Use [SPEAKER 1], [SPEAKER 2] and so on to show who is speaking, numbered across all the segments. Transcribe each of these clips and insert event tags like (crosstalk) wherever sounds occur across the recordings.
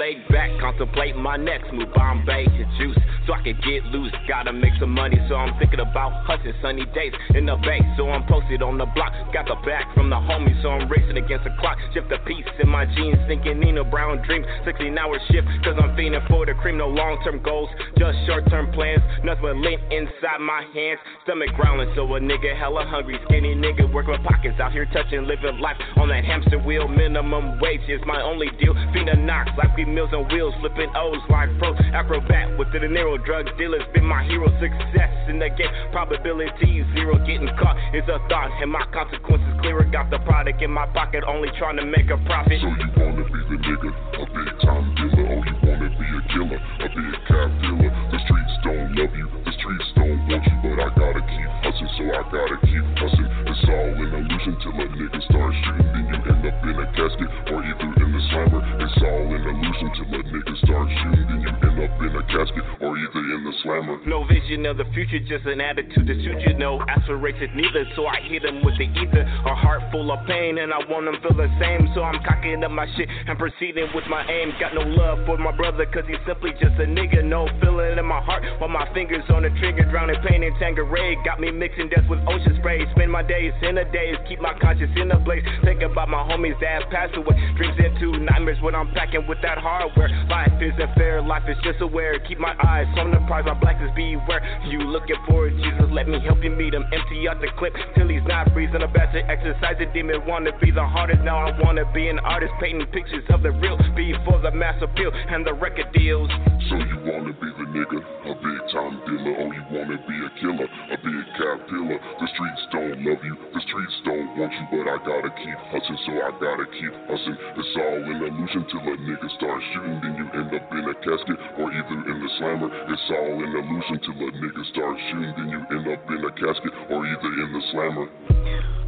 [SPEAKER 1] Laid back, contemplate my next move. Bombay and juice, so I can get loose. Gotta make some money, so I'm thinking about hustling sunny days in the bay. So I'm posted on the block. Got the back from the homies, so I'm racing against the clock. Shift the piece in my jeans, thinking Nina Brown dream. 16 hour shift, cause I'm feeding for the cream. No long term goals, just short term plans. Nothing but lint inside my hands. Stomach growling, so a nigga hella hungry. Skinny nigga work my pockets out here touching, living life on that hamster wheel. Minimum wage is my only deal. A knocks, like we meals on wheels, flipping O's like pro acrobat with the dinero. Drug dealers been my hero. Success in the game, probability zero. Getting caught is a thought, and my consequences clearer. Got the product in my pocket, only trying to make a profit.
[SPEAKER 2] So you wanna be the nigga, a big time dealer, or you wanna be a killer, a big cap dealer. The streets don't love you, the streets don't want you, but I gotta keep hustling, so I gotta keep hustling. It's all an illusion till a nigga starts shooting, then you end up in a casket illusion till a nigga starts shooting, you end up in a casket slammer.
[SPEAKER 1] No vision of the future, just an attitude to suit you. No aspirations neither, so I hit them with the ether. A heart full of pain, and I want them feel the same. So I'm cocking up my shit and proceeding with my aim. Got no love for my brother, cause he's simply just a nigga. No feeling in my heart while my fingers on the trigger, drowning pain in Tanqueray. Got me mixing death with ocean spray. Spend my days in the days, keep my conscience in a blaze. Think about my homies that have passed away. Dreams into nightmares when I'm packing with that hardware. Life isn't fair, life is just aware. Keep my eyes on the prize, blackness beware. You looking for it, Jesus, let me help you meet him. Empty out the clip till he's not breathing. A to exercise the demon, wanna be the hardest. Now I wanna be an artist, painting pictures of the real before the mass appeal and the record deals.
[SPEAKER 2] So you wanna be the nigga, a big time dealer, or you wanna be a killer, a big cap dealer. The streets don't love you, the streets don't want you, but I gotta keep hustling, so I gotta keep hustling. It's all an illusion till a nigga starts shooting, then you end up in a casket or either in the slammer. It's all an illusion till a nigga starts shooting, then you end up in a casket or either in the slammer.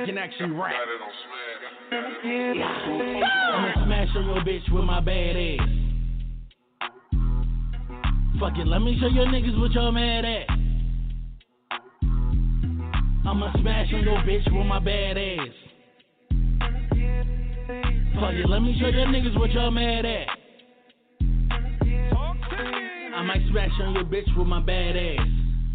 [SPEAKER 3] I can actually rap. I'ma smash on your bitch with my bad ass. Fuck it, let me show your niggas what y'all mad at. I'ma smash on your bitch with my bad ass. Fuck it, let me show your niggas what y'all mad at. I might smash on your bitch with my bad ass.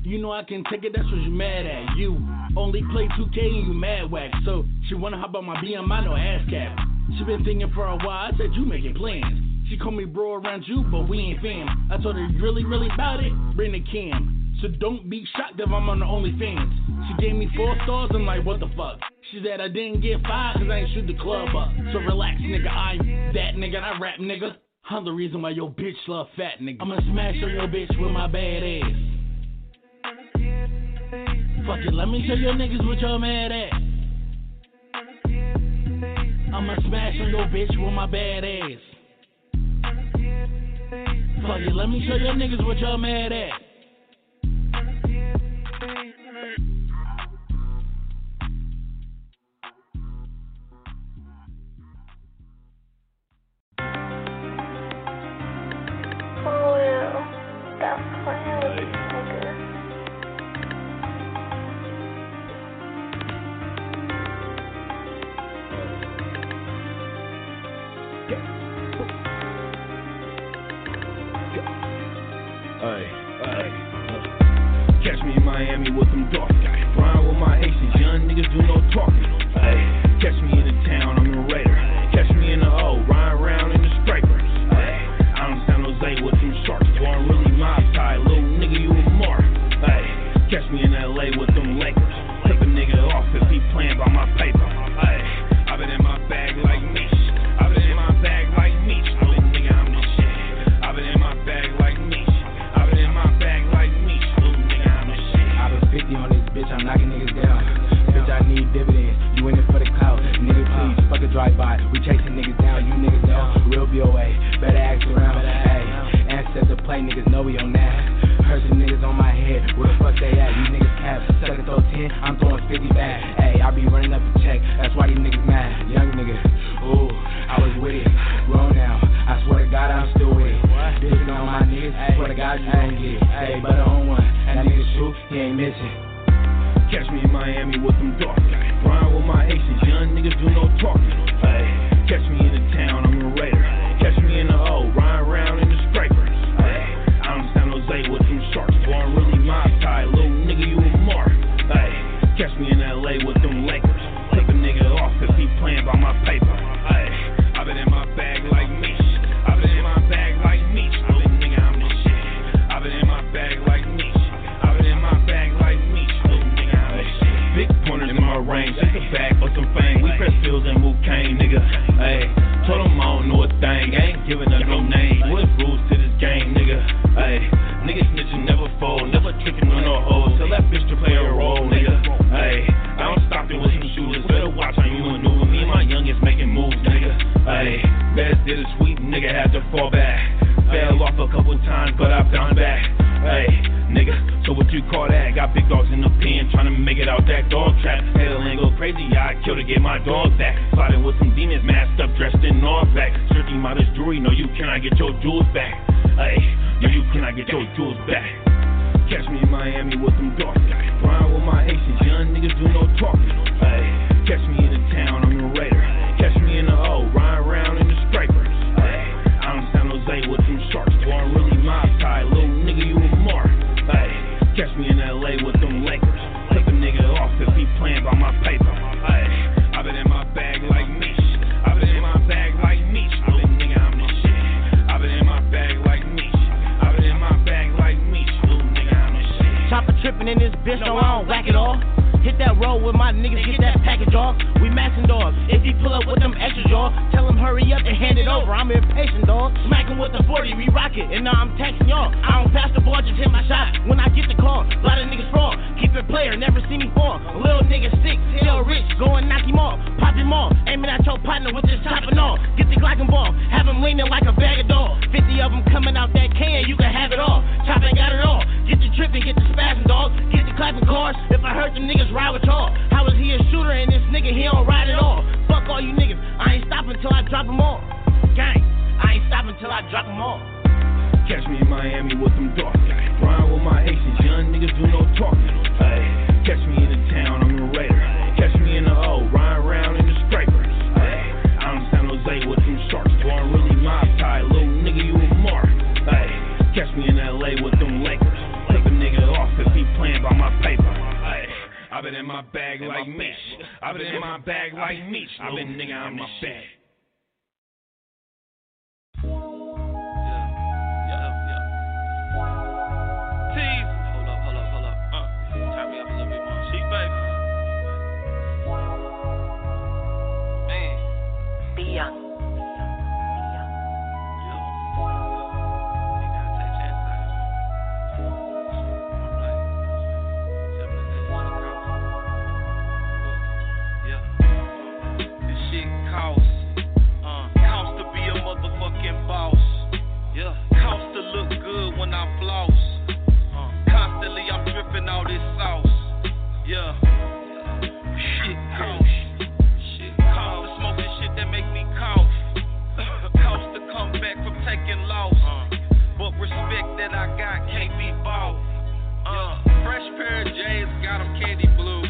[SPEAKER 3] You know I can take it, that's what you mad at. You only play 2K and you mad whack. So she wanna hop on my BMI, no ass cap. She been thinking for a while, I said you making plans. She called me bro around you, but we ain't fam. I told her you really, really about it, bring the cam. So don't be shocked if I'm on the OnlyFans. She gave me four stars, I'm like, what the fuck? She said I didn't get five cause I ain't shoot the club up. So relax, nigga, I'm that nigga, I rap nigga. I'm the reason why your bitch love fat nigga. I'ma smash on your bitch with my bad ass. Fuck it, let me show your niggas what y'all mad at. I'ma smash on your bitch with my bad ass. Fuck it, let me show your niggas what y'all mad at.
[SPEAKER 4] Papa tripping in this bitch, no, I don't whack it all. Hit that road with my niggas, get that package off. We matching dogs. If he pull up with them extras, y'all, tell him hurry up and hand it over. I'm impatient, dog. Smack him with the 40, we rock it. And now I'm taxing y'all. I don't pass the ball, just hit my shot. When I get the call, a lot of niggas fall. Keep it player, never see me fall. A little nigga sick, still rich, go and knock him off. Pop him off, aiming at your partner with this top and all. Get the Glock ball. have him leaning like a bag of dogs. 50 of them coming out that can, you can have it all. Chopping got it all. Get the tripping, get the spasm, dog. Get the clapping cars. If I hurt them niggas, niggas ride with y'all. How is he a shooter and this nigga he don't ride at all? Fuck all you niggas. I ain't stopping till I drop them all. Gang, I ain't stopping till I drop them all.
[SPEAKER 5] Catch me in Miami with them dark guys. Grind with my aces, young niggas do no talking. Hey, catch me in the town, I'm a raider. Catch me in the O, ride around in the scrapers. Hey, I'm San Jose with them sharks, going real I've been in my bag like Mitch. I've been in my bag like Mitch. I've been nigga,
[SPEAKER 6] on my bag. pair of J's, got them candy blue.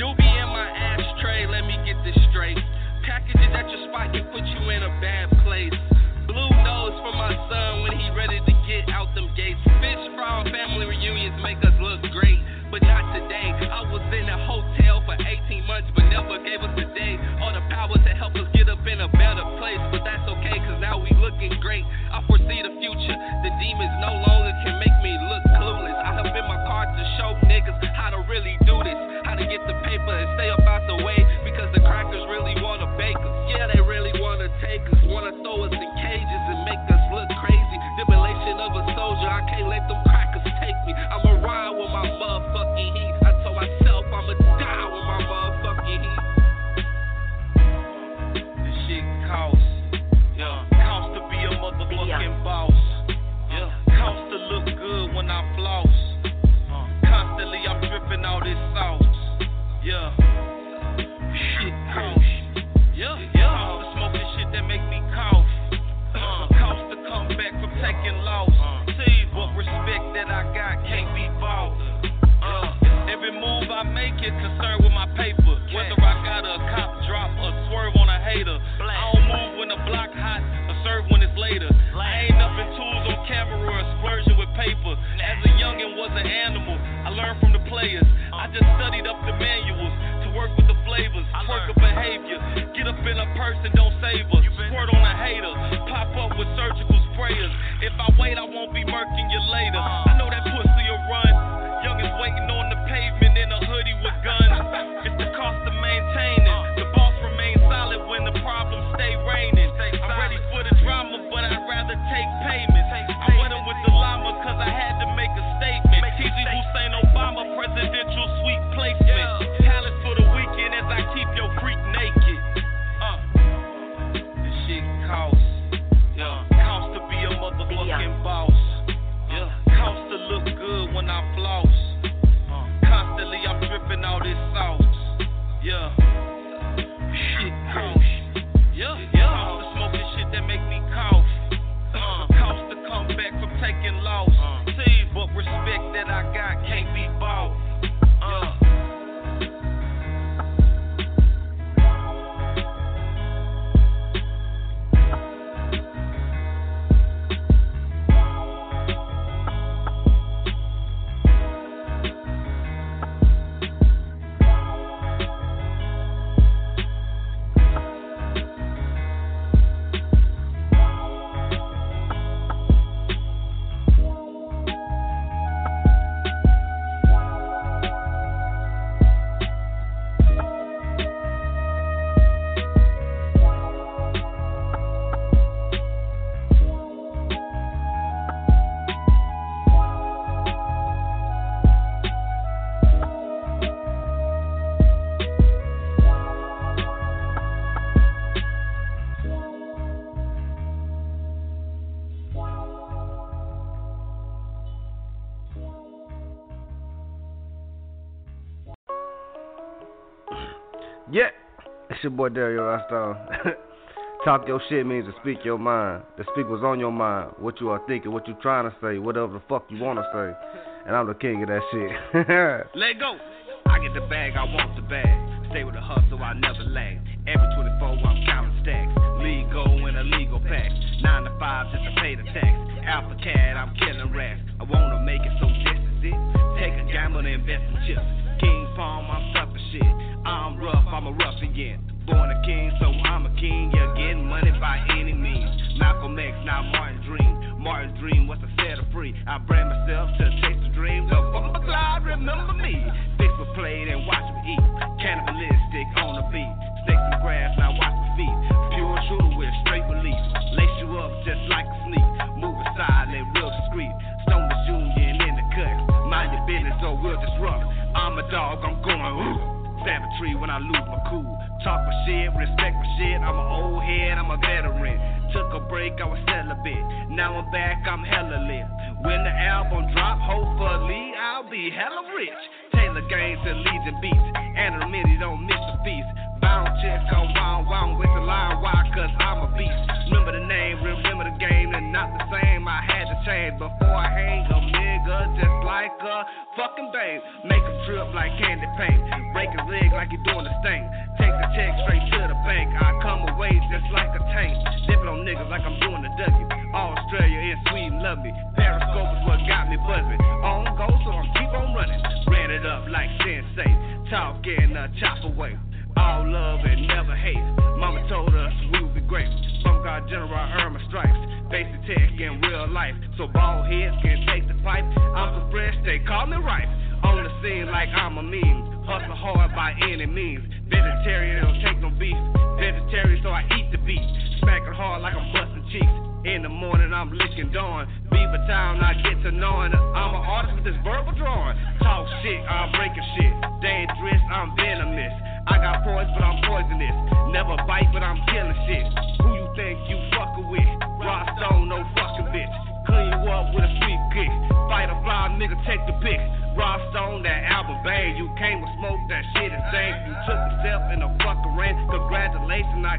[SPEAKER 6] Doobie in my
[SPEAKER 7] ashtray, let me get this straight.
[SPEAKER 8] Packages at your spot can put you in a bad place. Blue nose for my son when he ready to get out them gates. Fish fry family reunions make us look great, but
[SPEAKER 7] not today. I was in a hotel for 18 months, but never gave us a day. All the power to help us get up in a better place, but that's okay, cause now we looking great. I foresee the future, the demons no longer can make me look really do this. How to get the paper and stay up out the way. Because the crackers really wanna bake us. Yeah, they really wanna take us. Wanna throw us in cages and make us look crazy. Dibulation of a soldier, I can't let them that I got can't be bought. Uh, every move I make is concerned with my paper. Whether I got a cop drop or swerve on a hater. I don't move when the block hot or serve when it's later. I ain't up in tools on camera or splurging with paper. As a youngin' was an animal, I learned from the players. I just studied up the manuals work with the flavors. Work a behavior. Get up in a person, don't save us. Squirt on a hater. Pop up with surgical sprayers. If I wait, I won't be murking you later. I know that pussy will run. Young is waiting on the pavement in a hoodie with guns. (laughs) It's the cost of maintaining. The boss remains solid when the problems stay raining. I'm ready for the drama, but I'd rather take payments. I went with the llama cause I had to make a statement. TG Hussein Obama presidential sweet placement. your boy Dario Rasta. (laughs) Talk your shit means to speak your mind. To speak what's on your mind, what you are thinking, what you trying to say, whatever the fuck you want to say. And I'm the king of that shit. (laughs) Let go. I get the bag, I want the bag. Stay with the hustle.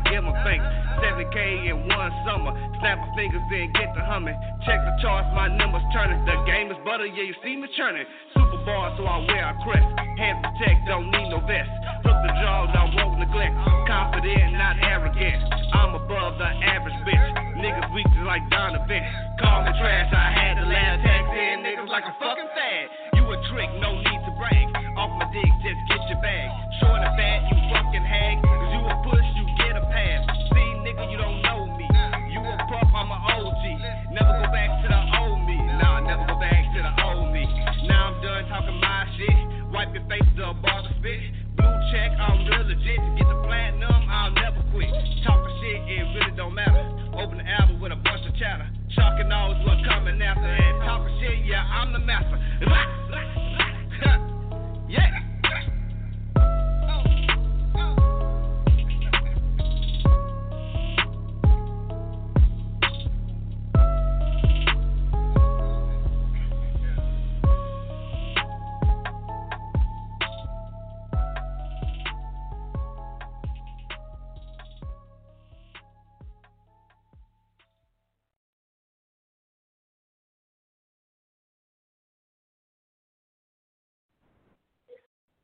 [SPEAKER 7] give them thanks. 7K in one summer. Snap my fingers and get the humming. Check the charts, my numbers turning. The game is butter, yeah, you see me churning. Super bar, so I wear a crest. Hands protect, don't need no vest. Look the jaws, I won't neglect. Confident, not arrogant. I'm above the average bitch. Niggas weak just like Donovan. Call me trash, I had to laugh. Tax in niggas like a fucking fad. You a trick, no need to brag. Off my dick, just get your bag. Short and fat, you fucking hag. face the ball to spit. Blue check, I'm real legit. To get the platinum, I'll never quit. Talking shit, it really don't matter. Open the album with a bunch of chatter. Shocking always what's coming after. And talking shit, yeah, I'm the master. (laughs)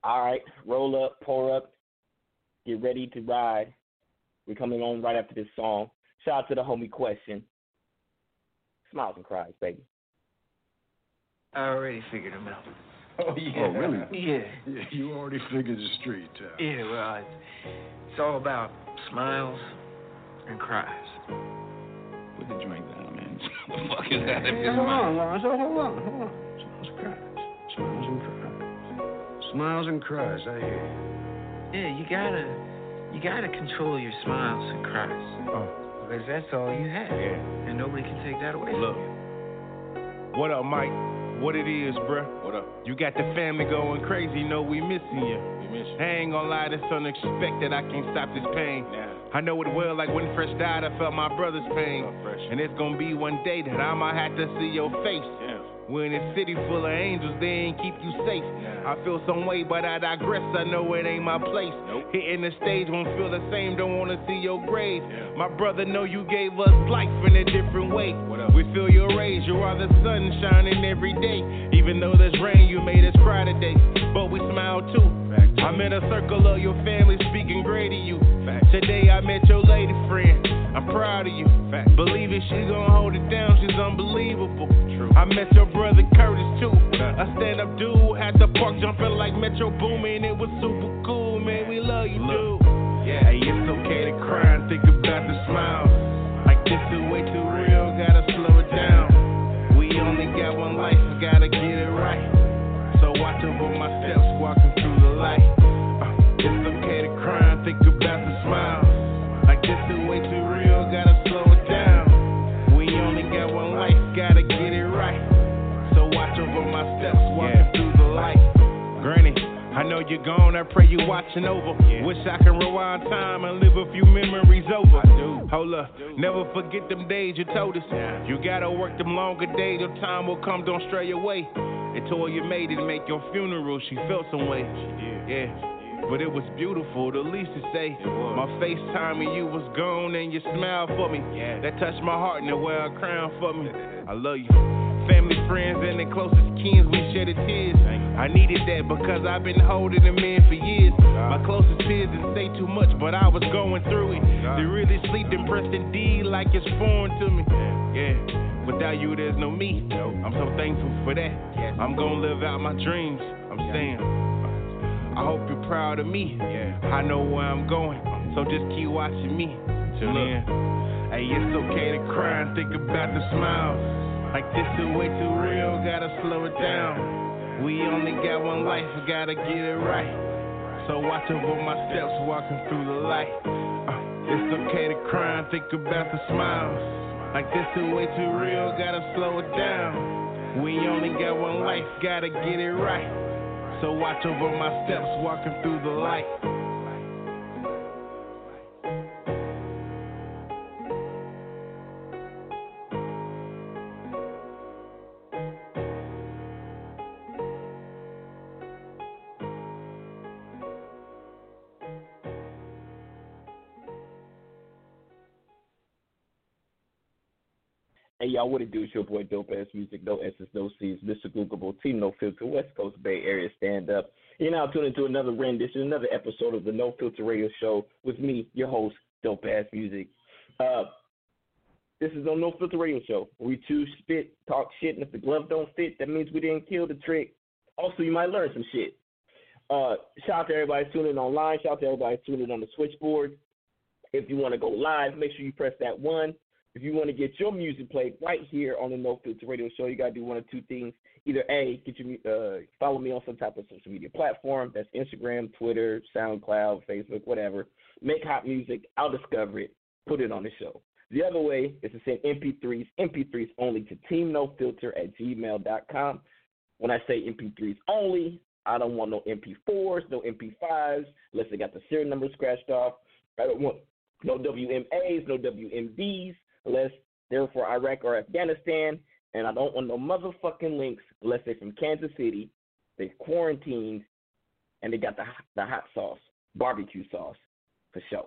[SPEAKER 9] All right, roll up, pour up, get ready to ride. We're coming on right after this song. Shout out to the homie Question. Smiles and cries, baby.
[SPEAKER 10] I already figured him out. (laughs)
[SPEAKER 11] Oh, yeah. Oh, really?
[SPEAKER 10] Yeah.
[SPEAKER 11] Yeah, you already figured the street out.
[SPEAKER 10] Yeah, well, it's, it's all about smiles and cries.
[SPEAKER 11] Put the drink down, man. (laughs) what the fuck is that?
[SPEAKER 10] Hold on, Lawrence. Hold on, hold on. Smiles and cries. Smiles and cries.
[SPEAKER 11] Smiles and I hear.
[SPEAKER 10] Yeah, you gotta, you gotta control your smiles and cries.
[SPEAKER 12] Oh.
[SPEAKER 10] Because that's all you have.
[SPEAKER 12] Yeah.
[SPEAKER 10] And nobody can take that away
[SPEAKER 12] Look.
[SPEAKER 10] from you.
[SPEAKER 12] What up, Mike? What it is, bruh?
[SPEAKER 11] What up?
[SPEAKER 12] You got the family going crazy, know we missing you.
[SPEAKER 11] We miss you.
[SPEAKER 12] I ain't gonna lie, this unexpected, I can't stop this pain.
[SPEAKER 11] Now,
[SPEAKER 12] I know it well, like when Fresh died, I felt my brother's pain.
[SPEAKER 11] oh, fresh.
[SPEAKER 12] And it's gonna be one day that I might have to see your face.
[SPEAKER 11] Yeah.
[SPEAKER 12] We're in a city full of angels, they ain't keep you safe. I feel some way, but I digress, I know it ain't my place.
[SPEAKER 11] Nope.
[SPEAKER 12] Hitting the stage won't feel the same, don't wanna see your grave.
[SPEAKER 11] Yeah.
[SPEAKER 12] My brother know you gave us life in a different way. We feel your rays, you are the sun shining every day. Even though there's rain, you made us cry today. But we smile too.
[SPEAKER 11] Fact.
[SPEAKER 12] I'm in a circle of your family speaking great to you.
[SPEAKER 11] Fact.
[SPEAKER 12] Today I met your lady friend. I'm proud of you.
[SPEAKER 11] Fact.
[SPEAKER 12] Believe it, she gon' hold it down. She's unbelievable. I met your brother Curtis too. A stand up dude at the park jumping like Metro Boomin. It was super cool, man. We love you, dude.
[SPEAKER 11] Yeah.
[SPEAKER 12] Hey, it's okay to cry and think about the smiles. Like this is way too you're gone, I pray you watching over. Wish I can rewind time and live a few memories over. Hold up, never forget them days you told us. You gotta work them longer days, your time will come, don't stray away. They told you made it to make your funeral, she felt some way. Yeah. But it was beautiful, the least to say. My FaceTime and you was gone and you smiled for me. That touched my heart and it wear a crown for me. (laughs) I love you. Family, friends, and the closest kins, we shedded tears. I needed that because I've been holding them in for years. My closest peers didn't say too much, but I was going through it. They really sleep impressed indeed like it's foreign to me. Yeah, without you, there's no me. I'm so thankful for that. I'm gonna live out my dreams. I'm saying. I hope you're proud of me. I know where I'm going, so just keep watching me. Till then, hey, it's okay to cry and think about the smiles. Like this is way too real, gotta slow it down. We only got one life, gotta get it right. So watch over my steps, walking through the light. Uh, it's okay to cry and think about the smiles. Like this is way too real, gotta slow it down. We only got one life, gotta get it right. So watch over my steps, walking through the light.
[SPEAKER 9] Y'all, what it do? It's your boy Dope Ass Music, no S's, no C's, Mr. Googleable, Team No Filter, West Coast Bay Area Stand Up. You're now tuning into another rendition, another episode of the No Filter Radio Show with me, your host, Dope Ass Music. Uh, this is on No Filter Radio Show. We two spit, talk shit, and if the glove don't fit, that means we didn't kill the trick. Also, you might learn some shit. Uh, shout out to everybody tuning online. Shout out to everybody tuning on the switchboard. If you want to go live, make sure you press that one. If you want to get your music played right here on the No Filter Radio Show, you gotta do one of two things. Either a, get your uh, follow me on some type of social media platform. That's Instagram, Twitter, SoundCloud, Facebook, whatever. Make hot music. I'll discover it. Put it on the show. The other way is to send MP3s, MP3s only to teamnofilter at gmail.com. When I say MP3s only, I don't want no MP4s, no MP5s, unless they got the serial number scratched off. I don't want no WMAs, no WMDs, unless they're for Iraq or Afghanistan. And I don't want no motherfucking links unless they're from Kansas City, they quarantined, and they got the the hot sauce, barbecue sauce, for sure.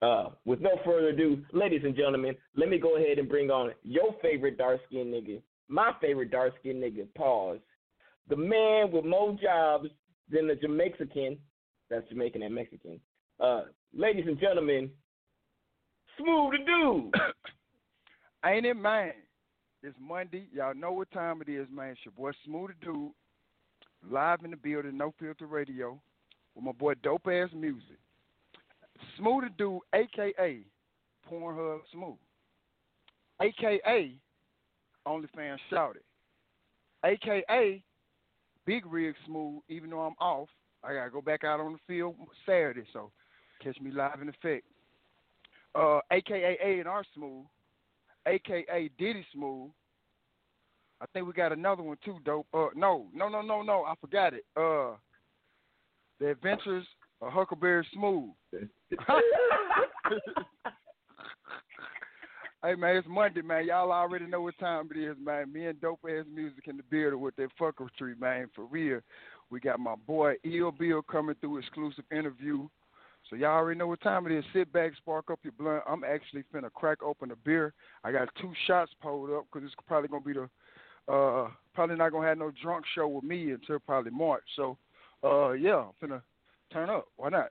[SPEAKER 9] Uh, with no further ado, ladies and gentlemen, let me go ahead and bring on your favorite dark skinned nigga, my favorite dark skinned nigga, pause. The man with more jobs than the Jamaican. That's Jamaican and Mexican. Uh, ladies and gentlemen, Smooth the Dude. (coughs)
[SPEAKER 13] Ain't it, man? It's Monday. Y'all know what time it is, man. It's your boy Smooth the Dude, live in the building, No Filter Radio, with my boy Dope Ass Music. Smooth the Dude, aka Pornhub Smooth, aka OnlyFans Shouted, aka Big Rig Smooth. Even though I'm off, I gotta go back out on the field Saturday, so catch me live in effect. Uh, aka A and R Smooth, aka Diddy Smooth. I think we got another one too, dope. Uh, no, no, no, no, no. I forgot it. Uh, The Adventures of Huckleberry Smooth. (laughs) hey man, it's Monday, man. Y'all already know what time it is, man. Me and dope ass music in the building with that fucker tree, man. For real. We got my boy Ill Bill coming through exclusive interview. So y'all already know what time it is. Sit back, spark up your blunt. I'm actually finna crack open a beer. I got two shots pulled up because it's probably gonna be the uh probably not gonna have no drunk show with me until probably March. So uh yeah, I'm finna turn up. Why not?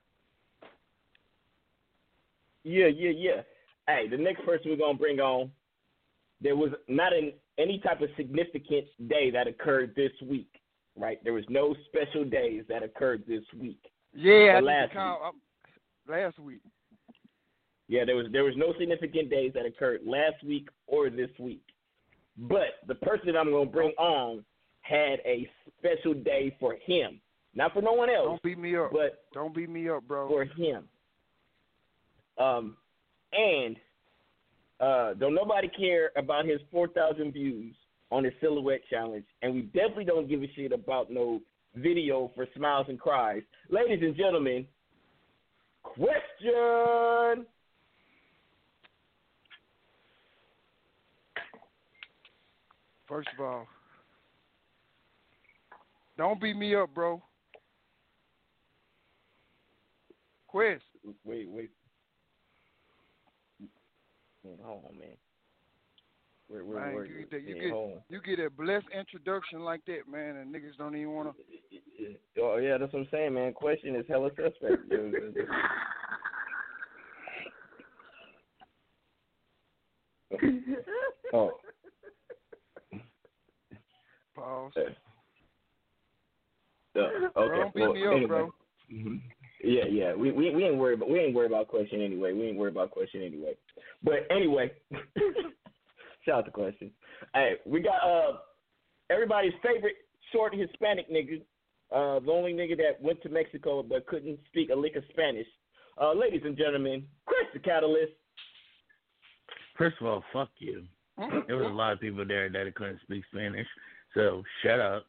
[SPEAKER 9] Yeah, yeah, yeah. Hey, the next person we're gonna bring on, there was not an any type of significant day that occurred this week, right? There was no special days that occurred this week.
[SPEAKER 13] Yeah, I
[SPEAKER 9] last
[SPEAKER 13] call, last week.
[SPEAKER 9] Yeah, there was there was no significant days that occurred last week or this week. But the person that I'm gonna bring on had a special day for him. Not for no one else.
[SPEAKER 13] Don't beat me up.
[SPEAKER 9] But
[SPEAKER 13] Don't beat me up, bro.
[SPEAKER 9] for him. Um and uh don't nobody care about his four thousand views on his silhouette challenge and we definitely don't give a shit about no video for smiles and cries. Ladies and gentlemen, question
[SPEAKER 13] First of all, don't beat me up, bro. Quest.
[SPEAKER 9] Wait, wait. Man, hold on, man. Where, where,
[SPEAKER 13] Man,
[SPEAKER 9] where,
[SPEAKER 13] you, get, you get you get a blessed introduction like that, man, and niggas don't even wanna. (laughs)
[SPEAKER 9] Oh yeah, that's what I'm saying, man. Question is hella suspect. (laughs) oh.
[SPEAKER 13] Pause.
[SPEAKER 9] Uh, okay.
[SPEAKER 13] Bro, don't beat
[SPEAKER 9] well,
[SPEAKER 13] me up,
[SPEAKER 9] anyway.
[SPEAKER 13] bro.
[SPEAKER 9] Mhm. Yeah, yeah. We, we we ain't worried about we ain't worried about question anyway. We ain't worried about question anyway. But anyway, (laughs) shout out to question. Hey, we got uh everybody's favorite short Hispanic nigga, uh the only nigga that went to Mexico but couldn't speak a lick of Spanish. Uh, ladies and gentlemen, Chris the Catalyst.
[SPEAKER 14] First of all, fuck you. There was a lot of people there that couldn't speak Spanish, so shut up.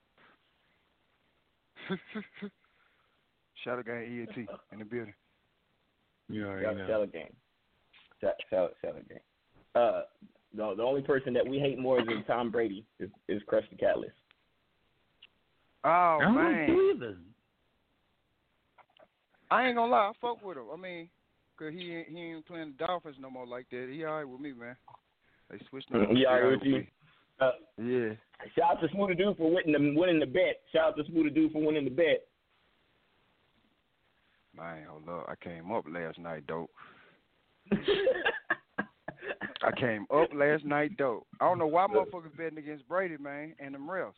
[SPEAKER 13] Shadow Gang ENT in the building.
[SPEAKER 14] You already
[SPEAKER 9] Shout,
[SPEAKER 14] know.
[SPEAKER 9] shout out game. Shout, shout, shout out game. Uh, the the only person that we hate more than Tom Brady is is Crush the Catalyst.
[SPEAKER 13] Oh
[SPEAKER 14] I don't
[SPEAKER 13] man. I ain't gonna lie, I fuck with him. I mean, cause he ain't, he ain't playing the Dolphins no more like that. He alright with me, man. They switched him.
[SPEAKER 9] He alright with you? Uh,
[SPEAKER 13] yeah.
[SPEAKER 9] Shout out to Smooth the Dude for winning the winning the bet. Shout out to Smooth the Dude for winning the bet.
[SPEAKER 13] Man, hold up. I came up last night, dope. (laughs) I came up last night, though. I don't know why motherfuckers betting against Brady, man, and them refs.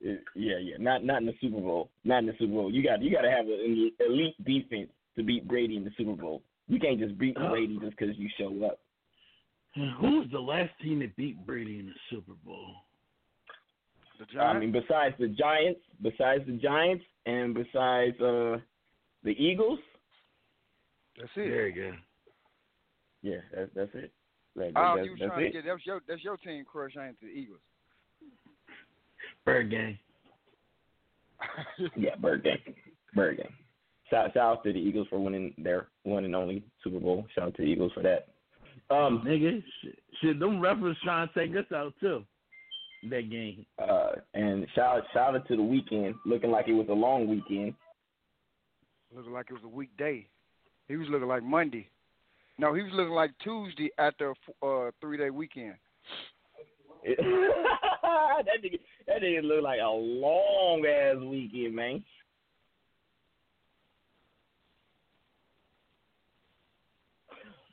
[SPEAKER 9] Yeah, yeah. Not not in the Super Bowl. Not in the Super Bowl. You got you got to have an elite defense to beat Brady in the Super Bowl. You can't just beat Brady just because you show up.
[SPEAKER 14] Who was the last team that beat Brady in the Super Bowl?
[SPEAKER 13] The Giants.
[SPEAKER 9] I mean, besides the Giants, besides the Giants, and besides uh the Eagles.
[SPEAKER 13] That's it.
[SPEAKER 14] There you go.
[SPEAKER 9] Yeah, that's that's it. Like,
[SPEAKER 13] Oh,
[SPEAKER 9] that's,
[SPEAKER 13] you was
[SPEAKER 9] that's
[SPEAKER 13] trying
[SPEAKER 9] it.
[SPEAKER 13] to get that's your that's your team crush, ain't the Eagles?
[SPEAKER 14] Bird gang.
[SPEAKER 9] yeah, Bird Gang. Bird Gang. Shout, shout out to the Eagles for winning their one and only Super Bowl. Shout out to the Eagles for that. Um,
[SPEAKER 14] Nigga, shit, shit, them referees trying to take us out too. That game.
[SPEAKER 9] uh, and shout shout out to the Weeknd, looking like it was a long weekend.
[SPEAKER 13] Looking like it was a weekday. He was looking like Monday. No, he was looking like Tuesday after a uh, three day weekend. (laughs)
[SPEAKER 9] that nigga, that nigga like a long ass weekend, man.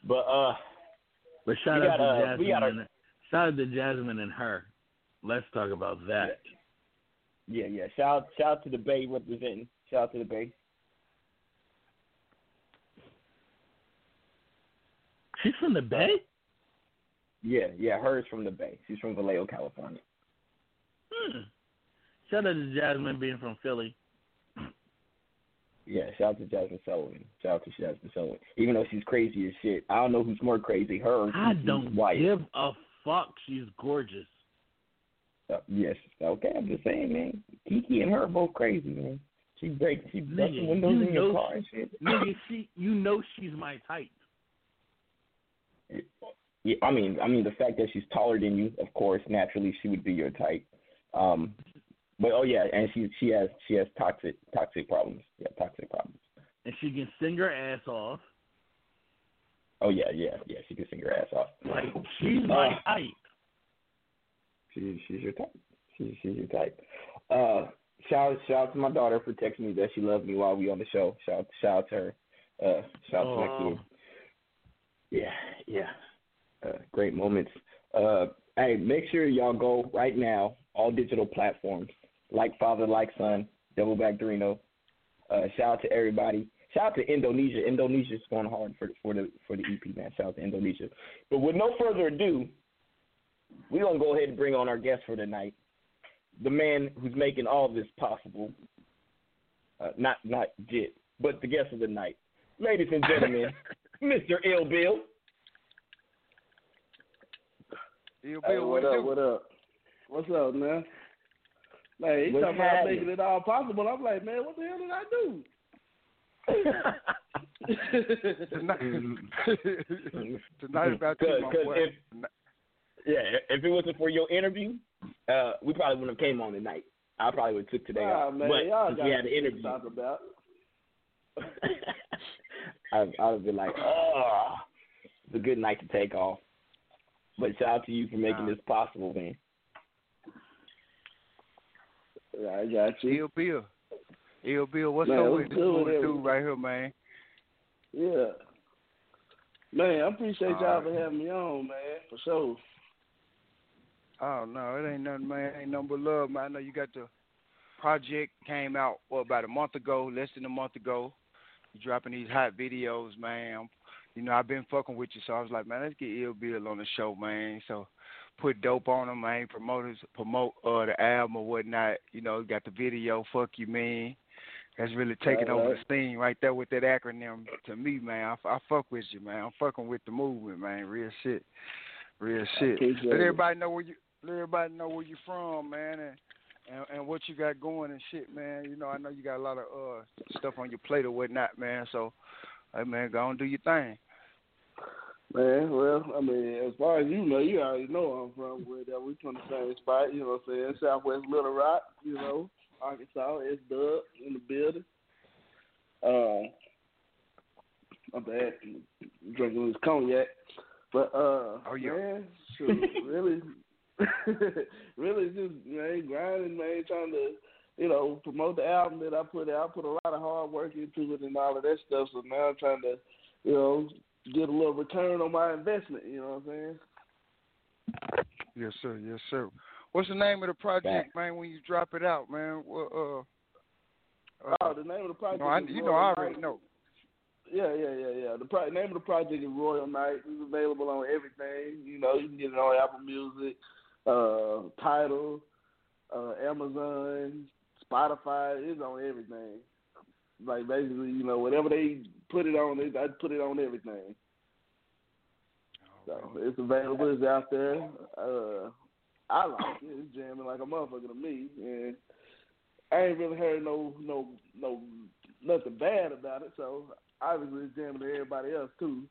[SPEAKER 9] But uh,
[SPEAKER 14] but shout out
[SPEAKER 9] gotta,
[SPEAKER 14] to
[SPEAKER 9] uh, Jazmine. Gotta,
[SPEAKER 14] and, shout out to Jazmine and her. Let's talk about that.
[SPEAKER 9] Yeah, yeah. Shout shout out to the Bay representing. Shout out to the Bay.
[SPEAKER 14] She's from the Bay.
[SPEAKER 9] Yeah, yeah. H.E.R.'s from the Bay. She's from Vallejo, California.
[SPEAKER 14] Hmm. Shout out to Jazmine being from Philly.
[SPEAKER 9] Yeah, shout out to Jazmine Sullivan. Shout out to Jazmine Sullivan. Even though she's crazy as shit, I don't know who's more crazy, her or
[SPEAKER 14] I don't
[SPEAKER 9] Wyatt.
[SPEAKER 14] give a fuck. She's gorgeous.
[SPEAKER 9] Uh, yes. Okay, I'm just saying, man. Kiki and her are both crazy, man. She breaks, she
[SPEAKER 14] Nigga,
[SPEAKER 9] windows in your car and shit.
[SPEAKER 14] Nigga, (laughs) she, you know she's my type.
[SPEAKER 9] Yeah, I mean, I mean the fact that she's taller than you, of course, naturally she would be your type. Um, but oh yeah, and she she has she has toxic toxic problems. Yeah, toxic problems.
[SPEAKER 14] And she can sing her ass off.
[SPEAKER 9] Oh yeah, yeah, yeah. She can sing her ass off.
[SPEAKER 14] Like she's my
[SPEAKER 9] Uh,
[SPEAKER 14] type.
[SPEAKER 9] She, she's your type. She, she's your type. Uh, shout shout out to my daughter for texting me that she loves me while we on the show. Shout shout out to her. Uh, shout out to my
[SPEAKER 14] Oh.
[SPEAKER 9] kid. Yeah, yeah. Uh, great moments. Uh, hey, make sure y'all go right now. All digital platforms like Father, like Son, Double Back Dorino. Uh, shout out to everybody. Shout out to Indonesia. Indonesia's going hard for for the for the EP man. Shout out to Indonesia. But with no further ado, we're gonna go ahead and bring on our guest for tonight, the man who's making all this possible. Uh, not not Jit, but the guest of the night, ladies and gentlemen, (laughs) Mr. Ill Bill.
[SPEAKER 13] Ill
[SPEAKER 10] Hey,
[SPEAKER 13] Bill,
[SPEAKER 10] what
[SPEAKER 13] what,
[SPEAKER 10] up?
[SPEAKER 13] do?
[SPEAKER 10] What up? What's up, man? Like he
[SPEAKER 9] What's
[SPEAKER 10] talking about making it all possible. I'm like, man, what the hell did I do?
[SPEAKER 13] Tonight, (laughs) tonight about you,
[SPEAKER 9] Cause,
[SPEAKER 13] my
[SPEAKER 9] 'cause
[SPEAKER 13] boy.
[SPEAKER 9] if yeah, if it wasn't for your interview, uh, we probably wouldn't have came on tonight. I probably would have took today
[SPEAKER 10] Nah,
[SPEAKER 9] off.
[SPEAKER 10] man,
[SPEAKER 9] but
[SPEAKER 10] y'all got
[SPEAKER 9] we had the
[SPEAKER 10] shit to
[SPEAKER 9] interview,
[SPEAKER 10] talk about. (laughs)
[SPEAKER 9] I I would be like, oh, it's a good night to take off. But shout out to you for making this possible, man.
[SPEAKER 10] Yeah, I got you.
[SPEAKER 13] Ill Bill. Ill Bill, what's
[SPEAKER 10] Man,
[SPEAKER 13] up with this
[SPEAKER 10] good with
[SPEAKER 13] little dude right here, man?
[SPEAKER 10] Yeah. Man, I appreciate y'all
[SPEAKER 13] Alright.
[SPEAKER 10] for having me on, man, for sure.
[SPEAKER 13] Oh no, it ain't nothing, man. It Ain't nothing but love, man. I know you got the project came out what about a month ago, less than a month ago. You dropping these hot videos, man. You know, I've been fucking with you, so I was like, man, let's get Ill Bill on the show, man. So put dope on him, man. Promoters promote uh the album or whatnot. You know, got the video, fuck you, man. That's really taking over the scene right there with that acronym to me, man. I, I fuck with you, man. I'm fucking with the movement, man. Real shit, real shit. Let everybody know where you let everybody know where you from, man, and, and and what you got going and shit, man. You know, I know you got a lot of uh stuff on your plate or whatnot, man. So, hey, man, go and do your thing.
[SPEAKER 10] Man, well, I mean, as far as you know, you already know where I'm from. Where that we from the same spot, you know what I'm saying? Southwest Little Rock, you know, Arkansas, S Dub in the building. Uh, my bad, drinking this cognac. But uh,
[SPEAKER 13] Oh, yeah.
[SPEAKER 10] man, shoot, really, (laughs) really just man grinding, man, trying to you know promote the album that I put out. I put a lot of hard work into it and all of that stuff. So now I'm trying to, you know, get a little return on my investment. You know what I'm saying?
[SPEAKER 13] Yes, sir. Yes, sir. What's the name of the project, man? When you drop it out, man? What, uh, uh,
[SPEAKER 10] Oh, the name of the project.
[SPEAKER 13] no, I,
[SPEAKER 10] is
[SPEAKER 13] you know, I already
[SPEAKER 10] Night.
[SPEAKER 13] know.
[SPEAKER 10] Yeah, yeah, yeah, yeah. The pro- name of the project is Royal Night. It's available on everything. You know, you can get it on Apple Music, uh, Tidal, uh, Amazon, Spotify. It's on everything. Like basically, you know, whatever they put it on, it, I put it on everything. So it's available. It's out there. Uh, I like it. It's jamming like a motherfucker to me, and I ain't really heard no no no nothing bad about it. So obviously it's jamming to everybody else too.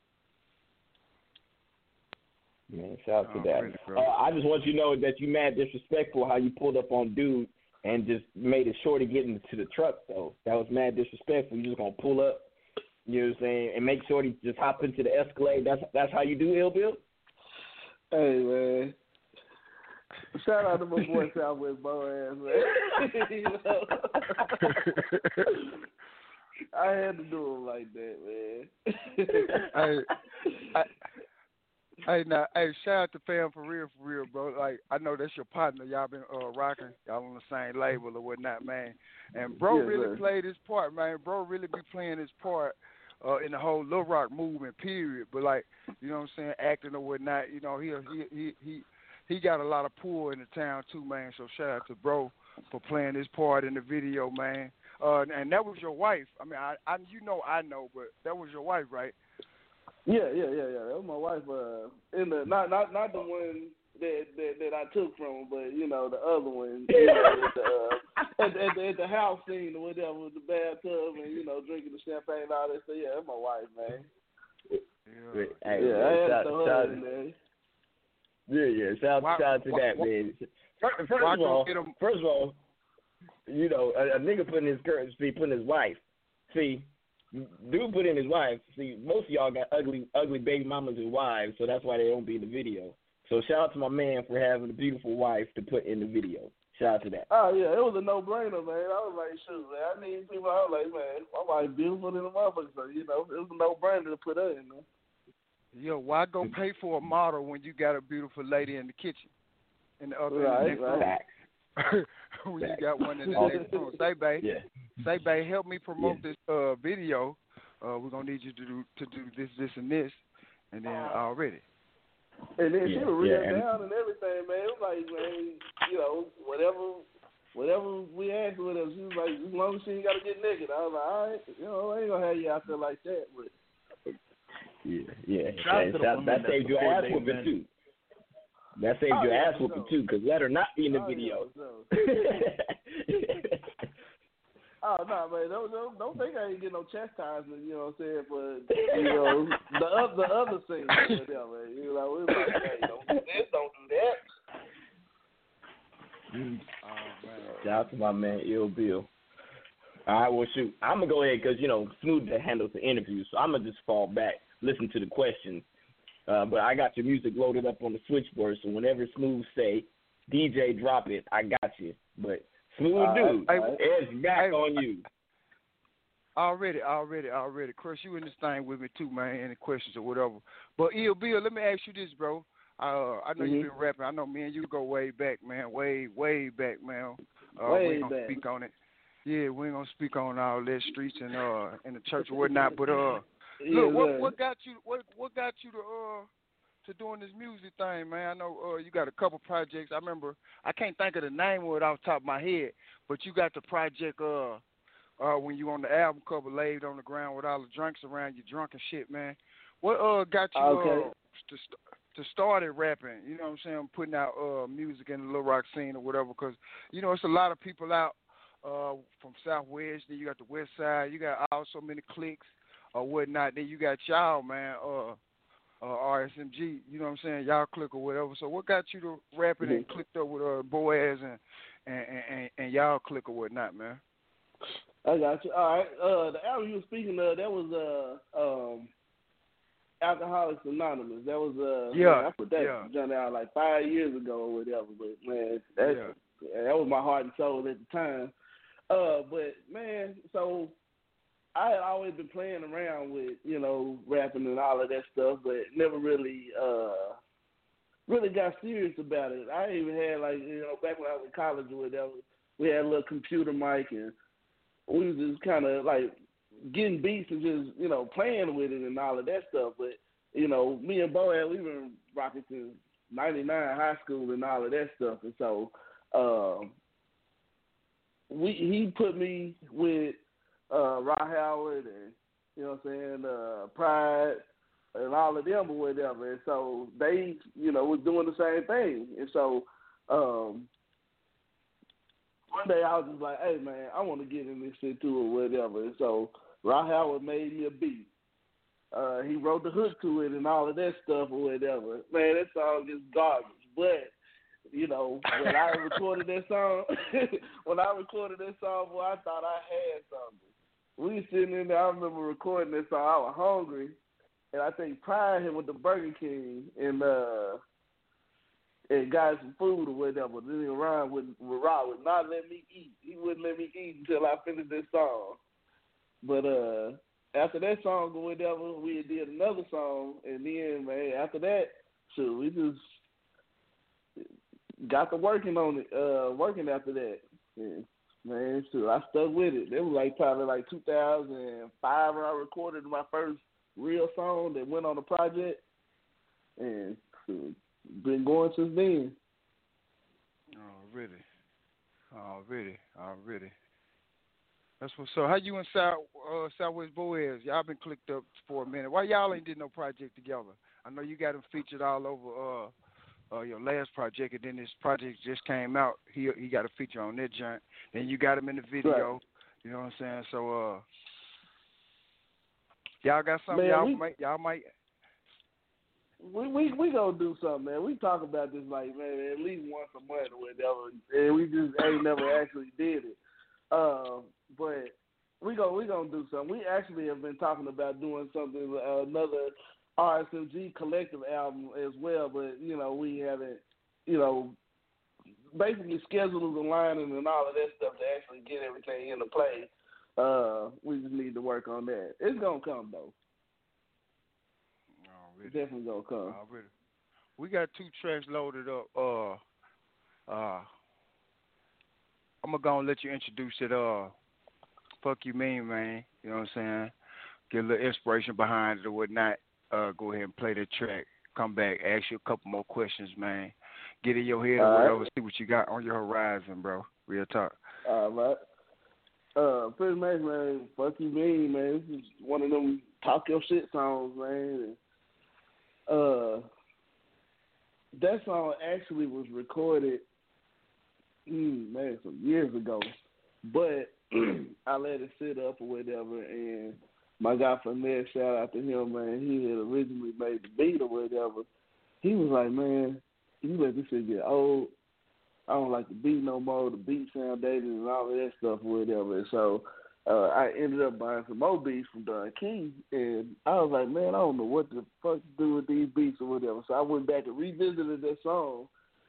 [SPEAKER 9] Man, shout out to
[SPEAKER 13] Oh,
[SPEAKER 9] that.
[SPEAKER 13] pretty,
[SPEAKER 9] Uh. I just want you to know that you mad disrespectful how you pulled up on dude and just made it sure to get into the truck though. That was mad disrespectful. You just gonna pull up, you know what I'm saying, and make sure to just hop into the Escalade. That's that's how you do Ill Bill?
[SPEAKER 10] Hey man. Shout out to my boy (laughs) Southwest Boaz, man. (laughs) you know? (laughs) I had to do it like that, man.
[SPEAKER 13] hey, I, hey, now, hey, shout out to fam for real, for real, bro. Like, I know that's your partner. Y'all been uh, rocking. Y'all on the same label or whatnot, man. And bro
[SPEAKER 10] Yes,
[SPEAKER 13] really
[SPEAKER 10] sir.
[SPEAKER 13] played his part, man. Bro really be playing his part uh, in the whole Lil Rock movement, period. But like, you know what I'm saying, acting or whatnot. You know, he he he he he got a lot of pull in the town too, man. So shout out to bro for playing his part in the video, man. Uh, and that was your wife. I mean, I, I you know I know, but that was your wife, right?
[SPEAKER 10] Yeah, yeah, yeah, yeah. That was my wife. Uh, in the not not not the one that that, that I took from, her, but you know the other one. You know, at, the, uh, at, at, the, at the house scene or whatever, with the bathtub and you know drinking the champagne and all that stuff. Yeah, that's my wife, man.
[SPEAKER 9] Hey,
[SPEAKER 10] yeah,
[SPEAKER 9] man,
[SPEAKER 10] I had
[SPEAKER 9] shout-
[SPEAKER 10] to throw
[SPEAKER 9] shout-
[SPEAKER 10] her in.
[SPEAKER 9] Yeah, yeah. Shout,
[SPEAKER 10] Why-
[SPEAKER 9] shout out to
[SPEAKER 10] why-
[SPEAKER 9] that,
[SPEAKER 10] why-
[SPEAKER 9] man. First, first of all, first of all, you know, a, a nigga putting his girl, see, putting his wife. See, dude put in his wife. See, most of y'all got ugly, ugly baby mamas and wives, so that's why they don't be in the video. So shout out to my man for having a beautiful wife to put in the video. Shout out to that.
[SPEAKER 10] Oh yeah, it was a no brainer, man. I was like, shoot, man, I need people. I was like, man, my wife beautiful than a motherfucker, so you know, it was a no brainer to put her in there.
[SPEAKER 13] Yo, why go mm-hmm. pay for a model when you got a beautiful lady in the kitchen? In the other
[SPEAKER 10] Right,
[SPEAKER 13] in the
[SPEAKER 10] right. (laughs)
[SPEAKER 13] next (laughs) room. when you got one in the
[SPEAKER 9] Oh.
[SPEAKER 13] next room. Say, babe.
[SPEAKER 9] Yeah.
[SPEAKER 13] Say, babe, help me promote this uh video. Uh, we're gonna need you to do to do this, this, and this, and then already.
[SPEAKER 10] And then she
[SPEAKER 13] Yeah,
[SPEAKER 10] was real
[SPEAKER 13] yeah, and-
[SPEAKER 10] down and everything, man. It was like, man, you know, whatever, whatever we asked with her, she was like, as long as she ain't got to get naked. I was like, all right, you know, I ain't gonna have you out there like that, but.
[SPEAKER 9] Yeah, yeah.
[SPEAKER 10] Shout out
[SPEAKER 9] And
[SPEAKER 10] to the
[SPEAKER 9] shout-
[SPEAKER 10] women
[SPEAKER 9] that
[SPEAKER 10] that
[SPEAKER 9] saved your
[SPEAKER 10] support
[SPEAKER 9] ass
[SPEAKER 10] their
[SPEAKER 9] whooping too. That saved
[SPEAKER 10] Oh,
[SPEAKER 9] your
[SPEAKER 10] yeah,
[SPEAKER 9] ass whooping
[SPEAKER 10] sure.
[SPEAKER 9] too, because let her not be in the
[SPEAKER 10] Oh, yeah,
[SPEAKER 9] video. (laughs)
[SPEAKER 10] Oh no, man! Don't, don't don't think I ain't get no chastisement. You know what I'm saying? But you know the other the other scene, yeah, man. You know, we like, hey, don't do this, don't do that. Mm.
[SPEAKER 9] Shout out to my man Ill Bill. All right, well shoot, I'm gonna go ahead because you know Smooth handles the interview, so I'm gonna just fall back, listen to the questions. Uh, but I got your music loaded up on the switchboard, so whenever Smooth say DJ drop it, I got you. But Smooth
[SPEAKER 13] right,
[SPEAKER 9] dude,
[SPEAKER 13] hey,
[SPEAKER 9] it's back on you.
[SPEAKER 13] Already, already, already. Chris, you in this thing with me too, man. Any questions or whatever. But Ill Bill, let me ask you this, bro. Uh, I know
[SPEAKER 10] Mhm.
[SPEAKER 13] you've been rapping. I know me and you go way back, man. Way, way back, man. Uh,
[SPEAKER 10] Way
[SPEAKER 13] we ain't gonna
[SPEAKER 10] back.
[SPEAKER 13] speak on it. Yeah, we ain't gonna speak on all that streets and uh in the church or whatnot. But uh, look, what what got you what what got you to uh to doing this music thing, man? I know uh you got a couple projects. I remember I can't think of the name of it off the top of my head, but you got the project uh uh when you on the album cover laid on the ground with all the drinks around you drunk and shit, man. What uh got you
[SPEAKER 10] Okay.
[SPEAKER 13] uh to to started rapping, you know what I'm saying, putting out uh music in the Little Rock scene or whatever cuz you know it's a lot of people out uh from Southwest, then you got the West Side, you got all so many cliques or whatnot. Then you got y'all, man, uh, uh, RSMG. You know what I'm saying? Y'all click or whatever. So what got you to rapping and clicked up with uh, Boaz and and, and and y'all click or whatnot, man?
[SPEAKER 10] I got you. All right. Uh, the album you were speaking of, that was uh um Alcoholics Anonymous. That was uh
[SPEAKER 13] Yeah,
[SPEAKER 10] man, I put that
[SPEAKER 13] yeah.
[SPEAKER 10] done out like five years ago or whatever. But man, that that was my heart and soul at the time. Uh, but man, so I had always been playing around with you know rapping and all of that stuff, but never really uh really got serious about it. I even had like you know back when I was in college or whatever, we had a little computer mic and we was just kind of like getting beats and just you know playing with it and all of that stuff. But you know, me and Bo had we been rocking since '99 high school and all of that stuff, and so um, we he put me with uh, Rod Howard and you know what I'm saying uh, Pride and all of them or whatever, and so they you know was doing the same thing, and so. um one day I was just like, hey man, I want to get in this shit too or whatever. And so Rod Howard made me a beat. Uh, he wrote the hook to it and all of that stuff or whatever. Man, that song is garbage. But you know, when I (laughs) recorded that song, (laughs) when I recorded that song, boy, I thought I had something. We was sitting in there. I remember recording that song. I was hungry, and I think Pride hit with the Burger King and uh and got some food or whatever. Then Ryan would, Rod would not let me eat. He wouldn't let me eat until I finished this song. But uh, after that song or whatever, we did another song, and then man, after that, so we just got to working on it, uh, working after that. And, man, so I stuck with it. It was like probably like 2005 when I recorded my first real song that went on the project, and been going since then.
[SPEAKER 13] Really? Really? Oh, really? That's what's so. How you and South uh, Southwest Boaz? Y'all been clicked up for a minute. Why y'all ain't did no project together? I know you got them featured all over uh, uh, your last project, and then this project just came out. He he got a feature on that joint. Then you got him in the video.
[SPEAKER 10] Right.
[SPEAKER 13] You know what I'm saying? So uh, y'all got something
[SPEAKER 10] Man,
[SPEAKER 13] y'all
[SPEAKER 10] we-
[SPEAKER 13] might y'all might.
[SPEAKER 10] We we we gonna do something, man. We talk about this like man at least once a month or whatever, and we just ain't never actually did it. Um, but we gonna we gonna do something. We actually have been talking about doing something uh, another RSMG collective album as well, but you know we haven't you know basically schedules aligning and all of that stuff to actually get everything into play. Uh, we just need to work on that. It's gonna come though. It's definitely gonna come.
[SPEAKER 13] Already. We got two tracks loaded up. Uh, uh, I'm gonna go and let you introduce it. Uh, fuck you mean, man. You know what I'm saying? Get a little inspiration behind it or whatnot. Uh, go ahead and play that track. Come back, ask you a couple more questions, man. Get in your head
[SPEAKER 10] All
[SPEAKER 13] or
[SPEAKER 10] right.
[SPEAKER 13] whatever. See what you got on your horizon, bro. Real talk.
[SPEAKER 10] All right. Uh, pretty much, man. Fuck you, mean, man. This is one of them talk your shit songs, man. And, uh, that song actually was recorded, mm, man, some years ago, but (clears throat) I let it sit up or whatever, and my guy from there, shout out to him, man. He had originally made the beat or whatever. He was like, man, you let this shit get old. I don't like the beat no more. The beat sound dated and all of that stuff or whatever. And so uh, I ended up buying some more beats from Don King, and I was like, man, I don't know what the fuck to do with these beats or whatever. So I went back and revisited that song,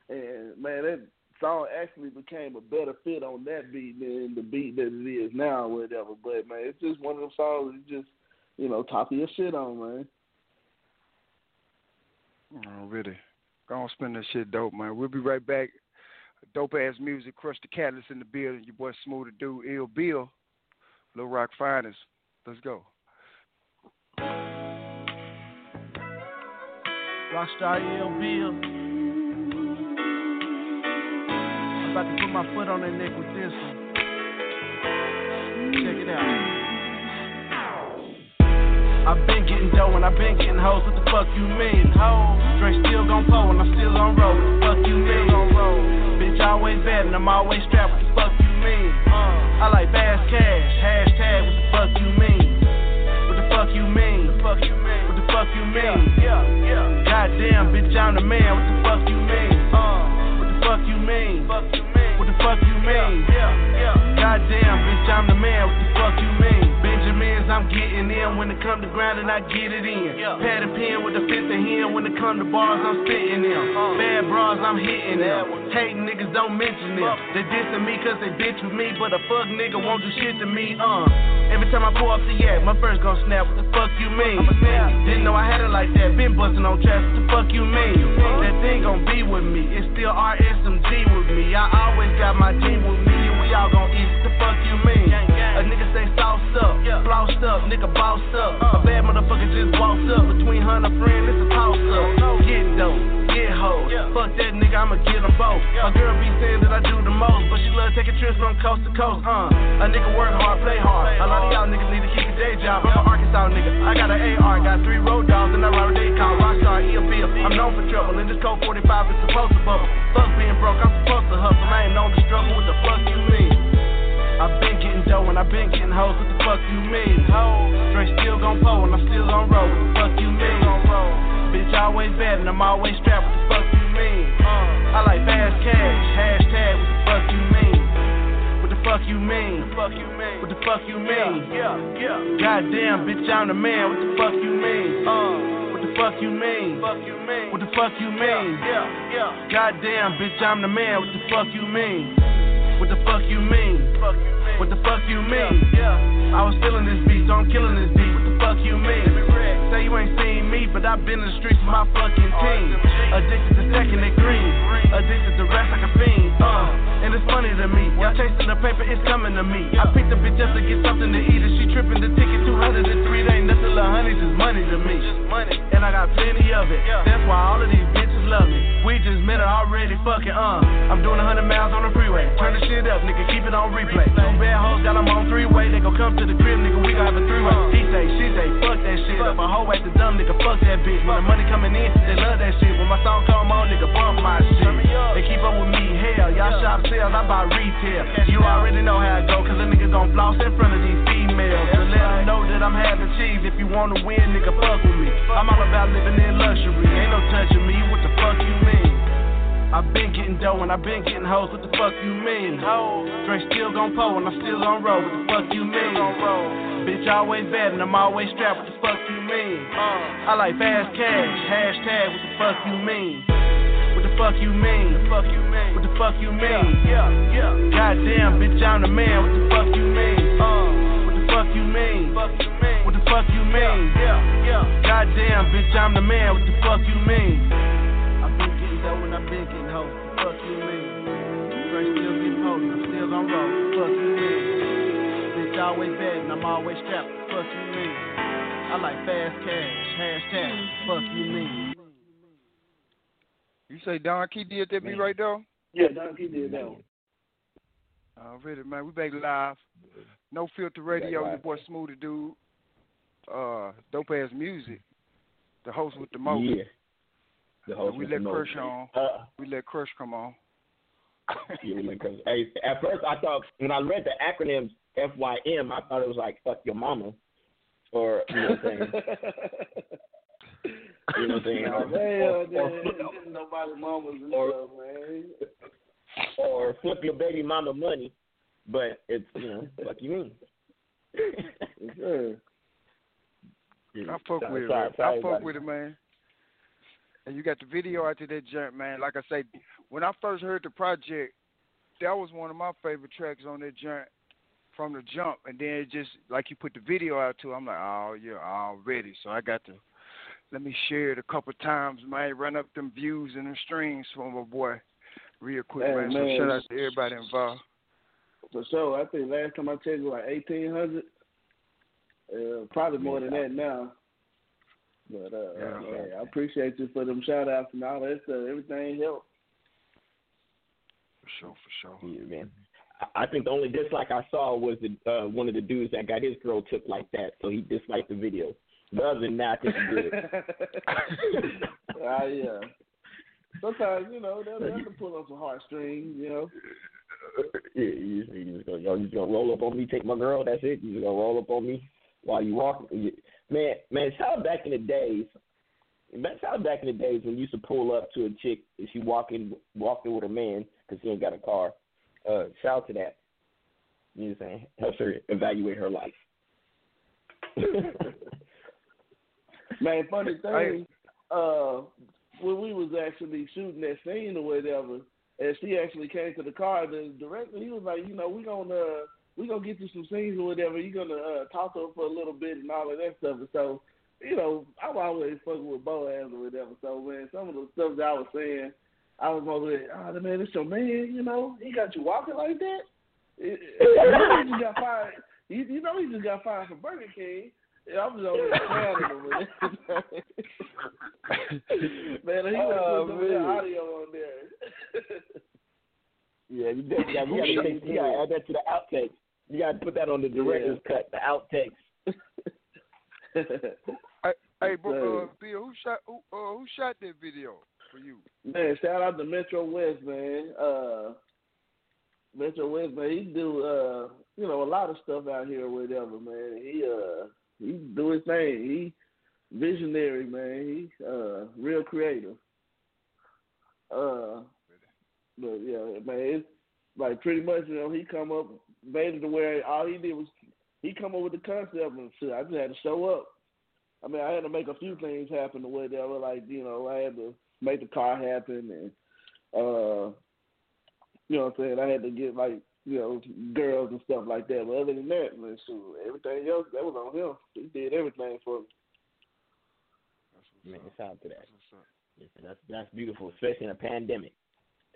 [SPEAKER 10] and man, that song actually became a better fit on that beat than the beat that it is now or whatever. But man, it's just one of them songs that you just you know top of your shit on, man.
[SPEAKER 13] Oh, really? Go on, spin that shit dope, man. We'll be right back. Dope ass music, Crush the Catalyst in the building. Your boy Smooth the Dude, Ill Bill, Little Rock Finest. Let's go.
[SPEAKER 7] Rockstar Ill Bill. About to put my foot on that neck with this one. Check it out. I've been getting dough and I've been getting hoes. What the fuck you mean? Hoes. Drink still gon' pull and I'm still on roll. What the fuck you mean? Bitch always bad and I'm always strapped. What the fuck you mean? I like fast cash. Hashtag what the fuck you mean? What the fuck you mean? What the fuck you mean? Goddamn, bitch, I'm the man. What the fuck you mean? Uh. What the fuck you mean? The fuck you mean? Goddamn, bitch, I'm the man. What the fuck you mean? I'm getting in when it come to grind and I get it in. Pad and pen with the fifth of hand when it come to bars, I'm spitting them. Bad bras, I'm hitting them. Hating niggas don't mention them. They dissing me cause they bitch with me, but a fuck nigga won't do shit to me, uh. Every time I pull up the yak, my first gon' snap. What the fuck you mean? Didn't know I had it like that. Been busting on traps. What the fuck you mean? That thing gon' be with me. It's still RSMG with me. I always got my team with me, and we all gon' eat. The fuck you mean? A nigga say sauced up, flossed up, nigga bossed up. A bad motherfucker just walked up between her and a friend. It's a toss up. Get dope, get hoes. Fuck that nigga, I'ma get them both. My girl be saying that I do the most, but she love taking trips from coast to coast. Uh, a nigga work hard, play hard. A lot of y'all niggas need to keep a day job. I'm an Arkansas nigga. I got an AR, got three road dogs, and I ride a day called Rockstar E I'm known for trouble, and this code 45 is supposed to bubble. Fuck being broke, I'm supposed to hustle. I ain't known to struggle. What the fuck you mean? I've been getting dough and I've been getting hoes. What the fuck you mean? Straight still gon' pull and I'm still on roll. What the fuck you mean? On roll. Bitch always bad and I'm always strapped. What the fuck you mean? I like fast cash. Hashtag what the fuck you mean? What the fuck you mean? What the fuck you mean? Goddamn, bitch, I'm the man. What the fuck you mean? What the fuck you mean? What the fuck you mean? Goddamn, bitch, I'm the man. What the fuck you mean? What the fuck you mean? What the fuck you mean? Yeah. I was feeling this beat, so I'm killing this beat. What the fuck you mean? Say you ain't seen me, but I've been in the streets with my fucking team. Addicted to stacking that green, addicted to rap like a fiend. Uh, and it's funny to me. Y'all chasing the paper, it's coming to me. I picked a bitch up to get something to eat, and she tripping the ticket 200 and three. That ain't nothing, little honey, just money to me. And I got plenty of it. That's why all of these bitches love me. We just met her already, fucking uh. I'm doing 100 miles on the freeway. Turn the shit up, nigga, keep it on replay. Two bad hoes got them on three way. They gon' come to the crib, nigga, we gon' have a three way. He say, she say, fuck that shit. Up a hoe at the dumb, nigga, fuck that bitch. When the money coming in, they love that shit. When my song come on, nigga, bump my shit. They keep up with me, hell. Y'all shop sales, I buy retail. You already know how it go, cause a nigga gon' floss in front of these females. To let them know that I'm having cheese. If you wanna win, nigga, fuck with me. I'm all about living in luxury. Ain't no touching me. What the fuck you mean? I've been getting dough and I've been getting hoes. What the fuck you mean? Dre still gon' pull and I'm still gon' roll. What the fuck you mean? Bitch always bad and I'm always strapped. What the fuck you mean? I like fast cash. Hashtag. What the fuck you mean? What the fuck you mean? What the fuck you mean? What the fuck you mean? Yeah, yeah. Goddamn, bitch, I'm the man. What the fuck you mean? What the fuck you mean? What the fuck you mean? Yeah, yeah. Goddamn, bitch, I'm the man. What the fuck you mean? I've been getting dough and I've been getting hoes. Fuck you mean? Dre still getting hoes. I'm still gon' roll. What the fuck you mean? Bitch always bad and I'm always strapped. What the fuck you mean? I like fast cash. Hashtag. What the fuck you mean?
[SPEAKER 13] You say Don Key did that beat right there?
[SPEAKER 10] Yeah, Don Key did that one.
[SPEAKER 13] Already, man. We back live. No filter radio. Your boy Smooth the Dude. Uh, dope ass music. The host with the most.
[SPEAKER 9] Yeah. The host
[SPEAKER 13] we
[SPEAKER 9] with
[SPEAKER 13] let
[SPEAKER 9] the
[SPEAKER 13] Crush on.
[SPEAKER 9] Uh,
[SPEAKER 13] we let Crush come on. (laughs)
[SPEAKER 9] yeah, we let Crush- Hey, at (laughs) first I thought when I read the acronyms FYM, I thought it was like fuck your mama, or you know what I'm saying. (laughs) You know what I'm saying?
[SPEAKER 10] Oh,
[SPEAKER 9] Or,
[SPEAKER 10] man,
[SPEAKER 9] or,
[SPEAKER 10] man,
[SPEAKER 9] or,
[SPEAKER 10] nobody's mamas and
[SPEAKER 9] Or-
[SPEAKER 10] stuff, man.
[SPEAKER 9] or flip your baby mama money, but it's you know fuck you mean.
[SPEAKER 10] Sure.
[SPEAKER 13] I fuck
[SPEAKER 9] Sorry,
[SPEAKER 13] with it.
[SPEAKER 9] sorry,
[SPEAKER 13] man.
[SPEAKER 9] sorry
[SPEAKER 13] I fuck
[SPEAKER 9] about
[SPEAKER 13] with it, man. And you got the video out to that jump, man. Like I say, when I first heard the project, that was one of my favorite tracks on that jump from the jump. And then it just like you put the video out to, I'm like, oh yeah, already. So I got to let me share it a couple times, man. Run up them views and them streams for my boy, real quick,
[SPEAKER 10] Hey,
[SPEAKER 13] man. So
[SPEAKER 10] man.
[SPEAKER 13] shout out to everybody involved.
[SPEAKER 10] For sure. I think last time I checked it was like eighteen hundred. Uh, probably more than that now. But uh,
[SPEAKER 13] Yeah.
[SPEAKER 10] yeah, I appreciate you for them shout outs and all that stuff. Everything helped.
[SPEAKER 13] For sure, for sure.
[SPEAKER 9] Yeah, man. I- I think the only dislike I saw was the uh, one of the dudes that got his girl took like that, so he disliked the video. But other than that, I think he did it. (laughs)
[SPEAKER 10] Ah, yeah. Sometimes you know they'll, they'll pull up some heartstrings. You know. (laughs)
[SPEAKER 9] yeah, you just, you just gonna, yo, you just gonna roll up on me, take my girl. That's it. You just gonna roll up on me while you walk. You- Man, man, shout out back in the days. Man, shout back in the days when you used to pull up to a chick and she walking walking with a man because he ain't got a car. Uh, shout out to that. You know what I'm saying? Helps her evaluate her life. (laughs)
[SPEAKER 10] Man, funny (laughs) thing, uh, when we was actually shooting that scene or whatever, and she actually came to the car, the director he was like, you know, we gonna uh, we gonna get you some scenes or whatever. You gonna uh, talk to her for a little bit and all of that stuff. And so, you know, I'm always fucking with Boaz or whatever. So man, some of the stuff that I was saying, I was over there, oh man, it's your man, you know, he got you walking like that. It- You know, he just got fired. You, you know, he just got fired from Burger King. Yeah, I'm just over there clowning him with. (laughs) Man, he
[SPEAKER 9] Oh,
[SPEAKER 10] put some
[SPEAKER 9] man.
[SPEAKER 10] audio on there. (laughs)
[SPEAKER 9] Yeah, you definitely got, you gotta, take, you gotta add that to the outtakes. You gotta put that on the director's cut, the outtakes. (laughs)
[SPEAKER 13] Hey, hey, bro, uh, Bill, who shot who, uh, who shot that video for you?
[SPEAKER 10] Man, shout out to Metro West, man. Uh, Metro West, man, he do uh, you know, a lot of stuff out here or whatever, man. He uh, he do his thing. He visionary, man. He uh, real creative. Uh, but yeah, man, it's like pretty much, you know, he come up, made it to where all he did was he come up with the concept and shit. I just had to show up. I mean, I had to make a few things happen or whatever. Like, you know, I had to make the car happen and uh you know what I'm saying, I had to get like you know, girls and stuff like that. But other than that, man, shoot, everything else that was on him. He did everything for me.
[SPEAKER 9] Man, shout out to that. That's that's beautiful, especially in a pandemic.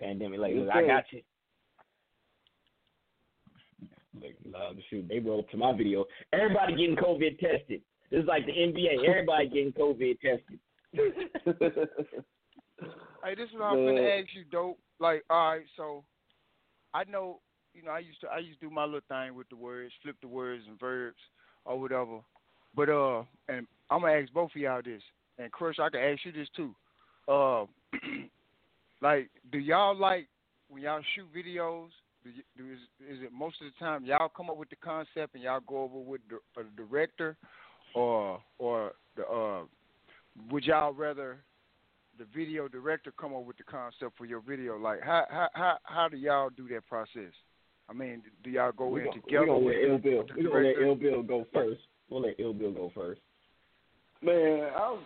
[SPEAKER 9] Pandemic, like,
[SPEAKER 10] Yes,
[SPEAKER 9] look, I got you. Like, uh, shoot, they rolled to my video. Everybody getting COVID tested. This is like the NBA. Everybody getting COVID tested. (laughs)
[SPEAKER 13] Hey, this is what I'm gonna ask you, dope. Like, all right, so I know, you know, I used to I used to do my little thing with the words, flip the words and verbs or whatever. But uh, and I'm gonna ask both of y'all this, and Crush, I can ask you this too. Uh, (clears throat) like, do y'all like when y'all shoot videos? Do, you, do is, is it most of the time y'all come up with the concept and y'all go over with the a director, or or the uh, would y'all rather the video director come up with the concept for your video? Like, how how how, how do y'all do that process? I mean, do y'all go
[SPEAKER 9] we
[SPEAKER 13] in
[SPEAKER 9] gonna,
[SPEAKER 13] together
[SPEAKER 9] we gonna
[SPEAKER 13] with,
[SPEAKER 9] let Ill
[SPEAKER 13] the,
[SPEAKER 9] Bill.
[SPEAKER 13] with the
[SPEAKER 9] We gonna let
[SPEAKER 13] director?
[SPEAKER 9] Ill Bill go first. We'll let Ill Bill go first.
[SPEAKER 10] Man, I'm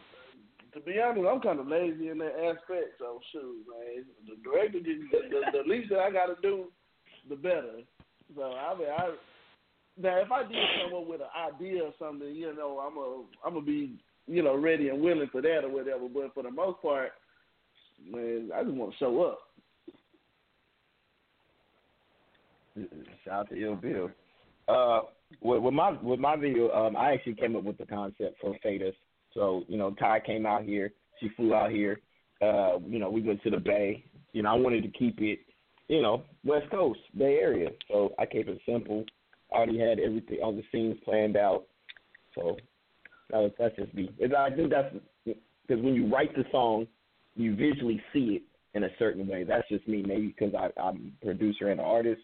[SPEAKER 10] to be honest, I'm kind of lazy in that aspect. So shoot, man, the director, the, the, the least that I got to do, the better. So I mean, I now if I did come up with an idea or something, you know, I'm a I'm gonna be you know ready and willing for that or whatever. But for the most part, man, I just want to show up.
[SPEAKER 9] Shout out to Ill Bill. Uh, with, with my with my video, um, I actually came up with the concept for Fatus. So you know, Ty came out here. She flew out here. Uh, you know, we went to the Bay. You know, I wanted to keep it, you know, West Coast, Bay Area. So I kept it simple. I already had everything, all the scenes planned out. So that was, that's just me. And I think that's because when you write the song, you visually see it in a certain way. That's just me, maybe because I'm a producer and an artist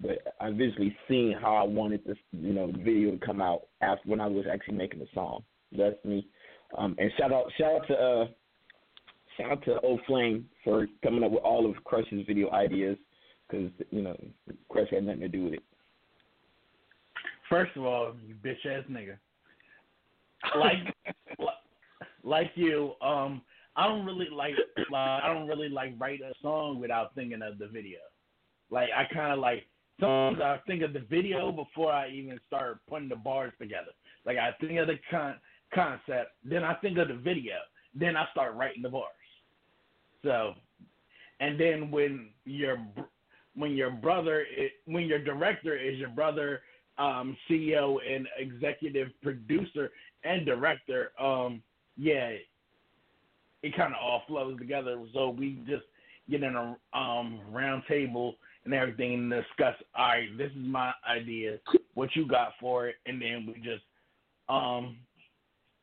[SPEAKER 9] but I visually seen how I wanted this, you know, video to come out after when I was actually making the song. That's me. Um, and shout out, shout out to, uh, shout out to Old Flame for coming up with all of Crush's video ideas, because you know, Crush had nothing to do with it.
[SPEAKER 14] First of all, you bitch ass nigga. (laughs) Like, like you, um, I don't really like, like, I don't really like write a song without thinking of the video. Like, I kind of like sometimes I think of the video before I even start putting the bars together. Like, I think of the con- concept, then I think of the video, then I start writing the bars. So, and then when your when your brother, when your director is your brother, um, CEO and executive producer and director, um, yeah, it kind of all flows together. So we just get in a um round table and everything and discuss. All right, this is my idea. What you got for it? And then we just um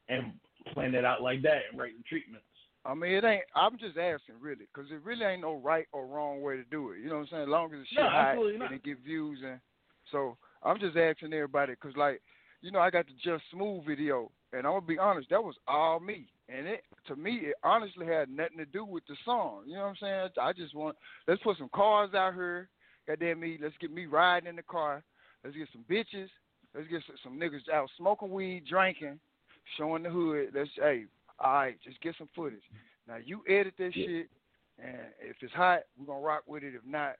[SPEAKER 14] and plan it out like that and write the treatments.
[SPEAKER 13] I mean, it ain't. I'm just asking, really, because it really ain't no right or wrong way to do it. You know what I'm saying? As long as it's shit
[SPEAKER 14] No,
[SPEAKER 13] hot and it get views, and so I'm just asking everybody, because like, you know, I got the Just Smooth video, and I'm gonna be honest, that was all me, and it to me, it honestly had nothing to do with the song. You know what I'm saying? I just want let's put some cars out here. Goddamn me, let's get me riding in the car. Let's get some bitches. Let's get some, some niggas out smoking weed, drinking, showing the hood. Let's hey, all right, just get some footage. Now you edit this
[SPEAKER 9] Yeah.
[SPEAKER 13] shit, and if it's hot, we're gonna rock with it. If not,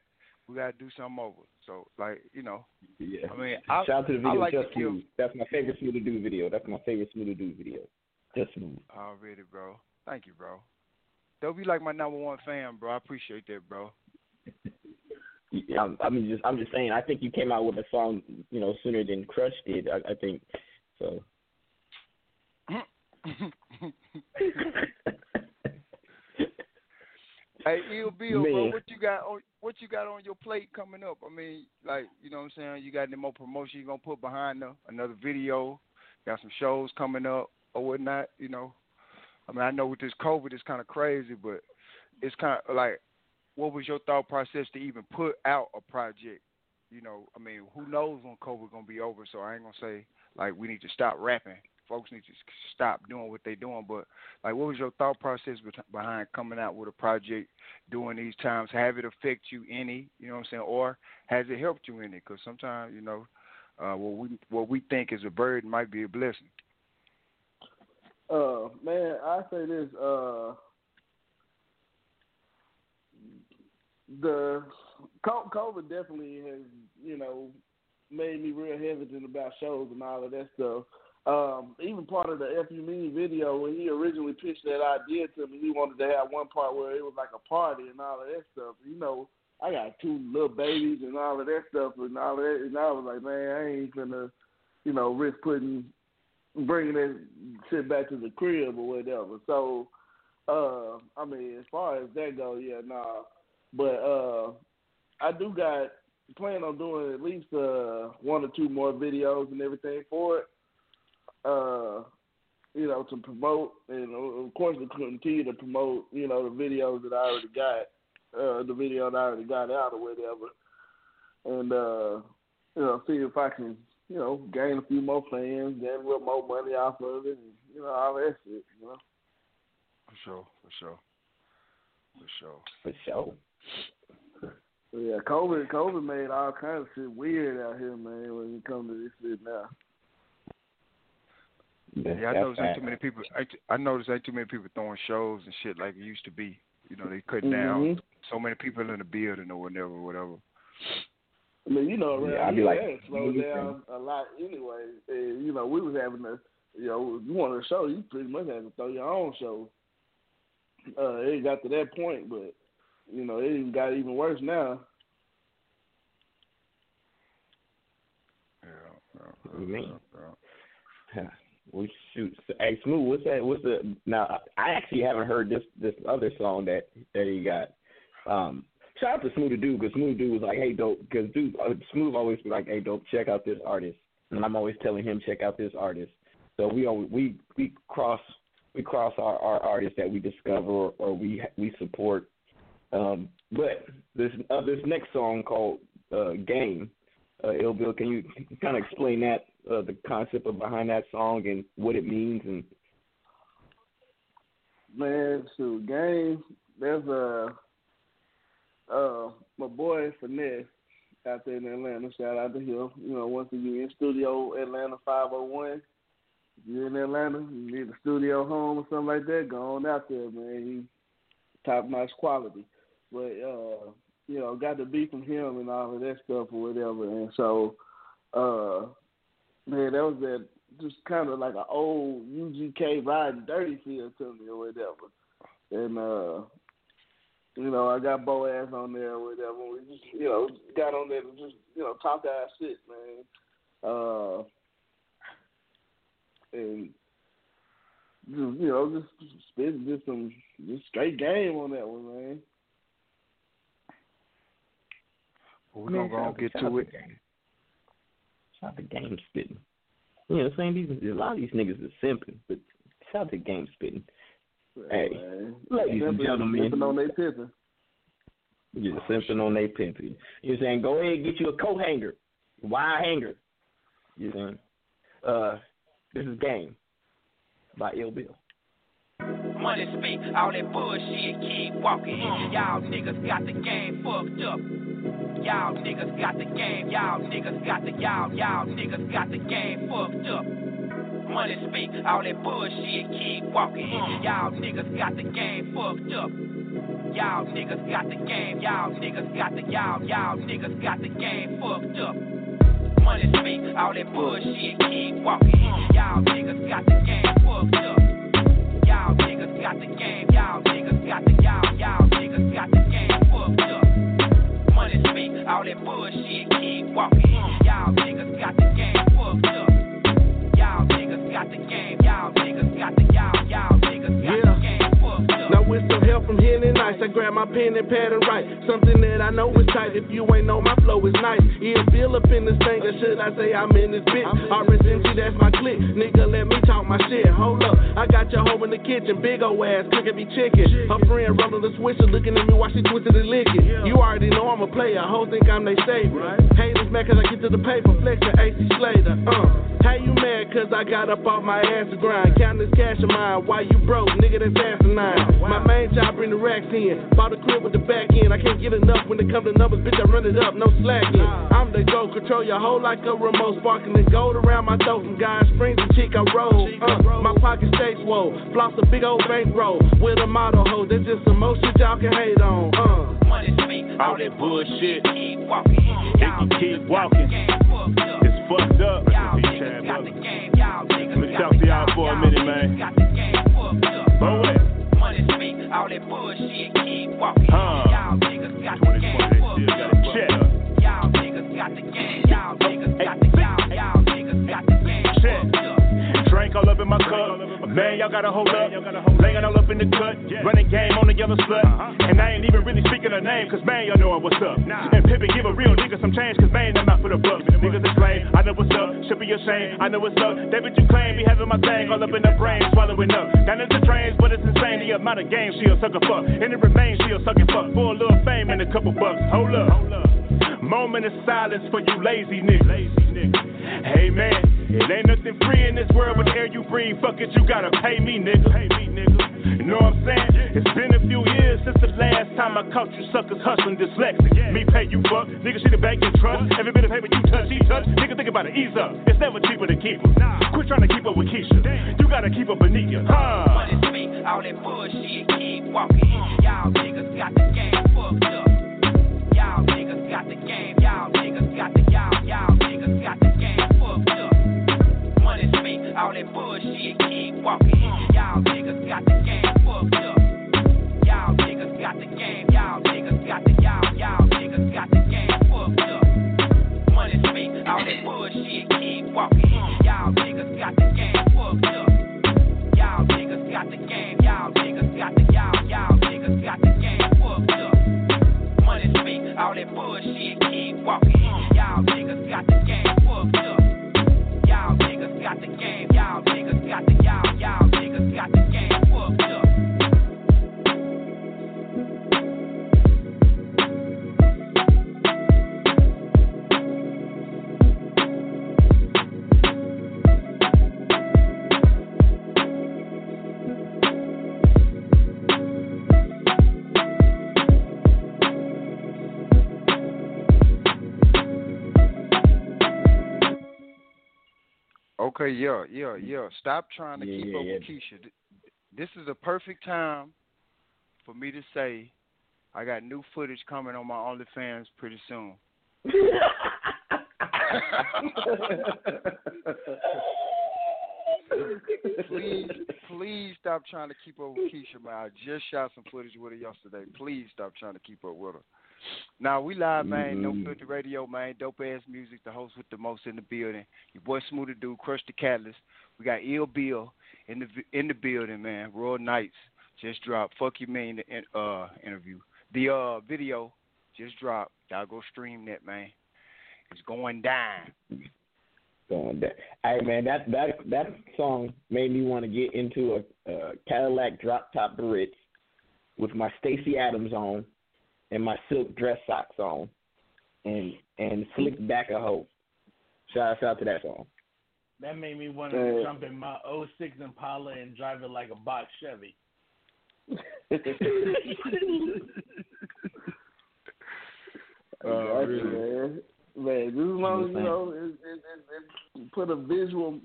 [SPEAKER 13] we gotta do something over. So like you know,
[SPEAKER 9] Yeah.
[SPEAKER 13] I mean, I,
[SPEAKER 9] Shout out to the video,
[SPEAKER 13] like
[SPEAKER 9] Just
[SPEAKER 13] give
[SPEAKER 9] That's my favorite Smooth the Dude video. That's my favorite Smooth the Dude video. Just Smooth.
[SPEAKER 13] already, bro. Thank you, bro. They'll be like my number one fan, bro. I appreciate that, bro. (laughs)
[SPEAKER 9] Yeah, I'm, I'm just I'm just saying. I think you came out with a song, you know, sooner than Crush did. I, I think so. (laughs)
[SPEAKER 13] Hey, Ill Bill, uh,
[SPEAKER 9] bro,
[SPEAKER 13] what you got on what you got on your plate coming up? I mean, like, you know what I'm saying? You got any more promotion you gonna put behind the, another video? Got some shows coming up or whatnot, you know? I mean, I know with this COVID it's kinda crazy, but it's kinda like what was your thought process to even put out a project? You know, I mean, who knows when COVID gonna be over, so I ain't gonna say like we need to stop rapping. Folks need to stop doing what they're doing, but like, what was your thought process behind coming out with a project during these times? Have it affect you any? You know what I'm saying? Or has it helped you any? Because sometimes, you know, uh, what we what we think is a burden might be a blessing.
[SPEAKER 10] Uh, man, I say this. Uh, the COVID definitely has, you know, made me real hesitant about shows and all of that stuff. Um, even part of the FU Mean video when he originally pitched that idea to me, he wanted to have one part where it was like a party and all of that stuff. You know, I got two little babies and all of that stuff and all of that, and I was like, man, I ain't gonna, you know, risk putting bringing that shit back to the crib or whatever. So, uh, I mean, as far as that goes, yeah, nah. But uh, I do got plan on doing at least uh one or two more videos and everything for it. Uh, you know, to promote and uh, of course to continue to promote, you know, the videos that I already got, uh, the video that I already got out or whatever, and uh, you know, see if I can, you know, gain a few more fans, get a little more money off of it, and you know, all that shit, you know.
[SPEAKER 13] For sure, for sure, for sure,
[SPEAKER 9] for sure.
[SPEAKER 10] But yeah, COVID, COVID made all kinds of shit weird out here, man. When it comes to this shit now.
[SPEAKER 13] Yeah, I noticed ain't too many people. I, I noticed ain't too many people throwing shows and shit like it used to be. You know, they cut down
[SPEAKER 10] Mhm.
[SPEAKER 13] so many people in the building or whatever, whatever.
[SPEAKER 10] I mean, you know, around
[SPEAKER 13] Yeah, I'd be
[SPEAKER 10] here,
[SPEAKER 13] like,
[SPEAKER 10] that slowed
[SPEAKER 13] "Mhm."
[SPEAKER 10] down a lot anyway. And, you know, we was having a, you know, you wanted a show, you pretty much had to throw your own show. Uh, it got to that point, but you know, it even got even worse now.
[SPEAKER 9] You mean? We shoot. Hey, Smooth, what's that? What's the? Now, I actually haven't heard this this other song that that he got. Um, shout out to Smooth Dude because Smooth Dude was like, "Hey, dope," because dude, uh, Smooth always be like, "Hey, dope, check out this artist," and I'm always telling him, "Check out this artist." So we always, we we cross we cross our, our artists that we discover or, or we we support. Um, but this uh, this next song called uh, "Game," uh, Ill Bill, can you kind of explain that, uh, the concept of behind that song and what it means? And
[SPEAKER 10] Man, so game. There's a uh my boy Finesse out there in Atlanta. Shout out to him. You know, once again, Studio Atlanta five oh one. If you're in Atlanta, you need a studio home or something like that, go on out there, man. He top notch quality. But uh, you know, got the beat from him and all of that stuff or whatever. And so uh man, that was that just kind of like an old UGK riding dirty feel to me or whatever. And uh you know, I got Boaz on there or whatever. We just you know, got on there and just, you know, talk our shit, man. Uh and just, you know, just spit just some just straight game on that one, man.
[SPEAKER 13] Well, we're gonna go and get to it.
[SPEAKER 9] Shout out to Game Spitting. You know, what I'm saying these a lot of these niggas are simping, but shout out to Game Spitting. Hey,
[SPEAKER 10] Man.
[SPEAKER 9] ladies and gentlemen,
[SPEAKER 10] simping on they pimping.
[SPEAKER 9] you're simping on they pimping. You're saying go ahead and get you a coat hanger, wire hanger. You know, uh, this is Game by Ill Bill.
[SPEAKER 15] Money speak, all that bullshit keep walking. In y'all niggas got the game fucked up. Y'all niggas got the game, y'all niggas got the y'all, y'all niggas got the game fucked up. Money speak, all that bullshit keep walking. Y'all niggas got the game fucked up. Y'all niggas got the game, y'all niggas got the y'all, y'all niggas got the game fucked up. Money speak, all that bullshit keep walking. Y'all niggas got the game fucked up. Y'all niggas got the game, y'all niggas got the y'all, y'all niggas got the game fucked up. All that bullshit keep walking.
[SPEAKER 7] Now with some help from Henny Nice, I grab my pen and pad and write something that I know is tight. If you ain't know, my flow is nice. Yeah, feel up in this thing, or should I say I'm in this bitch? RSMG, that's my clique. Nigga, let me talk my shit. Hold up, I got your hoe in the kitchen, big ol' ass cooking me chicken. Her friend rolling the swisher, looking at me while she twisted and licking. You already know I'm a player, hoe think I'm they savior. Haters mad cause I get to the paper, flexing AC Slater. Uh, how you mad cause I got up off my ass to grind? Counting this cash of mine, why you broke? Nigga, that's asinine. My main job bring the racks in. Bought a crib with the back end. I can't get enough when it come to numbers, bitch. I run it up, no slacking. I'm the go, control your whole like a remote, sparking the gold around my throat from God Springs and chick I roll. Uh, my pocket stays swole, floss a big old bankroll with a model hoe. That's just some more shit y'all can hate on. Uh.
[SPEAKER 15] Money speak,
[SPEAKER 16] All that bullshit. Keep walking. Keep walking. It's fucked up. Talk to y'all for a minute, man. Go away.
[SPEAKER 15] Money speak, all that bullshit, keep walking.
[SPEAKER 16] Huh.
[SPEAKER 15] Y'all niggas got the game fucked up.
[SPEAKER 16] Check.
[SPEAKER 15] Y'all niggas got the game. Y'all niggas got the y'all, y'all niggas got the game fucked up.
[SPEAKER 16] Drink all up in my cup. Man, y'all gotta hold up. Laying all up in the cut. Running game on the yellow slut. And I ain't even really speaking her name, cause man, y'all know I what's up. And Pippin give a real nigga some change, cause man, I'm out for the bucks. Niggas exclaim, I know what's up. Should be ashamed, I know what's up. That bitch you claim be having my thing all up in the brain, swallowing up. Down in the trains, but it's insane the amount of games she'll suck a fuck. And it remains she'll suck a fuck for a little fame and a couple bucks. Hold up. Moment of silence for you lazy niggas. Hey man, it ain't nothing free in this world but the air you breathe. Fuck it, you gotta pay me, nigga. Pay me, nigga. You know what I'm saying? It's been a few years since the last time I caught you suckers hustling dyslexic. Me pay you fuck, nigga shit bank you trust. Every bit of paper you touch, he touch. Nigga think about it, ease up. It's never cheaper to keep her. Quit trying to keep up with Keisha. You gotta keep up beneath you. Huh?
[SPEAKER 15] Money speak, all that bullshit, keep walking. Y'all niggas got the game fucked up. Y'all niggas got the game. Y'all niggas got the y'all, y'all niggas got the game fucked up. Money speak, all that bullshit, keep walking. Y'all niggas got the game fucked up. Y'all niggas got the game. Y'all niggas got the y'all, y'all niggas got the game fucked up. Money speak, all that bullshit, keep walking. Y'all niggas got the game fucked up. Y'all niggas got the game. Y'all niggas got the y'all, y'all niggas got the game fucked up. Money speak, all that bullshit, keep walking. Y'all niggas
[SPEAKER 13] Okay, yo, yo, yeah. Stop trying to
[SPEAKER 9] Yeah,
[SPEAKER 13] keep
[SPEAKER 9] yeah,
[SPEAKER 13] up
[SPEAKER 9] yeah.
[SPEAKER 13] with Keisha. This is a perfect time for me to say I got new footage coming on my OnlyFans pretty soon. please, please stop trying to keep up with Keisha, man. I just shot some footage with her yesterday. Please stop trying to keep up with her. Now we live, man. No
[SPEAKER 9] Mhm.
[SPEAKER 13] filter radio, man. Dope ass music. The host with the most in the building. Your boy Smooth the Dude, Crush the Catalyst. We got Ill Bill in the in the building, man. Royal Knights just dropped. Fuck you, man. The in- uh interview. The uh video just dropped. Y'all go stream that, man. It's going down.
[SPEAKER 9] Going down. Hey man, that that that song made me want to get into a, a Cadillac drop top Barrettes with my Stacy Adams on and my silk dress socks on, and and slick back a hoe. Shout shout out to that song.
[SPEAKER 14] That made me want to
[SPEAKER 9] Uh,
[SPEAKER 14] jump in my 06 Impala and drive it like a box Chevy. (laughs) (laughs)
[SPEAKER 10] Oh,
[SPEAKER 13] really?
[SPEAKER 10] man. Man, just as long as you know, it, it, it, it put a visual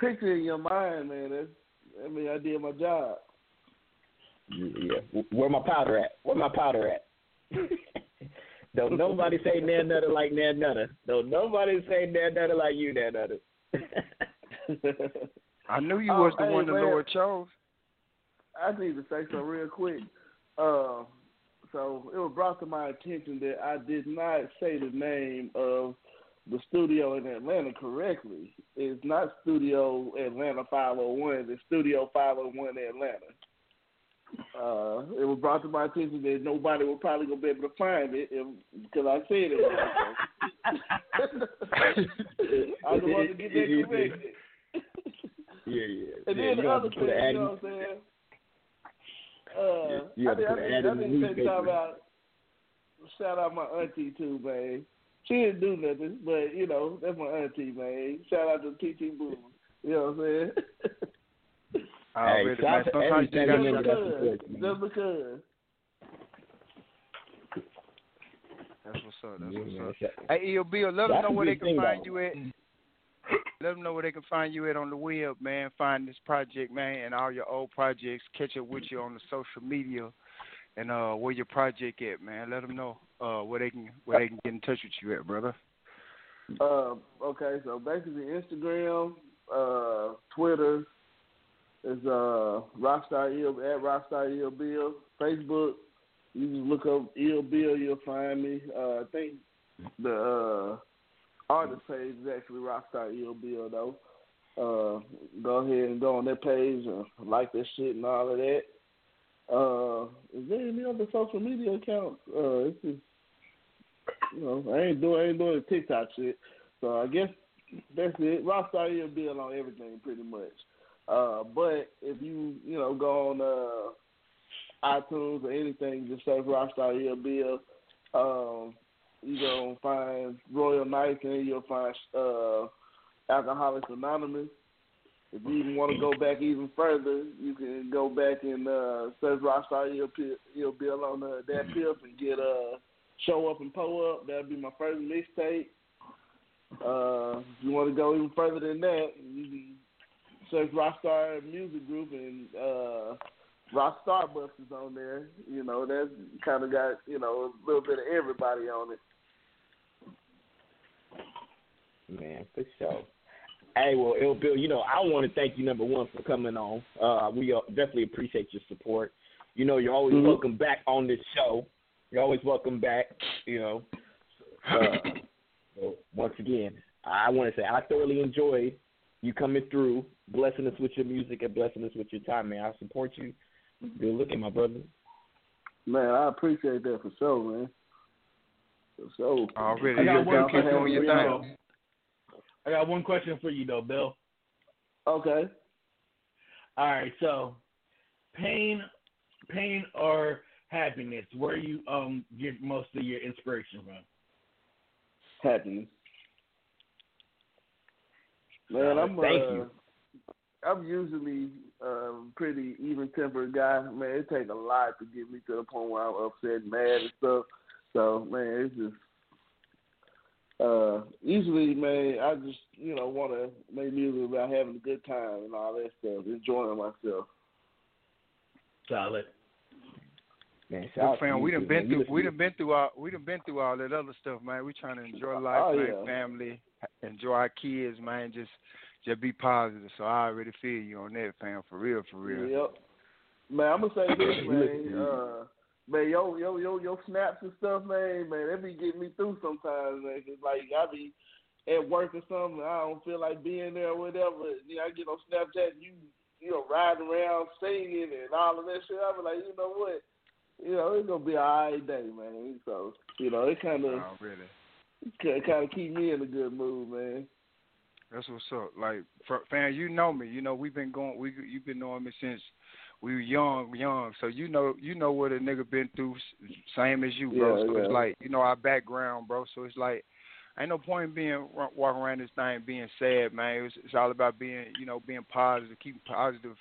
[SPEAKER 10] picture in your mind, man. That's, I mean, I did my job.
[SPEAKER 9] Yeah. Where my powder at? Where my powder at? (laughs) Don't nobody say Nan Nutter like Nan Nutter. Don't nobody say Nan Nutter like you, Nan Nutter. (laughs)
[SPEAKER 13] I knew you
[SPEAKER 10] Oh,
[SPEAKER 13] was the
[SPEAKER 10] hey,
[SPEAKER 13] one the
[SPEAKER 10] man.
[SPEAKER 13] Lord chose.
[SPEAKER 10] I need to say something real quick. Uh, so it was brought to my attention that I did not say the name of the studio in Atlanta correctly. It's not Studio Atlanta 501. It's Studio 501 Atlanta. Uh, it was brought to my attention that nobody was probably gonna be able to find it if, because I said it. (laughs) I just wanted to get that corrected.
[SPEAKER 9] Yeah, yeah.
[SPEAKER 10] And
[SPEAKER 9] yeah,
[SPEAKER 10] then the other thing,
[SPEAKER 9] put an ad
[SPEAKER 10] you know what I'm saying? Uh,
[SPEAKER 9] You
[SPEAKER 10] I think I
[SPEAKER 9] ad
[SPEAKER 10] I
[SPEAKER 9] the
[SPEAKER 10] take time out. Shout out my auntie too, man. She didn't do nothing, but you know that's my auntie, man. Shout out to TT Boo. You know what I'm saying? (laughs)
[SPEAKER 13] Already,
[SPEAKER 9] shout
[SPEAKER 13] man.
[SPEAKER 9] out to
[SPEAKER 13] Sometimes you
[SPEAKER 9] gotta
[SPEAKER 10] Just because, just because.
[SPEAKER 13] That's what's up. That's
[SPEAKER 9] Yeah,
[SPEAKER 13] what's up.
[SPEAKER 9] shout-
[SPEAKER 13] Hey, EOB, let them know where they can find
[SPEAKER 9] though.
[SPEAKER 13] you at. Let them know where they can find you at on the web, man. Find this project, man, and all your old projects. Catch up with you on the social media. and uh, where your project at, man. Let them know uh, where they can where they can get in touch with you at, brother.
[SPEAKER 10] Uh, okay, so basically Instagram, uh, Twitter is uh Rockstar Ill at Rockstar Ill Bill. Facebook, you just look up Ill Bill, you'll find me. Uh, I think the uh, artist page is actually Rockstar Ill Bill though. Uh, go ahead and go on that page and like that shit and all of that. Uh, is there any other social media accounts? Uh, it's just you know, I ain't doing I ain't doing the TikTok shit. So I guess that's it. Rockstar Ill Bill on everything pretty much. Uh, but if you you know go on uh, iTunes or anything, just search Rockstar Ill Bill. Um, you gonna find Royal Knights and you'll find uh, Alcoholics Anonymous. If you even want to go back even further, you can go back and uh, search Rockstar Ill, Ill Bill on uh, DatPiff and get uh, Show Up and Pull Up. That'll be my first mixtape. Uh, if you want to go even further than that, you can search Rockstar Music Group and uh, Rock Starbucks is on there. You know, that's kind of got you know a little bit of everybody on it.
[SPEAKER 9] Man, for sure. Hey, well, Ill Bill, you know, I want to thank you number one for coming on. Uh, we uh, definitely appreciate your support. You know, you're always
[SPEAKER 10] Mhm.
[SPEAKER 9] welcome back on this show. You're always welcome back. You know, uh, (laughs) so once again, I want to say I thoroughly enjoyed you coming through, blessing us with your music and blessing us with your time, man. I support you. Good looking, my brother.
[SPEAKER 10] Man, I appreciate that for sure, man. For sure.
[SPEAKER 13] Already,
[SPEAKER 14] I got
[SPEAKER 13] you're
[SPEAKER 14] one question
[SPEAKER 13] doing your
[SPEAKER 14] for you,
[SPEAKER 13] thing.
[SPEAKER 14] though. I got one question for you though, Bill.
[SPEAKER 10] Okay.
[SPEAKER 14] All right, so pain, pain or happiness? Where you um get most of your inspiration from?
[SPEAKER 10] Happiness. Man, I'm uh,
[SPEAKER 9] Thank you.
[SPEAKER 10] I'm usually a pretty even tempered guy. Man, it takes a lot to get me to the point where I'm upset and mad and stuff. So man, it's just uh usually man, I just, you know, wanna make music about having a good time and all that stuff, enjoying myself.
[SPEAKER 14] Solid.
[SPEAKER 9] Man,
[SPEAKER 13] Well, fam, we done been through we done been through all we done been through all that other stuff, man. We trying to enjoy life,
[SPEAKER 10] Oh,
[SPEAKER 13] man,
[SPEAKER 10] yeah.
[SPEAKER 13] family, enjoy our kids, man. Just just be positive. So I already feel you on that, fam. For real, for real.
[SPEAKER 10] Yep. Man, I'm gonna say (laughs) this, man. Uh, man, yo, yo, yo, yo, snaps and stuff, man. Man, that be getting me through sometimes, man. 'cause, like I be at work or something, I don't feel like being there or whatever. You know, I get on Snapchat, and you, you know, riding around singing and all of that shit. I be like, you know what? You know, it's gonna be a alright day, man. So, you know, it kind of,
[SPEAKER 13] Oh, really?
[SPEAKER 10] it kind of keep me in a good mood, man.
[SPEAKER 13] That's what's up. Like, for, fam, you know me. You know we've been going. We you've been knowing me since we were young, young. So you know, you know what a nigga been through, same as you, bro.
[SPEAKER 10] Yeah,
[SPEAKER 13] so
[SPEAKER 10] yeah.
[SPEAKER 13] it's like you know our background, bro. So it's like ain't no point in being wa- walking around this thing being sad, man. It's, it's all about being, you know, being positive, keeping positive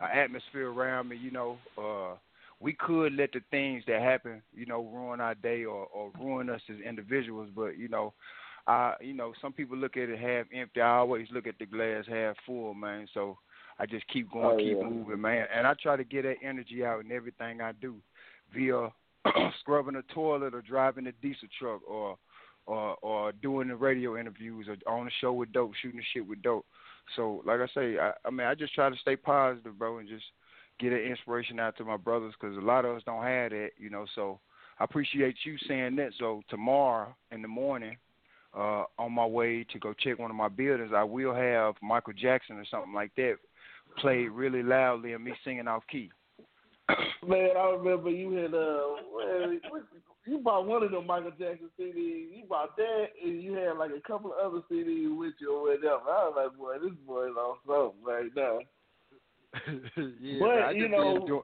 [SPEAKER 13] uh, atmosphere around me. You know, uh, we could let the things that happen, you know, ruin our day or, or ruin us as individuals, but you know. I, you know, some people look at it half empty. I always look at the glass half full, man. So I just keep going,
[SPEAKER 10] Oh,
[SPEAKER 13] keep
[SPEAKER 10] yeah.
[SPEAKER 13] moving, man. And I try to get that energy out in everything I do, via (clears throat) scrubbing a toilet or driving a diesel truck or or or doing the radio interviews or on the show with dope, shooting the shit with dope. So like I say, I, I mean, I just try to stay positive, bro, and just get an inspiration out to my brothers because a lot of us don't have that, you know. So I appreciate you saying that. So tomorrow in the morning, uh, on my way to go check one of my buildings, I will have Michael Jackson or something like that played really loudly and me singing off key. (coughs)
[SPEAKER 10] Man, I remember you had uh, man, you bought one of them Michael Jackson CDs. You bought that, and you had like a couple of other CDs with you or whatever. I was like, boy, this boy's on something right now. (laughs)
[SPEAKER 13] yeah,
[SPEAKER 10] But,
[SPEAKER 13] I
[SPEAKER 10] you
[SPEAKER 13] just
[SPEAKER 10] know-
[SPEAKER 13] enjoy-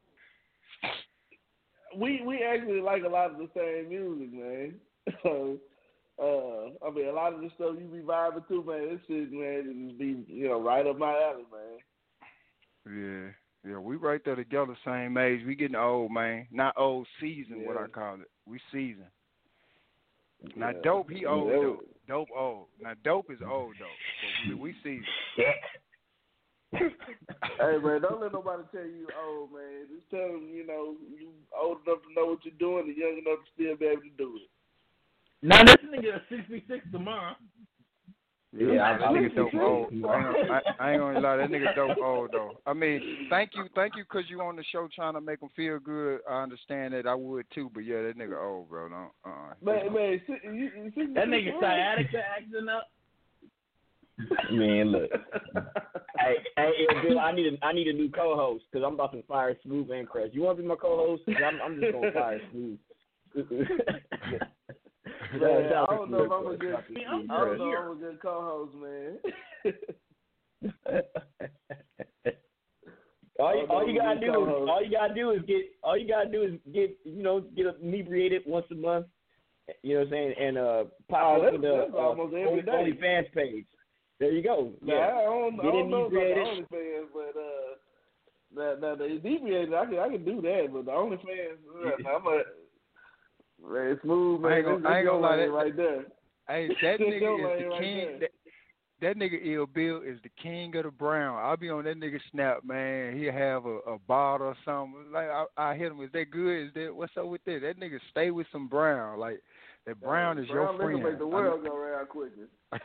[SPEAKER 10] We we actually like a lot of the same music, man. (laughs) So, uh, I mean, a lot of the stuff you be vibing to, man. This shit, man, just be you know right up my alley, man.
[SPEAKER 13] Yeah, yeah, we right there together, same age. We getting old, man. Not old, seasoned. What I call it. We seasoned. Now
[SPEAKER 10] Yeah.
[SPEAKER 13] dope, he old
[SPEAKER 10] Yeah.
[SPEAKER 13] though. Dope old. Now dope is old though. But we, we seasoned. (laughs)
[SPEAKER 10] hey man, don't let nobody tell you old man. Just tell them you know you old enough to know what you're doing and young enough to still be able to do it.
[SPEAKER 14] Now this nigga is sixty six tomorrow.
[SPEAKER 13] Yeah, that nigga dope old. I ain't, gonna, I, I ain't gonna lie, that nigga (laughs) dope old though. I mean, thank you, thank you, cause you on the show trying to make him feel good. I understand that. I would too, but yeah, that nigga old, bro. Don't, uh,
[SPEAKER 10] Man, man, si- you, you,
[SPEAKER 14] That nigga sciatica acting up. (laughs)
[SPEAKER 9] Man, look. (laughs) hey, hey, hey, Bill, I need a I need a new co-host because I'm about to fire Smooth and Crash. You want to be my co-host? I'm I'm just gonna fire Smooth. (laughs)
[SPEAKER 10] Man, I don't know if I'm a good.
[SPEAKER 9] Shout out to
[SPEAKER 10] I don't know if I'm a good co-host, man. (laughs)
[SPEAKER 9] All you, all you gotta do is all you gotta do is get all you gotta do is get you know get inebriated once a month. You know what I'm saying? And uh pop
[SPEAKER 10] Oh,
[SPEAKER 9] up
[SPEAKER 10] that's-
[SPEAKER 9] the
[SPEAKER 10] every
[SPEAKER 9] Only,
[SPEAKER 10] day.
[SPEAKER 9] OnlyFans page. There you go. Yeah.
[SPEAKER 10] I don't, I
[SPEAKER 9] Get
[SPEAKER 10] don't know about the
[SPEAKER 9] inebriated.
[SPEAKER 10] OnlyFans, but uh, that that the inebriated, I can I can do that, but the OnlyFans, uh, I'm a man, it's smooth man.
[SPEAKER 13] I ain't gonna, I ain't gonna lie, that,
[SPEAKER 10] right there.
[SPEAKER 13] Hey, (laughs) that nigga is the
[SPEAKER 10] right
[SPEAKER 13] king.
[SPEAKER 10] there.
[SPEAKER 13] That, that nigga Ill Bill is the king of the brown. I'll be on that nigga snap, man. He'll have a, a bottle or something. Like I, I hit him. Is that good? Is that what's up with that? That nigga stay with some brown. Like that brown is
[SPEAKER 10] Brown
[SPEAKER 13] your friend.
[SPEAKER 10] make the
[SPEAKER 13] I
[SPEAKER 10] world go round quicker. (laughs)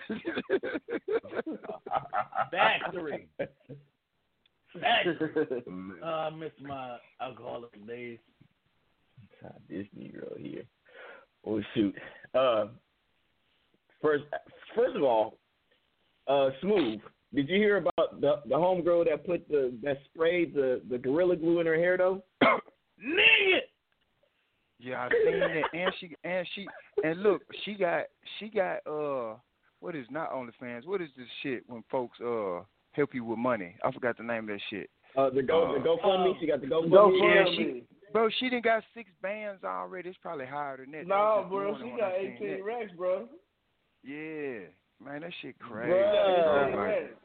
[SPEAKER 14] Factory. (laughs) Factory. Uh, I miss my alcoholic days.
[SPEAKER 9] This Negro here. Oh shoot. Uh, first, first of all, uh, smooth. Did you hear about the the homegirl that put the that sprayed the the gorilla glue in her hair though? (coughs)
[SPEAKER 14] Nigga.
[SPEAKER 13] Yeah, I seen that, (laughs) and she and she and look, she got she got uh, what is not OnlyFans? What is this shit when folks uh help you with money? I forgot the name of that shit.
[SPEAKER 9] Uh, the go the GoFundMe.
[SPEAKER 14] Oh.
[SPEAKER 9] she got the GoFundMe.
[SPEAKER 13] Yeah, she, bro, she done got six bands already. It's probably higher than that. That
[SPEAKER 10] No,
[SPEAKER 13] was
[SPEAKER 10] bro, she got 18
[SPEAKER 13] that.
[SPEAKER 10] racks, bro.
[SPEAKER 13] Yeah, man, that shit crazy.
[SPEAKER 9] Bruh.
[SPEAKER 13] bro. Like,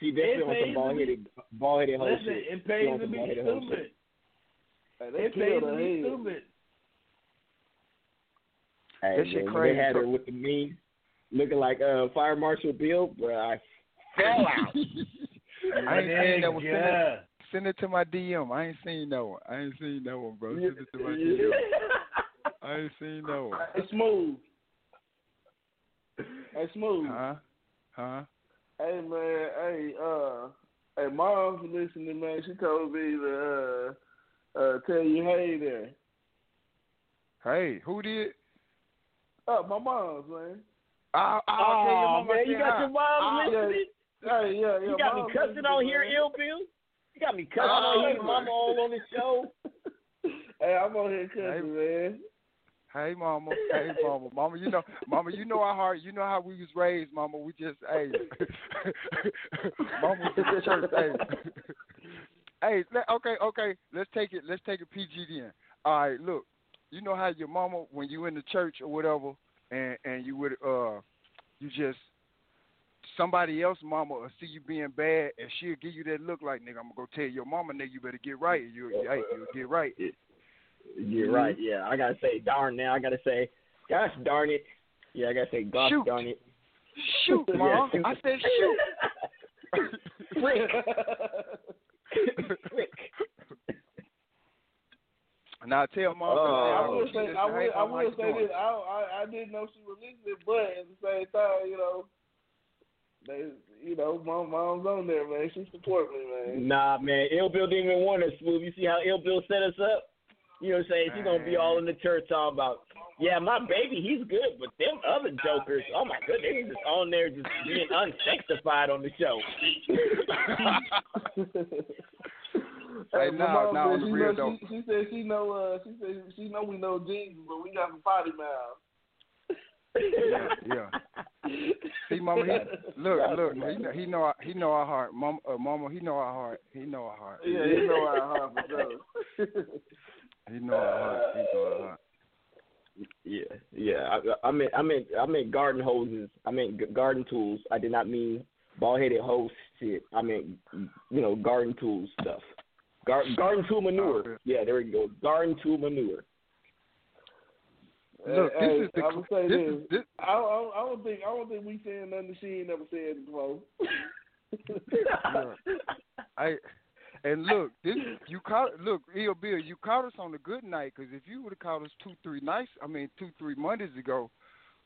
[SPEAKER 9] She definitely
[SPEAKER 14] It
[SPEAKER 9] on some
[SPEAKER 14] to
[SPEAKER 9] bald headed bald headed hoe
[SPEAKER 14] Listen,
[SPEAKER 9] shit.
[SPEAKER 14] it
[SPEAKER 9] She
[SPEAKER 14] pays to be
[SPEAKER 9] bald-headed hoe shit.
[SPEAKER 14] stupid.
[SPEAKER 10] Hey, they
[SPEAKER 14] It pays to be
[SPEAKER 10] head.
[SPEAKER 14] stupid.
[SPEAKER 9] Hey,
[SPEAKER 13] That shit
[SPEAKER 9] man,
[SPEAKER 13] crazy.
[SPEAKER 9] They had her with the me looking like uh, Fire Marshal Bill, but I fell (laughs) out.
[SPEAKER 13] I ain't seen that one. Send
[SPEAKER 14] Nigga.
[SPEAKER 13] it, send it to my DM. I ain't seen that one. I ain't seen that one, bro. Send it to my DM. (laughs) I ain't seen that one.
[SPEAKER 10] It's smooth. Hey, smooth.
[SPEAKER 13] Huh? Huh?
[SPEAKER 10] Hey man, hey uh, hey mom's listening, man. She told me to uh, uh, tell you hey there.
[SPEAKER 13] Hey, who did?
[SPEAKER 10] Oh, my mom's man.
[SPEAKER 13] I'll, I'll
[SPEAKER 9] Oh,
[SPEAKER 13] tell your mama
[SPEAKER 9] man, you got your mom
[SPEAKER 10] Yeah,
[SPEAKER 9] listening?
[SPEAKER 10] hey, yeah, yeah.
[SPEAKER 9] You got me
[SPEAKER 10] mom's
[SPEAKER 9] cussing on here,
[SPEAKER 10] man.
[SPEAKER 9] ill Bill? You got me cussing
[SPEAKER 10] Oh,
[SPEAKER 9] on here, mama all on the show? (laughs)
[SPEAKER 10] Hey, I'm on here cussing, man.
[SPEAKER 13] Hey, mama. Hey, mama. Mama, you know, mama, you know our heart. You know how we was raised, mama. We just, hey, (laughs) mama was in church. Hey, hey. Let, okay, okay. Let's take it. Let's take it PG then. All right. Look, you know how your mama, when you in the church or whatever, and and you would, uh, you just somebody else mama will see you being bad and she'll give you that look like nigga I'm gonna go tell your mama nigga you better get right you hey, you get right
[SPEAKER 9] You're right, yeah. I gotta say darn now. I gotta say, gosh darn it. Yeah, I gotta say gosh
[SPEAKER 13] Shoot.
[SPEAKER 9] darn it.
[SPEAKER 13] shoot (laughs)
[SPEAKER 9] Yeah,
[SPEAKER 13] mom
[SPEAKER 9] shoot.
[SPEAKER 13] I said shoot (laughs)
[SPEAKER 9] Frick. (laughs)
[SPEAKER 13] now I tell mom
[SPEAKER 10] I
[SPEAKER 13] uh,
[SPEAKER 10] will say, I
[SPEAKER 13] hey,
[SPEAKER 10] will, I will say
[SPEAKER 13] doing?
[SPEAKER 10] this. I, I, I didn't know she was listening, but at the same time, you know, they, you know, my mom's on there, man. She support me, man.
[SPEAKER 9] Nah, man, Ill Bill didn't even want us smooth. You see how Ill Bill set us up? You know what I'm saying? She's gonna be all in the church talking about, yeah, my baby, he's good, but them other jokers, oh my goodness, they just on there just being unsanctified on the show. (laughs)
[SPEAKER 13] Hey,
[SPEAKER 10] my
[SPEAKER 13] nah,
[SPEAKER 10] mom
[SPEAKER 13] nah, on the
[SPEAKER 10] she
[SPEAKER 13] real though.
[SPEAKER 10] she, she said she know, uh, she said she know we know Jesus, but we got some potty mouths.
[SPEAKER 13] Yeah yeah (laughs) see mama he, look look he know, he know our, he know our heart mama uh, mama he know our heart he know our heart
[SPEAKER 10] Yeah, you know our heart for sure. (laughs)
[SPEAKER 13] he know our heart he know our heart
[SPEAKER 9] Yeah, yeah. I, I meant, I meant, I meant garden hoses. I meant g- garden tools. I did not mean bald headed hose shit. I meant, you know, garden tools stuff. Gar- garden tool manure. Yeah, there we go. Garden tool manure.
[SPEAKER 13] Look, this
[SPEAKER 10] hey,
[SPEAKER 13] is the-
[SPEAKER 10] I would say
[SPEAKER 13] this
[SPEAKER 10] this.
[SPEAKER 13] is- this-
[SPEAKER 10] I, I, I don't think I don't think we saying nothing she ain't never said before. (laughs)
[SPEAKER 13] I and look, this you caught look, Ill Bill, you caught us on a good night because if you would have caught us two, three nights, I mean two, three Mondays ago,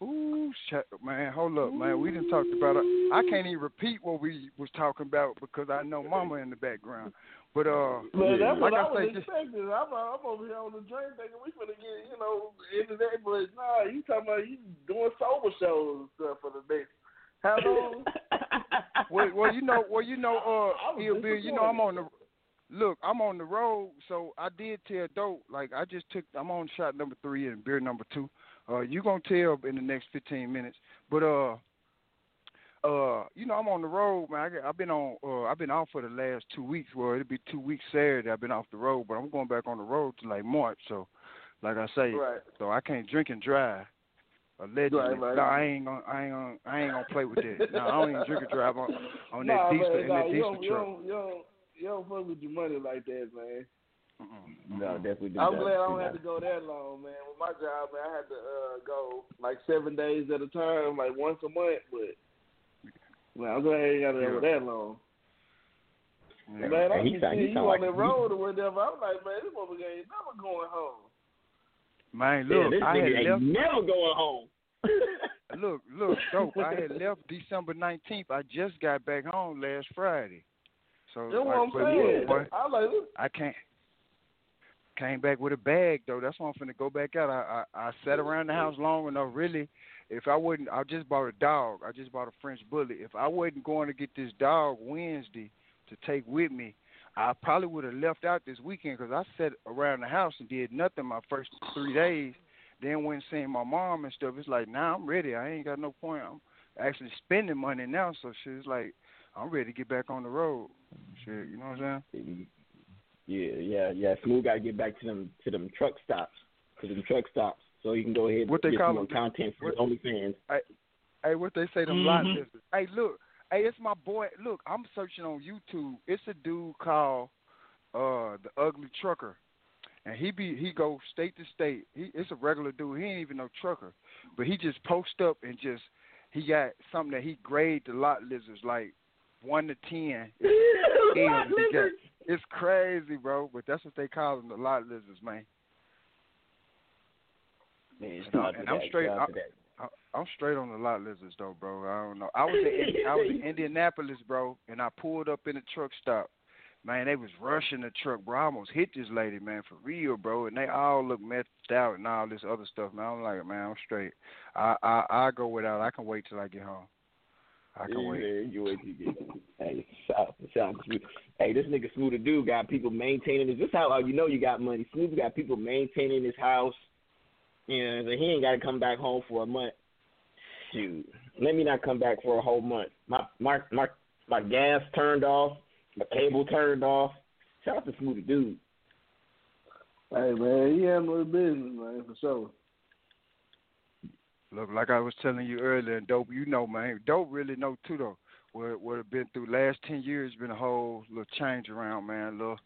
[SPEAKER 13] ooh, shut, man, hold up, man, we didn't talk about it. I can't even repeat what we was talking about because I know Mama in the background. But uh,
[SPEAKER 10] Man, that's
[SPEAKER 13] like
[SPEAKER 10] what I,
[SPEAKER 13] I
[SPEAKER 10] was
[SPEAKER 13] say, just
[SPEAKER 10] expecting. I'm, I'm over here on the drink thinking we finna get, you know, into that, but nah, you talking about you doing sober shows and stuff for the next how long? (laughs)
[SPEAKER 13] well, well, you know, well, you know, uh,
[SPEAKER 10] was
[SPEAKER 13] Ill Bill, you know, I'm on the look, I'm on the road, so I did tell Dope, like I just took, I'm on shot number three and beer number two. Uh, you gonna tell in the next 15 minutes, but uh, uh, you know, I'm on the road, man. I, I've been on, uh, I've been off for the last two weeks. Well, it'll be two weeks Saturday. I've been off the road, but I'm going back on the road to like March. So, like I say,
[SPEAKER 10] Right.
[SPEAKER 13] so I can't drink and drive. Allegedly,
[SPEAKER 10] Right, right.
[SPEAKER 13] no, I ain't gonna, I ain't gonna, I ain't gonna play with that. No, I don't even drink and drive on on that
[SPEAKER 10] nah,
[SPEAKER 13] diesel
[SPEAKER 10] man,
[SPEAKER 13] in
[SPEAKER 10] nah,
[SPEAKER 13] that
[SPEAKER 10] you
[SPEAKER 13] diesel
[SPEAKER 10] don't, you don't, you don't, you don't fuck with your money like that, man.
[SPEAKER 9] No, definitely. do
[SPEAKER 10] I'm
[SPEAKER 9] not.
[SPEAKER 10] glad I
[SPEAKER 9] Do
[SPEAKER 10] don't have to go that long, man. With my job, man, I had to uh, go like seven days at a time, like once a month. But man, I'm glad I ain't got to go that long.
[SPEAKER 13] Yeah.
[SPEAKER 10] Man, I
[SPEAKER 9] And he
[SPEAKER 10] can
[SPEAKER 9] sound-
[SPEAKER 10] see
[SPEAKER 9] he
[SPEAKER 10] you on
[SPEAKER 9] like
[SPEAKER 10] the road or whatever. I'm like, man, this motherfucker ain't never going home.
[SPEAKER 13] Man,
[SPEAKER 9] Yeah,
[SPEAKER 13] look,
[SPEAKER 9] this
[SPEAKER 13] I
[SPEAKER 9] nigga
[SPEAKER 13] had
[SPEAKER 9] ain't
[SPEAKER 13] left.
[SPEAKER 9] never going home. (laughs)
[SPEAKER 13] Look, look, dope. I had (laughs) left December 19th. I just got back home last Friday. So
[SPEAKER 10] That's what
[SPEAKER 13] like,
[SPEAKER 10] I'm
[SPEAKER 13] but
[SPEAKER 10] saying.
[SPEAKER 13] boy,
[SPEAKER 10] I'm like, look,
[SPEAKER 13] I can't. Came back with a bag though. That's why I'm finna go back out. I, I I sat around the house long enough. Really, if I wouldn't, I just bought a dog. I just bought a French bully. If I wasn't going to get this dog Wednesday to take with me, I probably would have left out this weekend because I sat around the house and did nothing my first three days. Then went and seen my mom and stuff. It's like now I'm ready. I ain't got no point. I'm actually spending money now. So it's like I'm ready to get back on the road. Shit, you know what I'm saying?
[SPEAKER 9] Yeah, yeah, yeah. Smooth got to get back to them to them truck stops, to them truck stops, so he can go ahead and
[SPEAKER 13] What they
[SPEAKER 9] get
[SPEAKER 13] call
[SPEAKER 9] some more
[SPEAKER 13] them?
[SPEAKER 9] content for his OnlyFans.
[SPEAKER 13] Hey, what they say them lot
[SPEAKER 9] Mhm.
[SPEAKER 13] lizards. Hey, look, hey, it's my boy. Look, I'm searching on YouTube. It's a dude called uh the Ugly Trucker, and he be he go state to state. He it's a regular dude. He ain't even no trucker, but he just post up and just he got something that he grade the lot lizards like one to ten. (laughs) It's,
[SPEAKER 9] Lot
[SPEAKER 13] M's he got.
[SPEAKER 9] lizards?
[SPEAKER 13] It's crazy, bro. But that's what they call them, the lot lizards, man.
[SPEAKER 9] Man,
[SPEAKER 13] And, I, and I'm straight. I,
[SPEAKER 9] out to that.
[SPEAKER 13] I, I'm straight on the lot lizards though, bro. I don't know. I was in I was in (laughs) Indianapolis, bro, and I pulled up in a truck stop. Man, they was rushing the truck, bro. I almost hit this lady, man, for real, bro. And they all look messed out and all this other stuff, man. I'm like, man, I'm straight. I I I go without. I can wait till I get home. I can
[SPEAKER 9] yeah,
[SPEAKER 13] wait.
[SPEAKER 9] man, you wait till you get. Hey, shout, shout, out to Hey, this nigga Smooth dude got people maintaining his. This how uh, you know you got money. Smooth got people maintaining his house. You know, so he ain't got to come back home for a month. Shoot, let me not come back for a whole month. My my my my gas turned off. My cable turned off. Shout out to Smooth dude.
[SPEAKER 10] hey man, he handle his business, man, for sure.
[SPEAKER 13] Look, like I was telling you earlier, and dope, you know, man, dope really know too though. What what have been through last ten years been a whole little change around, man. A little,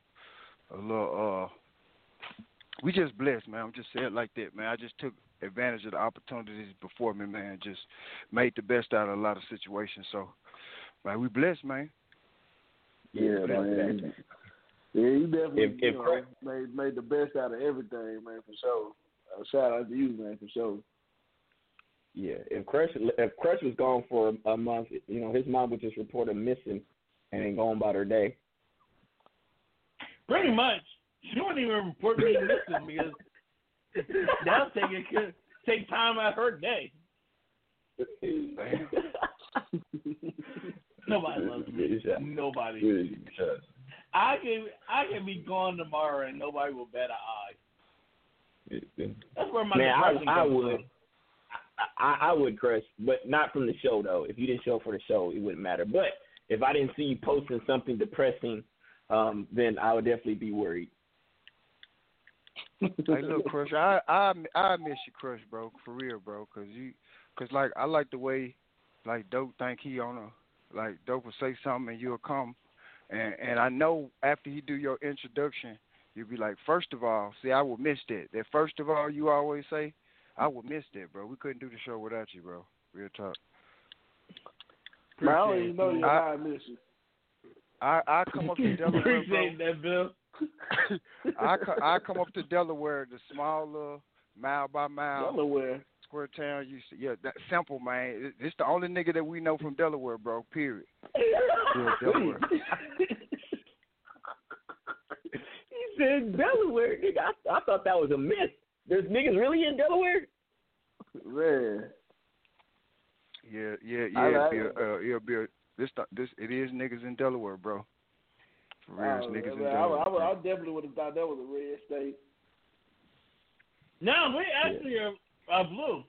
[SPEAKER 13] a little. uh We just blessed, man. I'm just saying it like that, man. I just took advantage of the opportunities before me, man. Just made the best out of a lot of situations. So, man, we blessed, man.
[SPEAKER 10] Yeah,
[SPEAKER 9] that's
[SPEAKER 10] man. Yeah, you definitely
[SPEAKER 9] If-
[SPEAKER 10] you
[SPEAKER 9] if
[SPEAKER 10] know, made made the best out of everything, man, for sure. Uh, shout out to you, man, for sure.
[SPEAKER 9] Yeah, if Crush if Crush was gone for a, a month, you know, his mom would just report him missing and then go on about her day.
[SPEAKER 14] Pretty much. She wouldn't even report me missing because (laughs) take it could take time out of her day. (laughs) Nobody loves me. Nobody. I can I can be gone tomorrow and nobody will bat an eye. That's where my
[SPEAKER 9] Man, I, I would.
[SPEAKER 14] from.
[SPEAKER 9] I, I would crush, but not from the show though. If you didn't show for the show, it wouldn't matter. But if I didn't see you posting something depressing, um, then I would definitely be worried.
[SPEAKER 13] hey, look, Crush, I I I miss you, Crush, bro, for real, bro, cause you, cause like I like the way, like Dope think he on a, like Dope will say something and you'll come, and and I know after he do your introduction, you'll be like, first of all, see, I will miss that. That first of all, you always say, I would miss that, bro. We couldn't do the show without you, bro. Real talk.
[SPEAKER 10] Man, I don't even know you
[SPEAKER 13] I-
[SPEAKER 10] how I miss you.
[SPEAKER 13] I I come up to (laughs) Delaware, bro.
[SPEAKER 14] That, Bill. (laughs)
[SPEAKER 13] I I come up to Delaware, the small little mile by mile
[SPEAKER 10] Delaware.
[SPEAKER 13] square town. You see, yeah, that simple man. It's the only nigga that we know from Delaware, bro. Period. Yeah, (laughs) Delaware.
[SPEAKER 9] he said Delaware. Nigga, I, I thought that was a myth. There's niggas really in Delaware?
[SPEAKER 10] Man.
[SPEAKER 13] Yeah, yeah,
[SPEAKER 10] I
[SPEAKER 13] yeah.
[SPEAKER 10] like
[SPEAKER 13] Bill,
[SPEAKER 10] it.
[SPEAKER 13] uh, yeah, Bill. This this it is niggas in Delaware, bro. For real, it's
[SPEAKER 10] Oh,
[SPEAKER 13] niggas in
[SPEAKER 10] man, I,
[SPEAKER 13] Delaware.
[SPEAKER 10] I,
[SPEAKER 13] bro.
[SPEAKER 10] I definitely would have thought that was a red state.
[SPEAKER 14] No, we actually are uh, blue.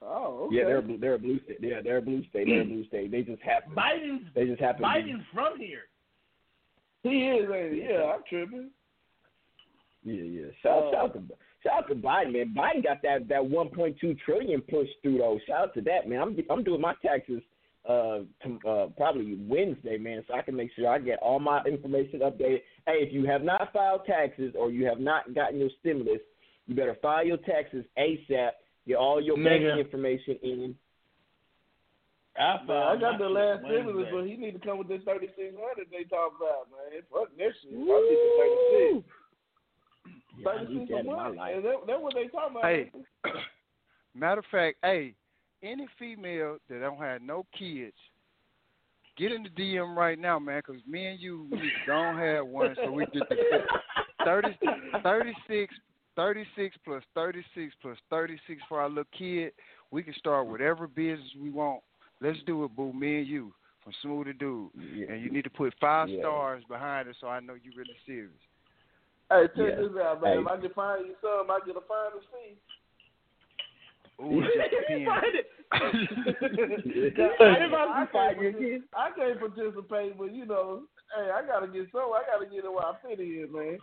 [SPEAKER 10] Oh, okay.
[SPEAKER 9] Yeah, they're a they're a blue state. Yeah, they're a blue state. They're a blue state. They just happen.
[SPEAKER 14] Biden's
[SPEAKER 9] They just happen.
[SPEAKER 14] Biden's from here.
[SPEAKER 10] He is, ain't? Yeah, I'm tripping.
[SPEAKER 9] Yeah, yeah. Shout,
[SPEAKER 10] Uh,
[SPEAKER 9] shout out to shout out to Biden, man. Biden got that that 1.2 trillion push through though. Shout out to that, man. I'm I'm doing my taxes uh, to, uh probably Wednesday, man, so I can make sure I get all my information updated. Hey, if you have not filed taxes or you have not gotten your stimulus, you better file your taxes ASAP. Get all your banking information in.
[SPEAKER 14] I,
[SPEAKER 10] Man, I got the last stimulus, but he need to come with this 3600 they talk about, man. Fuck this shit. I get the 36.
[SPEAKER 9] Yeah, I need that in my life.
[SPEAKER 10] And that, that's what they talking about.
[SPEAKER 13] Hey, (coughs) matter of fact, hey, any female that don't have no kids, get in the DM right now, man, 'cause me and you we (laughs) don't have one, so we get the (laughs) 30, 36, 36 plus 36 plus 36 for our little kid. We can start whatever business we want. Let's do it, boo. Me and you from Smooth the Dude. And you need to put five
[SPEAKER 9] Yeah.
[SPEAKER 13] stars behind it so I know you're really serious.
[SPEAKER 10] Hey, check
[SPEAKER 9] Yeah.
[SPEAKER 10] this out, man.
[SPEAKER 9] Hey.
[SPEAKER 10] If I can find you some, I get a finder's fee.
[SPEAKER 13] Ooh, it just (laughs) depends. (laughs)
[SPEAKER 9] If I can find you again.
[SPEAKER 10] I can't participate, but you know, hey, I gotta get some. I gotta get it where I fit in, man.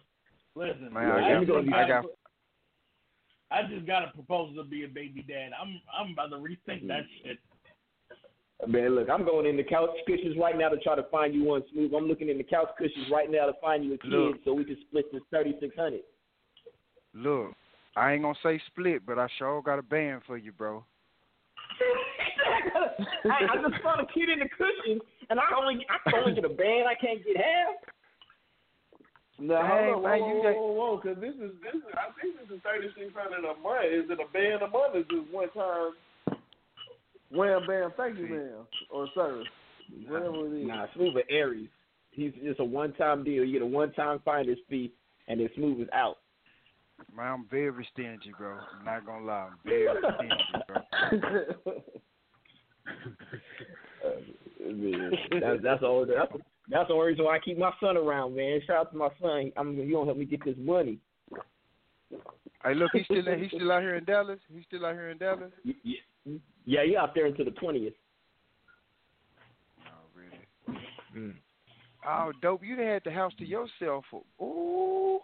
[SPEAKER 14] Listen,
[SPEAKER 13] Man,
[SPEAKER 14] I,
[SPEAKER 13] I got,
[SPEAKER 14] just
[SPEAKER 13] I got
[SPEAKER 14] I just got a proposal to be a baby dad. I'm I'm about to rethink that mm. shit.
[SPEAKER 9] Man, look, I'm going in the couch cushions right now to try to find you one smooth. I'm looking in the couch cushions right now to find you a kid
[SPEAKER 13] Look.
[SPEAKER 9] so we can split this thirty six hundred.
[SPEAKER 13] Look, I ain't gonna say split, but I sure got a band for you, bro. (laughs)
[SPEAKER 9] I, I just found a kid in the cushion, and I only I can only get a band. I can't get half.
[SPEAKER 10] No,
[SPEAKER 13] Hey,
[SPEAKER 10] hold on,
[SPEAKER 13] man,
[SPEAKER 10] whoa,
[SPEAKER 13] you
[SPEAKER 10] whoa,
[SPEAKER 13] got-
[SPEAKER 10] whoa, whoa, because this is this is I think this is thirty six hundred a month. Is it a band a month? Is this one time? Wham bam, thank you, ma'am, or sir, whatever it is.
[SPEAKER 9] Nah, Smooth or Aries. He's just a one time deal. You get a one time finder's fee, and then Smooth is out.
[SPEAKER 13] Man, I'm very stingy, bro. I'm not gonna lie, I'm (laughs) very stingy, bro.
[SPEAKER 9] Uh, (laughs) man, that's that's all. That's, that's the only reason why I keep my son around, man. Shout out to my son. I'm you gonna help me get this money.
[SPEAKER 13] Hey, look, he's still he's still out here in Dallas. He's still out here in Dallas.
[SPEAKER 9] Yeah, yeah, you're out there until the twentieth.
[SPEAKER 13] Oh, really? Mm. Oh, dope! You had the house to yourself. For, ooh,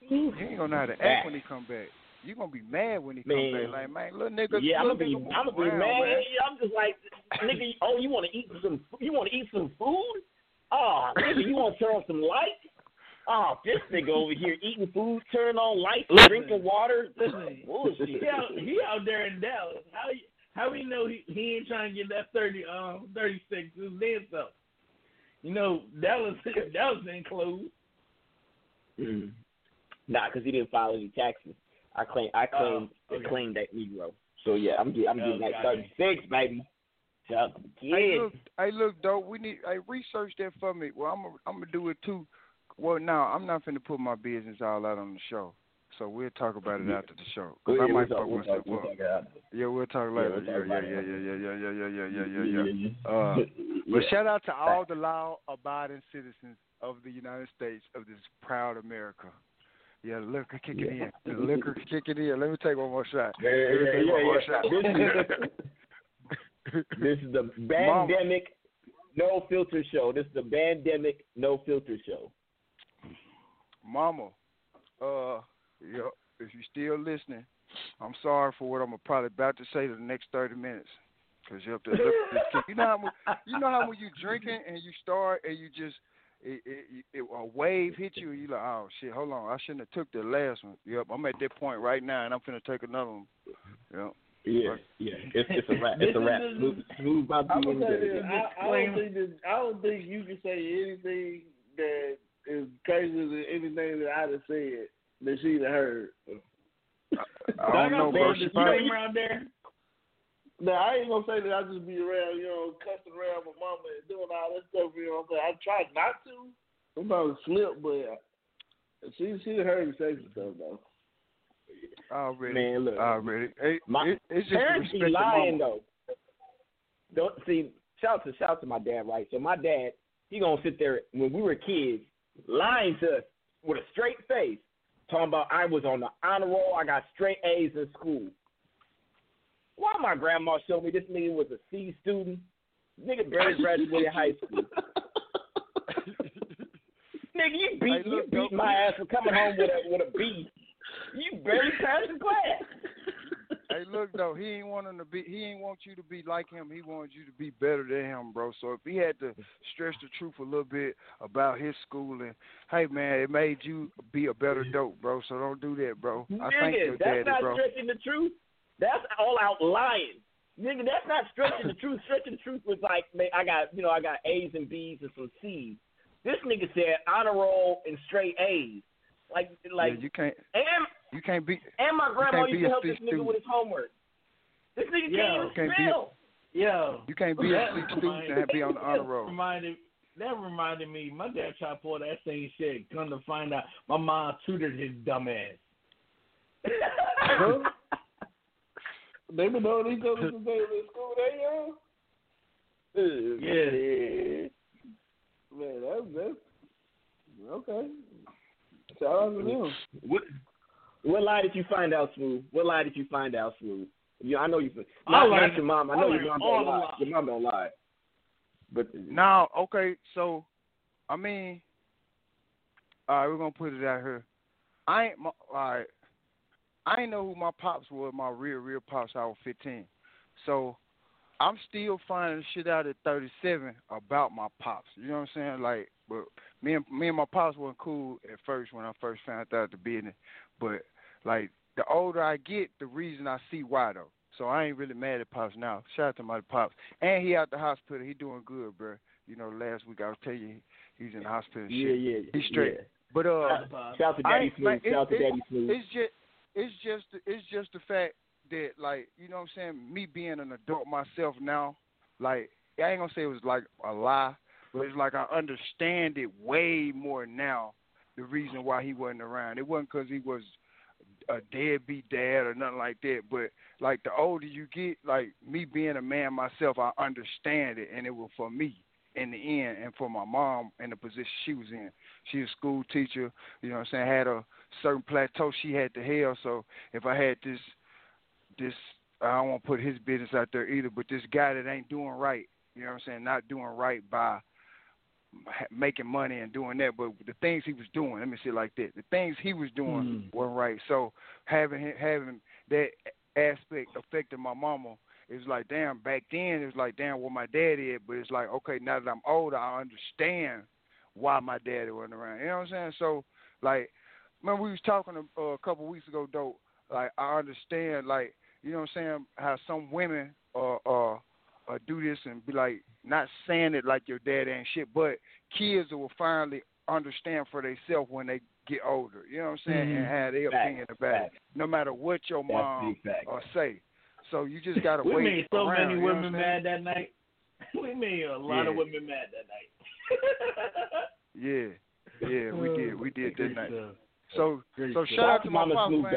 [SPEAKER 13] you ain't gonna know how to act when he come back. You gonna be mad when he come back. Like, man, little nigga.
[SPEAKER 9] Yeah, I'm gonna be, I'm gonna be mad.
[SPEAKER 13] man.
[SPEAKER 9] I'm just like, nigga. Oh, you want to eat some? You want to eat some food? Oh, nigga, you want to turn on some lights? Oh, this nigga over here eating food, turning on lights,
[SPEAKER 14] Listen.
[SPEAKER 9] drinking water.
[SPEAKER 14] Listen, (laughs)
[SPEAKER 9] Bullshit.
[SPEAKER 14] he out, he out there in Dallas. How he- how we know he, he ain't trying to get that thirty um thirty six his damn self? You know Dallas (laughs) Dallas ain't closed.
[SPEAKER 9] Mm. Nah, because he didn't file any taxes. I claim, I claim,
[SPEAKER 14] Oh, okay.
[SPEAKER 9] I claim that Negro. So yeah, I'm getting, I'm
[SPEAKER 14] Oh,
[SPEAKER 9] getting that 36, baby. Shout out
[SPEAKER 13] Hey, look, hey, look, dope. We need. Hey, research that for me. Well, I'm. i I'm gonna do it too. Well, now I'm not finna put my business all out on the show. So we'll talk about it
[SPEAKER 9] Yeah.
[SPEAKER 13] after the show. 'Cause I might
[SPEAKER 9] we'll
[SPEAKER 13] fuck myself
[SPEAKER 9] we'll
[SPEAKER 13] up.
[SPEAKER 9] talk about it.
[SPEAKER 13] Yeah, we'll talk
[SPEAKER 9] Yeah,
[SPEAKER 13] later. Yeah, yeah, yeah, yeah, yeah, yeah, yeah, yeah, yeah, yeah,
[SPEAKER 9] Yeah,
[SPEAKER 13] yeah,
[SPEAKER 9] yeah,
[SPEAKER 13] yeah. Uh, (laughs) but shout out to all the law-abiding citizens of the United States of this proud America. Yeah, the liquor kicking
[SPEAKER 9] Yeah.
[SPEAKER 13] in. The liquor kicking in. Let me take one more shot.
[SPEAKER 9] Yeah, yeah, yeah, yeah.
[SPEAKER 13] shot.
[SPEAKER 9] This is the (laughs) pandemic No Filter Show. This is the pandemic No Filter Show.
[SPEAKER 13] Mama, uh, yeah, if you're still listening, I'm sorry for what I'm probably about to say to the next 30 minutes. Cause you have to look. this- you know how when, you know how when you drinking and you start and you just it, it, it, a wave hit you and you like oh shit hold on I shouldn't have took the last one. Yep, I'm at that point right now and I'm finna take another one. Yep.
[SPEAKER 9] Yeah, yeah. It's it's a rap. (laughs) It's a rap. Smooth, smooth about
[SPEAKER 10] I'm
[SPEAKER 9] being
[SPEAKER 10] gonna say
[SPEAKER 9] good.
[SPEAKER 10] this. I, I don't think this, I don't think you can say anything that is crazier than anything that I just said that she done heard.
[SPEAKER 13] I don't know, bro. She
[SPEAKER 14] You
[SPEAKER 13] probably,
[SPEAKER 14] around there.
[SPEAKER 10] Now I ain't gonna say that I just be around, you know, cussing around my mama and doing all that stuff. You know what I'm saying? I try not to. Sometimes slip, but she she heard me say some stuff though.
[SPEAKER 13] already,
[SPEAKER 9] Man, look.
[SPEAKER 13] already. It,
[SPEAKER 9] My
[SPEAKER 13] it, it's just
[SPEAKER 9] parents be lying though. Don't see. Shout out to shout out to my dad, right? So my dad, he gonna sit there when we were kids, lying to us with a straight face, talking about I was on the honor roll, I got straight A's in school. Why my grandma showed me this nigga was a C student? Nigga barely (laughs) graduated high school. (laughs) nigga, you beat
[SPEAKER 13] Hey,
[SPEAKER 9] you beat my ass for coming home with a with a B. You barely passed the class.
[SPEAKER 13] Hey, look though, he ain't want him to be. He ain't want you to be like him. He wants you to be better than him, bro. So if he had to stretch the truth a little bit about his schooling, hey man, it made you be a better dope, bro. So don't do that, bro. I thank your
[SPEAKER 9] that's
[SPEAKER 13] daddy,
[SPEAKER 9] not
[SPEAKER 13] bro.
[SPEAKER 9] stretching the truth. That's all out lying. Nigga, that's not stretching the truth. Stretching the truth was like, man, I got, you know, I got A's and B's and some C's. This nigga said honor roll and straight A's. Like, like,
[SPEAKER 13] yeah, you can't.
[SPEAKER 9] and
[SPEAKER 13] You can't be.
[SPEAKER 9] and my grandma used to help this nigga
[SPEAKER 13] student.
[SPEAKER 9] with his homework. This nigga
[SPEAKER 14] Yeah.
[SPEAKER 9] can't even
[SPEAKER 13] Can't be-
[SPEAKER 9] spell.
[SPEAKER 14] Yo,
[SPEAKER 13] You can't be a
[SPEAKER 14] that
[SPEAKER 13] student and be on the honor roll.
[SPEAKER 14] Reminded that reminded me. My dad tried to pull that same shit. Come to find out, my mom tutored his dumb ass.
[SPEAKER 10] Huh? (laughs) they been knowing each other since they was in school. They young.
[SPEAKER 14] Yeah.
[SPEAKER 10] Man, that's that's okay. Shout out to them.
[SPEAKER 9] What, what lie did you find out, Smooth? What lie did you find out, Smooth? You, I know you.
[SPEAKER 14] I
[SPEAKER 9] Not, not your mom. I
[SPEAKER 14] I
[SPEAKER 9] know
[SPEAKER 14] learned
[SPEAKER 9] your mom don't lie. Your mom don't lie. But
[SPEAKER 13] Now, okay, so I mean, all right, we're gonna put it out here. I ain't my, all right. I ain't know who my pops were. My real, real pops. I was 15, so I'm still finding shit out at 37 about my pops. You know what I'm saying? Like, but me and me and my pops weren't cool at first when I first found out the business. But like, the older I get, the reason I see why though. So I ain't really mad at pops now. Shout out to my pops, and he out the hospital. He doing good, bro. You know, last week I was telling you he's in the hospital. and
[SPEAKER 9] yeah,
[SPEAKER 13] shit.
[SPEAKER 9] yeah,
[SPEAKER 13] He's straight.
[SPEAKER 9] yeah.
[SPEAKER 13] But uh,
[SPEAKER 9] Shout out to Daddy
[SPEAKER 13] ain't-
[SPEAKER 9] Smooth.
[SPEAKER 13] man,
[SPEAKER 9] Shout out to
[SPEAKER 13] it- it-
[SPEAKER 9] Daddy Smooth.
[SPEAKER 13] It's just it's just it's just the fact that like you know what I'm saying. Me being an adult myself now, like I ain't gonna say it was like a lie, but it's like I understand it way more now. The reason why he wasn't around, it wasn't because he was a deadbeat dad or nothing like that. But like the older you get, like me being a man myself, I understand it, and it was for me in the end, and for my mom in the position she was in. She was a school teacher, you know what I'm saying, had a certain plateau she had to hell. So if I had this this I don't want to put his business out there either, but this guy that ain't doing right, you know what I'm saying, not doing right by making money and doing that, but the things he was doing, let me say like that, the things he was doing weren't right. So having having that aspect affecting my mama, it was like damn. Back then, it was like damn, what my dad did, but it's like okay, now that I'm older, I understand why my daddy wasn't around. You know what I'm saying? So like, remember we was talking a, a couple weeks ago, though. Like I understand, like you know what I'm saying, how some women uh uh, uh do this and be like not saying it like your dad ain't shit, but kids will finally understand for themselves when they get older. You know what I'm saying, and
[SPEAKER 9] Mhm.
[SPEAKER 13] have their
[SPEAKER 9] Facts,
[SPEAKER 13] opinion about it, no matter what your
[SPEAKER 9] That's
[SPEAKER 13] mom or say. So you just (laughs) gotta
[SPEAKER 14] we
[SPEAKER 13] wait We
[SPEAKER 14] made so
[SPEAKER 13] around,
[SPEAKER 14] many
[SPEAKER 13] you know
[SPEAKER 14] women mad that night. (laughs) We made a lot of women mad that night.
[SPEAKER 13] Yeah, yeah, we did, we did (laughs) that night. So, so shout out to my
[SPEAKER 9] Mama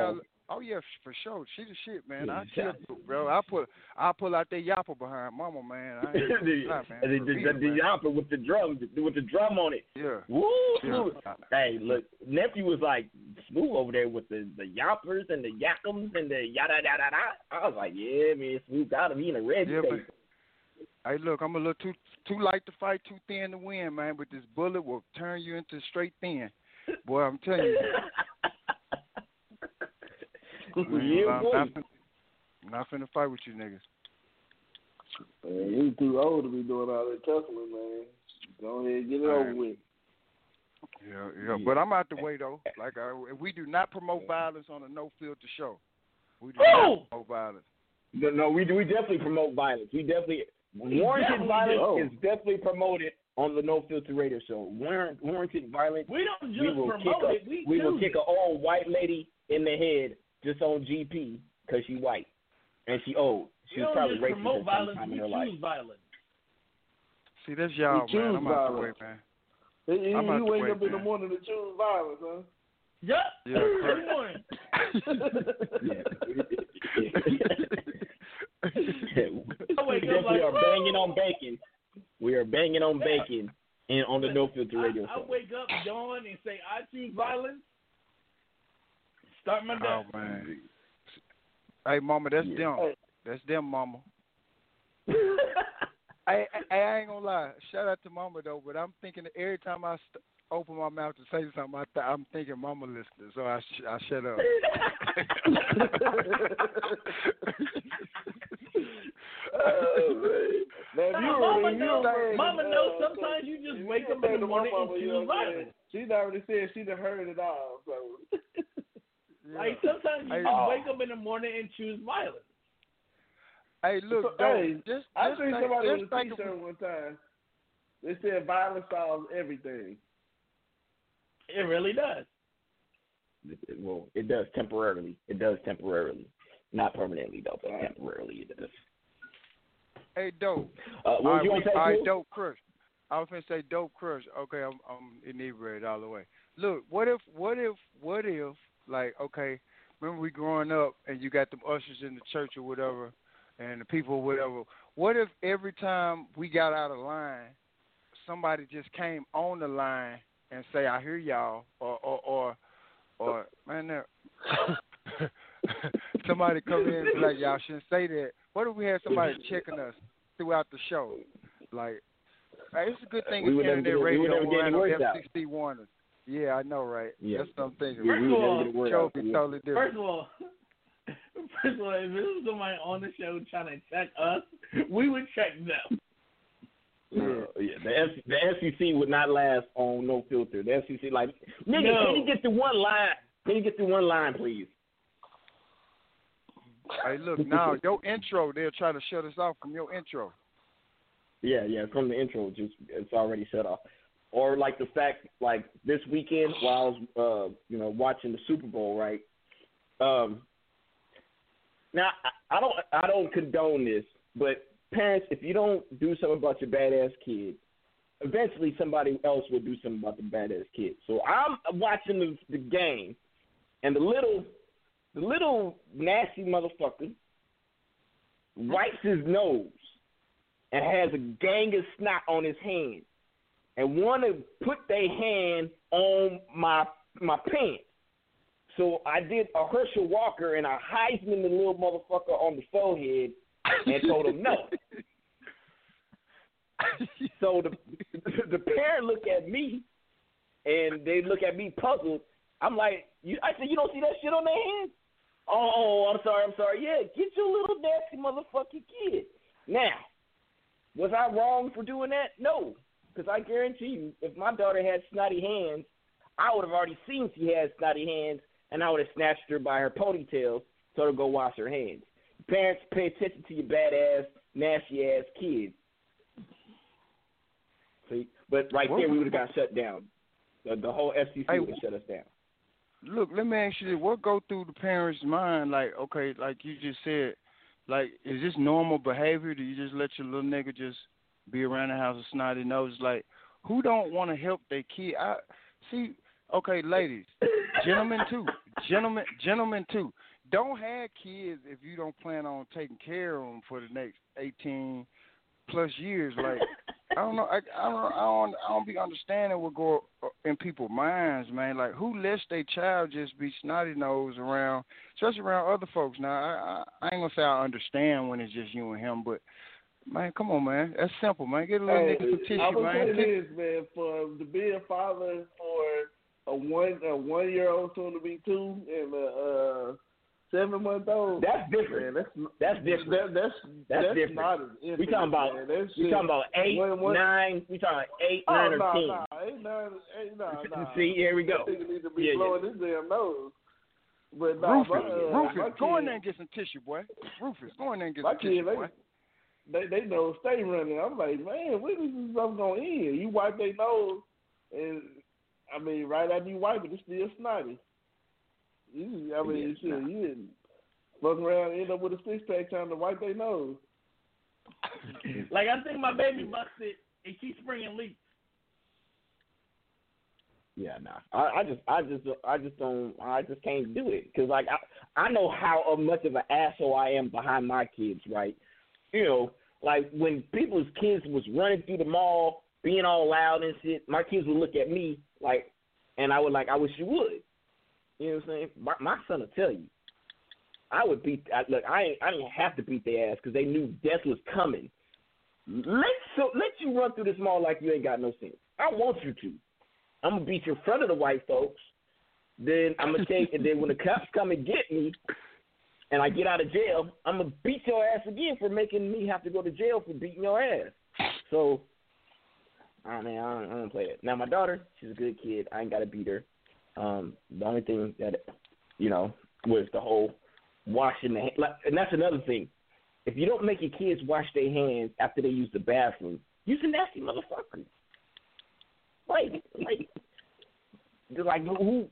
[SPEAKER 13] pops,
[SPEAKER 9] Snoop
[SPEAKER 13] man.
[SPEAKER 9] Dogg.
[SPEAKER 13] Oh yeah, for sure. She the shit, man.
[SPEAKER 9] Yeah,
[SPEAKER 13] I
[SPEAKER 9] shout
[SPEAKER 13] you, bro. I put, I pull out that yapper behind mama, man. I ain't (laughs)
[SPEAKER 9] the,
[SPEAKER 13] lie, man.
[SPEAKER 9] the, the, the,
[SPEAKER 13] man.
[SPEAKER 9] yopper with the drum, with the drum on it.
[SPEAKER 13] Yeah.
[SPEAKER 9] Woo!
[SPEAKER 13] Yeah.
[SPEAKER 9] Hey, look, nephew was like smooth over there with the the yappers and the yakums and the yada yada yada. I was like, yeah, man, smooth got him. He in a red
[SPEAKER 13] Yeah,
[SPEAKER 9] state.
[SPEAKER 13] but hey, look, I'm a little too too light to fight, too thin to win, man. But this bullet will turn you into straight thin. Boy, I'm telling you. (laughs) Man,
[SPEAKER 9] yeah,
[SPEAKER 13] I'm
[SPEAKER 9] boy.
[SPEAKER 13] not, fin- not finna fight with you niggas.
[SPEAKER 10] Man, you too old to be doing all that tussling, man. Go ahead and get it
[SPEAKER 13] All
[SPEAKER 10] over
[SPEAKER 13] right.
[SPEAKER 10] with.
[SPEAKER 13] Yeah, yeah, but I'm out the way though. Like I, we do not promote violence on a no filter show. We do
[SPEAKER 14] Oh!
[SPEAKER 13] not promote violence.
[SPEAKER 9] No, no, we we definitely promote violence. We definitely warranted
[SPEAKER 14] definitely
[SPEAKER 9] violence
[SPEAKER 14] do.
[SPEAKER 9] is definitely promoted on the No Filter Radio Show. Warrant, warranted violence.
[SPEAKER 14] We don't
[SPEAKER 9] we
[SPEAKER 14] just
[SPEAKER 9] will
[SPEAKER 14] promote it, we
[SPEAKER 9] we will
[SPEAKER 14] choose
[SPEAKER 9] kick
[SPEAKER 14] it.
[SPEAKER 9] an old white lady in the head just on GP because she white and she old. She was probably
[SPEAKER 14] just
[SPEAKER 9] racist
[SPEAKER 14] promote
[SPEAKER 9] at some
[SPEAKER 14] violence,
[SPEAKER 9] time in her life.
[SPEAKER 14] violence.
[SPEAKER 13] See, that's y'all,
[SPEAKER 10] choose
[SPEAKER 13] man. I'm out the way,
[SPEAKER 10] violence.
[SPEAKER 13] man.
[SPEAKER 10] You, you
[SPEAKER 13] I'm out the
[SPEAKER 10] wake
[SPEAKER 13] way,
[SPEAKER 10] up in the
[SPEAKER 13] man.
[SPEAKER 10] morning to choose violence, huh?
[SPEAKER 14] Yep.
[SPEAKER 13] Yeah,
[SPEAKER 14] Every morning. (laughs) I wake
[SPEAKER 9] we
[SPEAKER 14] up
[SPEAKER 9] definitely
[SPEAKER 14] like,
[SPEAKER 9] are banging on bacon. We are banging on bacon and on the No Filter Radio
[SPEAKER 14] I, I wake up, yawn, and say, I choose violence. Start my day.
[SPEAKER 13] Oh man. Hey, mama, that's them. That's them, mama. (laughs) I, I I ain't gonna lie. Shout out to mama though, but I'm thinking every time I st- open my mouth to say something, I th- I'm thinking mama listening, so I sh- I shut up. (laughs)
[SPEAKER 10] Oh, man. Man, you
[SPEAKER 14] Nah,
[SPEAKER 10] were-
[SPEAKER 14] mama
[SPEAKER 10] you
[SPEAKER 14] know,
[SPEAKER 10] were-
[SPEAKER 14] mama
[SPEAKER 10] uh,
[SPEAKER 14] knows sometimes you just wake up in the
[SPEAKER 10] to my
[SPEAKER 14] morning and
[SPEAKER 10] mama, you know what I'm saying?
[SPEAKER 14] violence.
[SPEAKER 10] She's already said she done heard it all. So (laughs)
[SPEAKER 14] Like sometimes you
[SPEAKER 13] Hey,
[SPEAKER 14] just
[SPEAKER 13] oh.
[SPEAKER 14] wake up in the morning and choose violence.
[SPEAKER 13] Hey, look,
[SPEAKER 10] So, hey,
[SPEAKER 13] just
[SPEAKER 10] I
[SPEAKER 13] just
[SPEAKER 10] seen
[SPEAKER 13] think,
[SPEAKER 10] somebody
[SPEAKER 13] just
[SPEAKER 10] with a
[SPEAKER 13] think of-
[SPEAKER 10] one time. They said violence solves everything.
[SPEAKER 14] It really does.
[SPEAKER 9] Well, it does temporarily. It does temporarily, not permanently though, but temporarily it does.
[SPEAKER 13] Hey, dope.
[SPEAKER 9] Uh, what
[SPEAKER 13] all right,
[SPEAKER 9] you
[SPEAKER 13] we,
[SPEAKER 9] say,
[SPEAKER 13] all right, dope crush. I was gonna say dope crush. Okay, I'm I'm inebriated all the way. Look, what if what if what if like okay, remember we growing up and you got them ushers in the church or whatever, and the people or whatever. What if every time we got out of line, somebody just came on the line and say, "I hear y'all," or or or, or man, (laughs) somebody come in and be like, "Y'all shouldn't say that." What if we had somebody (laughs) checking us throughout the show? Like, it's a good thing
[SPEAKER 9] We
[SPEAKER 13] it's internet radio
[SPEAKER 9] would never get
[SPEAKER 13] around
[SPEAKER 9] any
[SPEAKER 13] on. FCC warners. Yeah, I know, right?
[SPEAKER 9] Yeah.
[SPEAKER 13] That's what I'm thinking.
[SPEAKER 9] We- we
[SPEAKER 14] First of all,
[SPEAKER 9] get the word
[SPEAKER 13] show
[SPEAKER 9] out.
[SPEAKER 13] be totally different.
[SPEAKER 14] First of all, (laughs) first of all, if this was somebody on the show trying to check us, we would check them.
[SPEAKER 9] Uh, yeah, the F- the FCC would not last on no filter. The FCC like, nigga,
[SPEAKER 14] No.
[SPEAKER 9] can you get through one line? Can you get through one line, please?
[SPEAKER 13] Hey, look, (laughs) now your intro, they'll try to shut us off from your intro.
[SPEAKER 9] Yeah, yeah, from the intro, just it's already shut off. Or like the fact, like this weekend while I was, uh, you know, watching the Super Bowl, right? Um, now I, I don't, I don't condone this, but parents, if you don't do something about your badass kid, eventually somebody else will do something about the badass kid. So I'm watching the, the game, and the little, the little nasty motherfucker wipes his nose and has a gang of snot on his hand and want to put their hand on my my pants. So I did a Herschel Walker and a Heisman the little motherfucker on the forehead and told him no. (laughs) so the (laughs) the parent look at me and they look at me puzzled. I'm like, you, I said, you don't see that shit on their hands? Oh, I'm sorry, I'm sorry. Yeah, get your little nasty motherfucking kid. Now, was I wrong for doing that? No, because I guarantee you, if my daughter had snotty hands, I would have already seen she had snotty hands, and I would have snatched her by her ponytails, told her to go wash her hands. Parents, pay attention to your badass, nasty ass kids. See, but right there, we would have got shut down. The, the whole FCC
[SPEAKER 13] Hey,
[SPEAKER 9] would have shut us down.
[SPEAKER 13] Look, let me ask you this: What go through the parents' mind? Like, okay, like you just said, like, is this normal behavior? Do you just let your little nigga just be around the house with snotty nose? Like, who don't want to help their kid? I see. Okay, ladies, gentlemen too, gentlemen, gentlemen too. Don't have kids if you don't plan on taking care of them for the next eighteen plus years. Like, I don't know. I, I don't. I don't. I don't be understanding what go uh, in people's minds, man. Like, who lets their child just be snotty nose around, especially around other folks? Now, I, I, I ain't gonna say I understand when it's just you and him, but man, come on, man. That's simple, man. Get a little
[SPEAKER 10] Hey,
[SPEAKER 13] nigga some tissue,
[SPEAKER 10] I would
[SPEAKER 13] man.
[SPEAKER 10] say this, man, for to be a father for a one a one year old soon to be two and a uh, seven month old.
[SPEAKER 9] That's different.
[SPEAKER 10] Man, that's
[SPEAKER 9] That's different.
[SPEAKER 10] That, that's
[SPEAKER 9] That's
[SPEAKER 10] that's
[SPEAKER 9] different.
[SPEAKER 10] not as
[SPEAKER 9] We talking about
[SPEAKER 10] man. That
[SPEAKER 9] we talking about eight,
[SPEAKER 10] One- one-
[SPEAKER 9] nine. We talking about eight,
[SPEAKER 10] Oh,
[SPEAKER 9] nine, or
[SPEAKER 10] no,
[SPEAKER 9] ten.
[SPEAKER 10] no, eight, nine, eight, no, (laughs) no.
[SPEAKER 9] See, here we go.
[SPEAKER 10] That nigga need to be
[SPEAKER 9] Yeah, yeah.
[SPEAKER 10] blowing his damn nose. But nah,
[SPEAKER 13] Rufus,
[SPEAKER 10] my, uh,
[SPEAKER 13] Rufus,
[SPEAKER 10] my
[SPEAKER 13] go in there and get some tissue, boy. Rufus, go in there and get
[SPEAKER 10] My
[SPEAKER 13] some tissue,
[SPEAKER 10] kid, they,
[SPEAKER 13] boy.
[SPEAKER 10] they they they know stay running. I'm like, man, when is this stuff gonna end? You wipe their nose, and I mean, right after you wipe it, it's still snotty. You, I mean, shit, you didn't fuck around and end up with a six pack trying to wipe their nose. (laughs)
[SPEAKER 14] Like I think my baby busted and she's springing leaks.
[SPEAKER 9] Yeah, nah. I, I just, I just, I just don't, I just can't do it because like I, I know how much of an asshole I am behind my kids, right? You know, like when people's kids was running through the mall, being all loud and shit, my kids would look at me like, and I would like, I wish you would. You know what I'm saying? My, my son will tell you. I would beat. I, look, I ain't, I didn't have to beat their ass because they knew death was coming. Let so let you run through this mall like you ain't got no sense. I want you to. I'm gonna beat you in front of the white folks. Then I'm gonna take, and then when the cops come and get me, and I get out of jail, I'm gonna beat your ass again for making me have to go to jail for beating your ass. So, I mean, I don't, I don't play it. Now my daughter, she's a good kid. I ain't gotta beat her. Um, the only thing that, you know, was the whole washing the. Like, and that's another thing. If you don't make your kids wash their hands after they use the bathroom, you're a nasty motherfucker. Like, like, like who?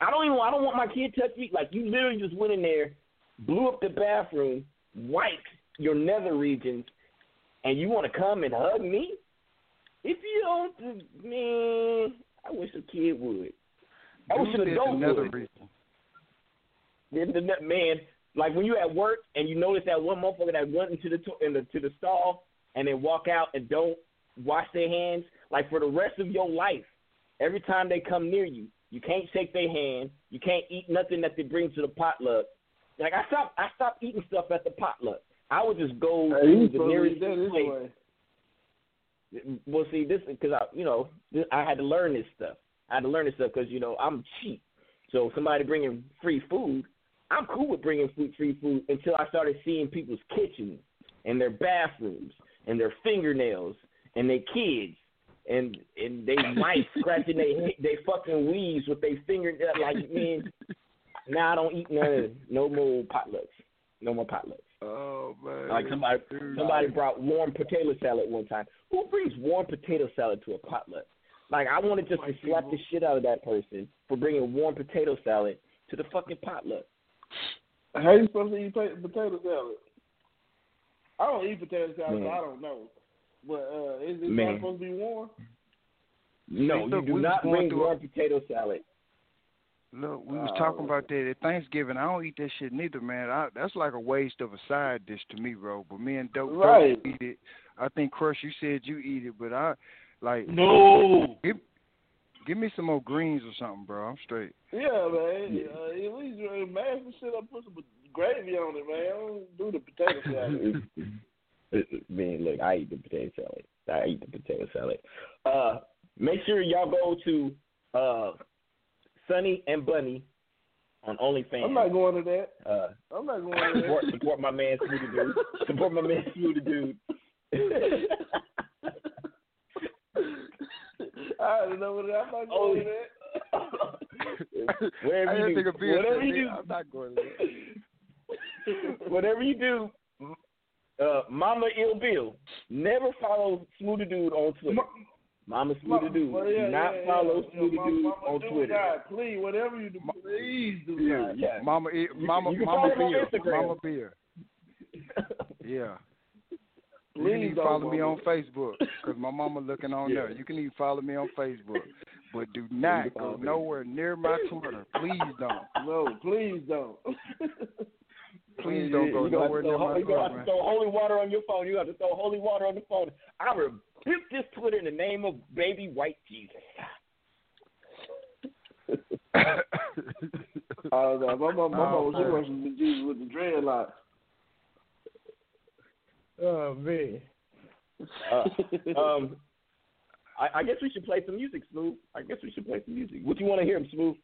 [SPEAKER 9] I don't even. I don't want my kid touching. Like you literally just went in there, blew up the bathroom, wiped your nether regions, and you want to come and hug me? If you don't, man, I wish a kid would. I wish an adult
[SPEAKER 13] another
[SPEAKER 9] would.
[SPEAKER 13] reason.
[SPEAKER 9] Then the man, like when you at work and you notice that one motherfucker that went into the to- in the to the stall and then walk out and don't wash their hands, like for the rest of your life, every time they come near you, you can't shake their hand, you can't eat nothing that they bring to the potluck. Like I stopped, I stopped eating stuff at the potluck. I would just go to the nearest place. Well, see, this because I, you know, this, I had to learn this stuff. I had to learn this stuff because you know I'm cheap. So somebody bringing free food, I'm cool with bringing food, free food until I started seeing people's kitchens and their bathrooms and their fingernails and their kids and and they wife (laughs) scratching they they fucking weaves with their finger like man. Now I don't eat none of no more potlucks. No more potlucks.
[SPEAKER 13] Oh man.
[SPEAKER 9] Like somebody
[SPEAKER 13] Dude.
[SPEAKER 9] somebody brought warm potato salad one time. Who brings warm potato salad to a potluck? Like I wanted just to slap the shit out of that person for bringing warm potato salad to the fucking potluck.
[SPEAKER 10] How you supposed to eat potato salad? I don't eat potato salad, so I don't know. But uh, is it not supposed to be warm?
[SPEAKER 9] No, you do not bring warm potato salad.
[SPEAKER 13] Look, we was
[SPEAKER 10] Oh.
[SPEAKER 13] talking about that at Thanksgiving. I don't eat that shit neither, man. I, that's like a waste of a side dish to me, bro. But me and Dope,
[SPEAKER 10] Right.
[SPEAKER 13] Dope eat it. I think Crush, you said you eat it, but I like
[SPEAKER 14] No.
[SPEAKER 13] Give, give me some more greens or something, bro. I'm straight.
[SPEAKER 10] Yeah, man. Uh, at least uh, mash the shit up, put some gravy on it, man. I don't do the potato (laughs) salad. (laughs)
[SPEAKER 9] Man, look, I eat the potato salad. I eat the potato salad. Uh, make sure y'all go to uh, Sunny and Bunny on OnlyFans.
[SPEAKER 10] I'm not going to that.
[SPEAKER 9] Uh,
[SPEAKER 10] I'm not going to
[SPEAKER 9] support,
[SPEAKER 10] that.
[SPEAKER 9] support my man Smoothie (laughs) Dude. Support my man Smoothie (laughs) Dude.
[SPEAKER 10] I don't know what I'm not
[SPEAKER 9] Oh,
[SPEAKER 10] going to that. (laughs)
[SPEAKER 9] Whatever
[SPEAKER 13] I
[SPEAKER 9] you do,
[SPEAKER 13] think of
[SPEAKER 9] whatever you do.
[SPEAKER 13] I'm not going to that.
[SPEAKER 9] whatever you do, uh, Mama Ill Bill, never follow Smooth the Dude on Twitter. Mama Smooth the Dude,
[SPEAKER 10] Well, yeah,
[SPEAKER 9] do not
[SPEAKER 10] yeah,
[SPEAKER 9] follow
[SPEAKER 10] yeah.
[SPEAKER 9] Smoothie
[SPEAKER 10] Mama,
[SPEAKER 9] Dude on
[SPEAKER 10] do
[SPEAKER 9] Twitter.
[SPEAKER 10] not, please, whatever you do, please do
[SPEAKER 9] Yeah,
[SPEAKER 10] not.
[SPEAKER 9] yeah.
[SPEAKER 13] Mama, E-
[SPEAKER 9] You-
[SPEAKER 13] Mama,
[SPEAKER 9] you can
[SPEAKER 13] Mama
[SPEAKER 9] follow me on
[SPEAKER 13] Beer, Mama Beer. Yeah. You can even
[SPEAKER 10] don't,
[SPEAKER 13] follow me on Facebook because my mama looking on
[SPEAKER 9] Yeah.
[SPEAKER 13] there. You can even follow me on Facebook, but do not go nowhere near my Twitter. Please don't.
[SPEAKER 10] No, please don't. (laughs)
[SPEAKER 13] Please don't go
[SPEAKER 9] you gonna
[SPEAKER 13] nowhere near
[SPEAKER 9] throw,
[SPEAKER 13] my
[SPEAKER 9] You gonna have to throw holy water on your phone. You have to throw holy water on the phone. I rebuke this Twitter in the name of baby white Jesus. (laughs)
[SPEAKER 10] Oh no, my mom, my
[SPEAKER 13] Oh,
[SPEAKER 10] mom, she
[SPEAKER 13] man.
[SPEAKER 10] worshiped the Jesus with the dreadlocks.
[SPEAKER 9] Oh man. Uh, um, I, I guess we should play some music, Smooth. I guess we should play some music. What do you want to hear, Smooth?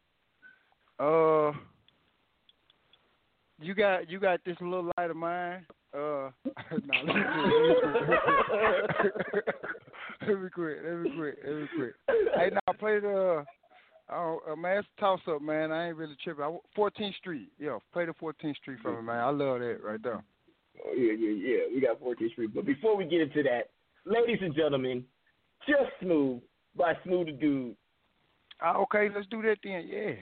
[SPEAKER 13] Uh, you got you got this little light of mine. Uh, (laughs) nah, let me quit. (laughs) Let me quit. Let me quit. Let me quit. Hey, now play the
[SPEAKER 17] Oh, uh, man, it's a toss up, man. I ain't really tripping. I, 14th Street, yeah, play the 14th Street for me, man. I love that right there.
[SPEAKER 9] Oh yeah, yeah, yeah. We got 14th Street. But before we get into that, ladies and gentlemen, just smooth by Smooth the Dude.
[SPEAKER 17] Ah, okay, let's do that then. Yeah,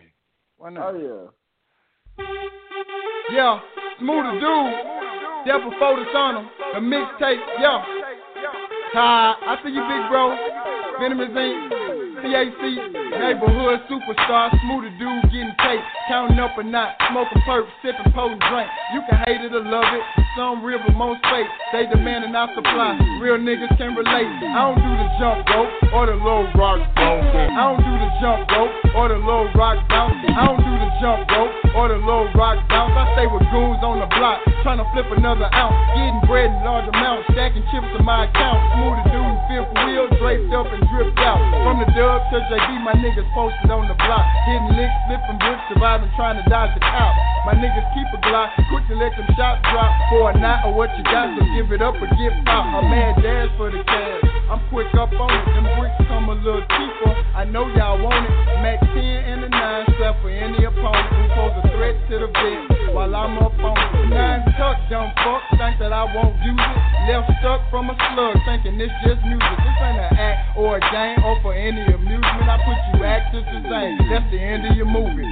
[SPEAKER 17] why not?
[SPEAKER 10] Oh yeah.
[SPEAKER 13] Yeah, smooth the dude. Yeah, before the sun, the mixtape. Yeah. Ty, I see you, big bro. Venomous Inc. CAC, neighborhood superstar, smooth the dude getting cake, counting up a knot, smoking perp, sipping potent drink. You can hate it or love it, some real but most fake. They demanding our supply, real niggas can relate. I don't do the jump rope or the low rock bounce. I don't do the jump rope or the low rock bounce. I don't do the jump rope or the low rock bounce. I stay with goons on the block, trying to flip another ounce, getting bread in large amounts, stacking chips in my account. Smooth the dude, fifth wheel, draped up and dripped out from the dub to JB, my niggas posted on the block. Hitting licks, flipping bricks, surviving, trying to dodge the cop. My niggas keep a Glock, quick to let them shots drop. For a night or what you got, so give it up or get pop. A mad dash for the cash. I'm quick up on it, them bricks come a little cheaper. I know y'all want it. Mac 10 and the 9 strap for any opponent who pose a threat to the vet while I'm up on it. Nine tuck, dumb fuck, think that I won't use it. Left stuck from a slug, thinking this just music. This ain't an act or a game or for any amusement. I put you actors to sing. That's the end of your movie.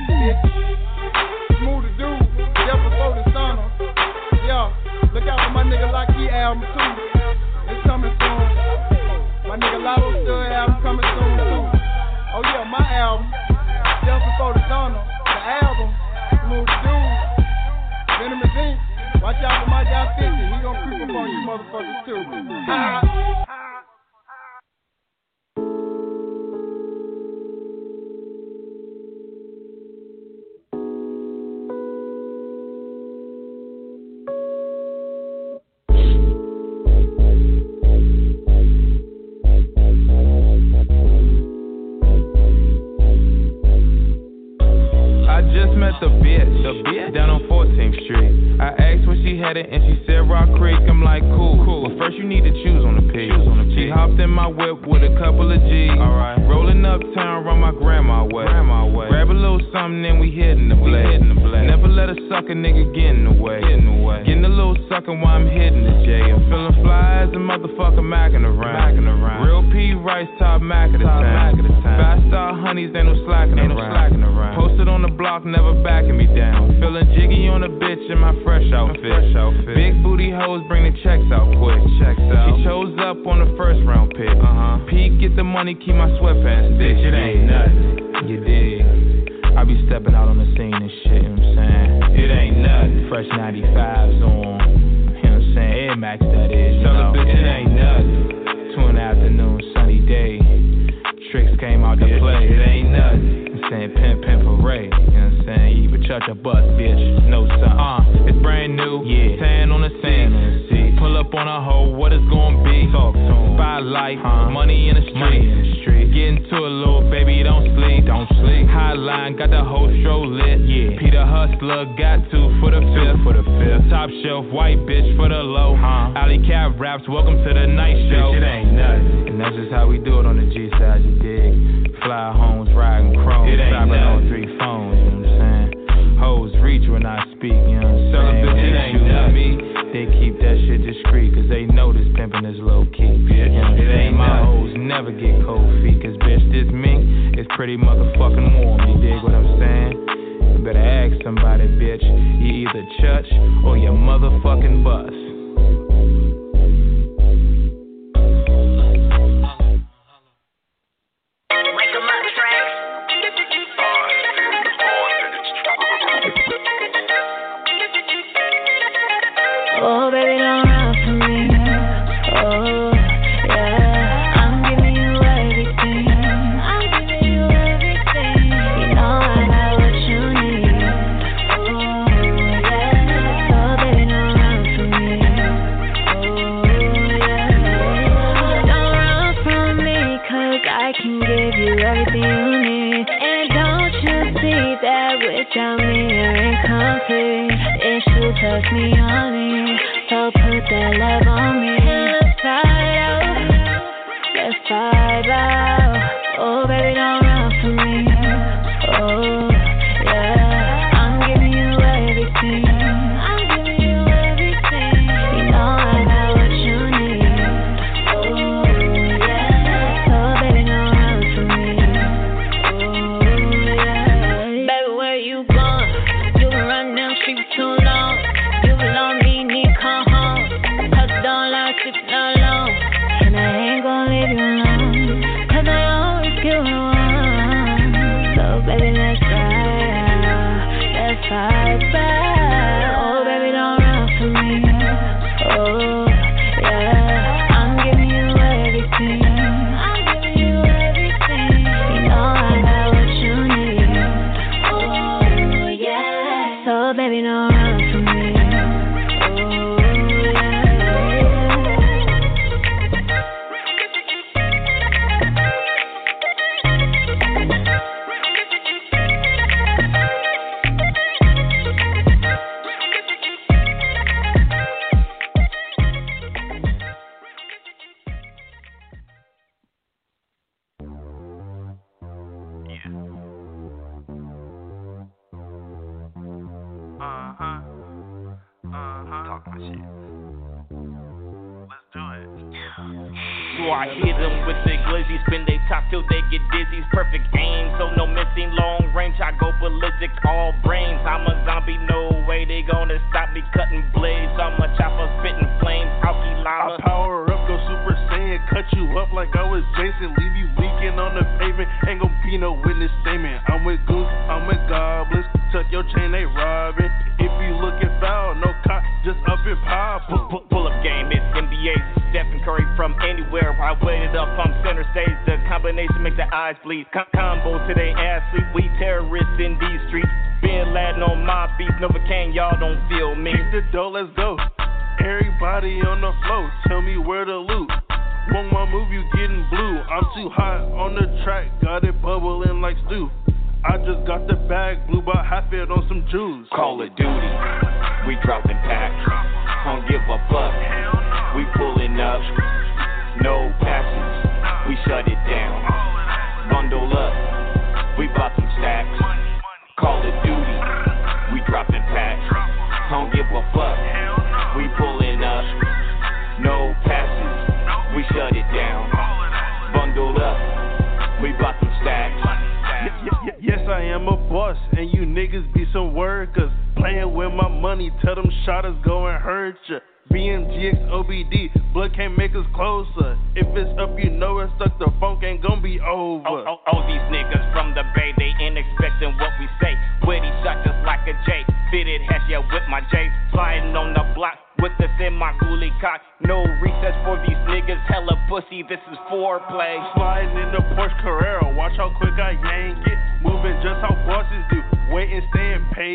[SPEAKER 13] Smooth the dude, just before the sun. Yeah, look out for my nigga Lockheed album too. It's coming soon. My nigga Lotto Stud album coming soon too. Oh yeah, my album, just before the sun. The album, Smooth dude. Venomous Inc. Watch out for my guy 50. He gonna creep up on you motherfuckers too.
[SPEAKER 18] The bitch, the bitch down on 14th Street. I asked where she headed and she said Rock Creek. I'm like, cool, cool. But first you need to choose on the P. She hopped in my whip with a couple of G's. Alright. Rolling uptown, run my grandma way. Grandma way. Grab a little something and we hitting the blade. Never let a sucker nigga get in the way. Getting away. Getting a little sucker while I'm hitting the J. I'm feeling fly as a motherfucker macking around. Macking around. Real P Rice top Mac of the town. Five star honeys ain't no slacking around. slacking around. Posted on the block, never backing me down. Feeling jiggy on a bitch in my fresh outfit. Fresh outfit. Big booty hoes bring the checks out quick. Checks out. She chose up on the first round pick. Uh huh. Pete get the money, keep my sweatpants thick. It ain't nothing. You dig? I be stepping out on the scene and shit, you know what I'm saying? It ain't nothing. Fresh 95s on. You know what I'm saying? Air Max, that is. You know? It ain't nothing. Two in the afternoon, sunny day. Tricks came out to play. It ain't nothing. Saying pimp, pimp, parade. You know what I'm saying? You even touch a bus, bitch. No sign. Uh, it's brand new. Yeah. Tan on the sand. On the seat. Pull up on a hoe, what it's gonna be? Talk to. Spotlight, uh, money in the street. In the street. Get into a little baby, don't sleep. Don't sleep. Hotline, got the whole show lit. Yeah. Peter Hustler, got two for the fifth. For the fifth. Top shelf, white bitch for the low. Huh. Alley Cat raps, welcome to the night show. Bitch, it ain't nothing. And that's just how we do it on the G side, you dig? Fly homes, riding chrome. It ain't nothing. on three phones, you know what I'm saying? Hoes reach when I speak, you know what I'm saying? They shoot me, they keep that this is low key. You know what I'm? My hoes never get cold feet, cause bitch, this mink is pretty motherfucking warm, you dig what I'm saying? You better ask somebody, bitch. You either church or your motherfucking bus.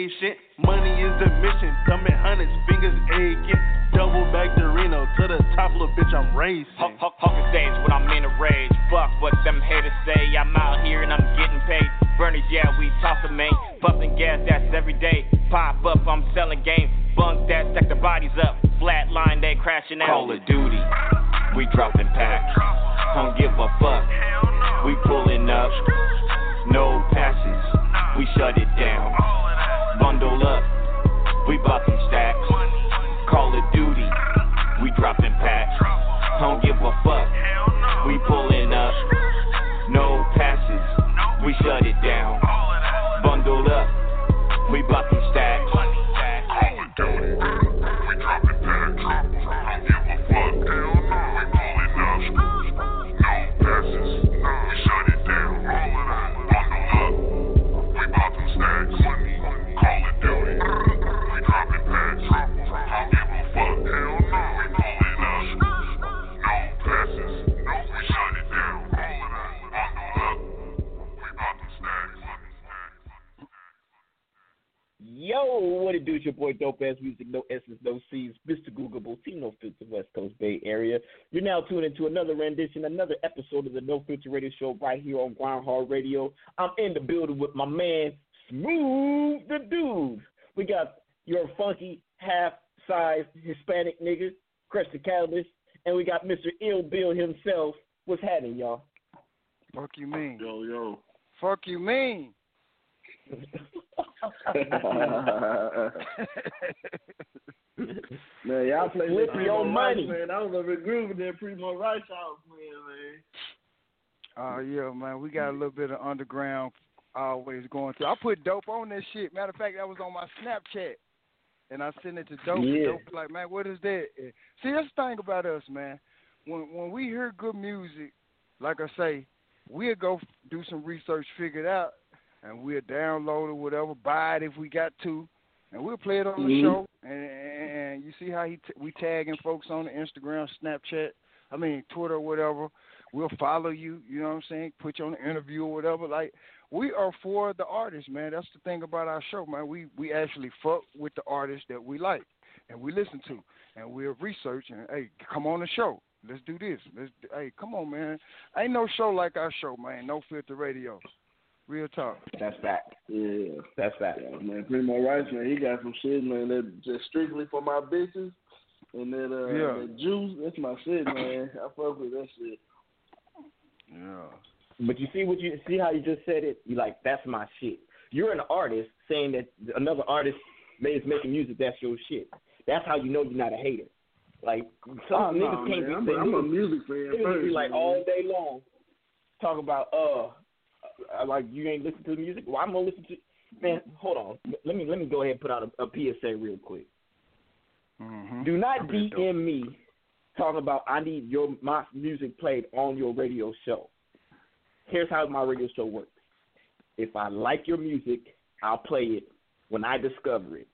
[SPEAKER 12] Patient. Money is the mission, thumbing hundreds, fingers aching. Double back the Reno to the top, little bitch, I'm racing.
[SPEAKER 1] Huck, huck, hucking stage when I'm in a rage. Fuck what them haters say. I'm out here and I'm getting paid. Burners, yeah, we tossing man. Puffing gas, that's every day. Pop up, I'm selling game. Bunk that, stack the bodies up. Flat line, they crashing out. Call of Duty, we dropping packs. Don't give a fuck. We pulling up, no passes. We shut it
[SPEAKER 9] what it do? It's your boy Dope Ass Music, no S's, no C's, Mr. Googleable, Team No Filter, West Coast Bay Area. You're now tuned into another rendition, another episode of the No Filter Radio Show right here on Groundhog Radio. I'm in the building with my man, Smooth the Dude. We got your funky, half-sized Hispanic nigga, Crush the Catalyst, and we got Mr. Ill Bill himself. What's happening, y'all?
[SPEAKER 13] Fuck you mean?
[SPEAKER 10] Yo, yo.
[SPEAKER 13] Fuck you mean? (laughs) (laughs)
[SPEAKER 10] man, y'all play
[SPEAKER 9] Flip
[SPEAKER 10] that
[SPEAKER 9] your
[SPEAKER 10] Primo
[SPEAKER 9] money.
[SPEAKER 10] Rice, man. I was over there grooving that Primo Rice house, man,
[SPEAKER 13] Oh yeah, man. We got a little bit of underground always going through. I put dope on this shit. Matter of fact, that was on my Snapchat. And I sent it to Dope.
[SPEAKER 10] Yeah.
[SPEAKER 13] Dope like, man, what is that? See, that's the thing about us, man. When when we hear good music, like I say, we'll go do some research, figure it out, and we'll download it, whatever, buy it if we got to, and we'll play it on the
[SPEAKER 10] Mhm.
[SPEAKER 13] show. And, and, and you see how he t- we tagging folks on the Instagram, Snapchat, I mean Twitter, whatever. We'll follow you. You know what I'm saying? Put you on the interview or whatever. Like we are for the artists, man. That's the thing about our show, man. We we actually fuck with the artists that we like and we listen to, and we'll research and hey, come on the show. Let's do this. Let's hey, come on, man. Ain't no show like our show, man. No filter radio. Real talk.
[SPEAKER 9] That's fact.
[SPEAKER 10] Yeah.
[SPEAKER 9] That's fact.
[SPEAKER 10] Yeah, man, Primo Rice, man, he got some shit, man, that just strictly for my bitches. And that, uh,
[SPEAKER 13] Yeah.
[SPEAKER 10] that juice, that's my shit, man. I fuck with that shit.
[SPEAKER 13] Yeah.
[SPEAKER 9] But you see what you see how you just said it. You like that's my shit. You're an artist saying that another artist is making music. That's your shit. That's how you know you're not a hater. Like some
[SPEAKER 10] Oh, no,
[SPEAKER 9] niggas can't
[SPEAKER 10] man.
[SPEAKER 9] be
[SPEAKER 10] I'm a-
[SPEAKER 9] saying
[SPEAKER 10] I'm a music fan
[SPEAKER 9] niggas
[SPEAKER 10] first,
[SPEAKER 9] be like
[SPEAKER 10] man.
[SPEAKER 9] all day long talk about uh, like you ain't listen to the music. Well, I'm gonna listen to. Man, hold on. Let me let me go ahead and put out a, a PSA real quick.
[SPEAKER 13] Mm-hmm.
[SPEAKER 9] Do not DM me talking about I need your my music played on your radio show. Here's how my radio show works. If I like your music, I'll play it when I discover it.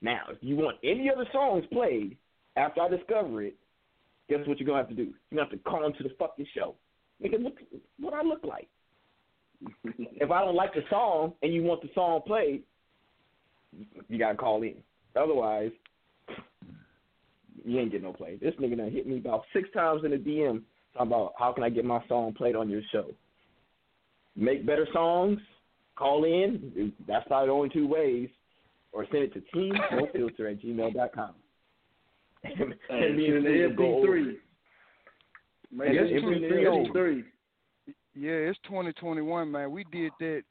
[SPEAKER 9] Now, if you want any other songs played after I discover it, guess what you're gonna have to do? You're gonna have to call into the fucking show. Nigga, look what I look like. (laughs) if I don't like the song and you want the song played, you gotta call in. Otherwise, you ain't get no play. This nigga done hit me about six times in the DM talking about how can I get my song played on your show. Make better songs, call in. That's probably the only two ways. Or send it to teamnofilter at gmail.com. and
[SPEAKER 10] Hey, (laughs)
[SPEAKER 9] me and
[SPEAKER 10] send the
[SPEAKER 9] Steve will go over
[SPEAKER 10] MP3.
[SPEAKER 9] it.
[SPEAKER 10] Man,
[SPEAKER 9] Yeah,
[SPEAKER 10] it's
[SPEAKER 9] it's
[SPEAKER 10] twenty
[SPEAKER 9] pretty old.
[SPEAKER 10] three.
[SPEAKER 13] Yeah, it's 2021, man. We did that.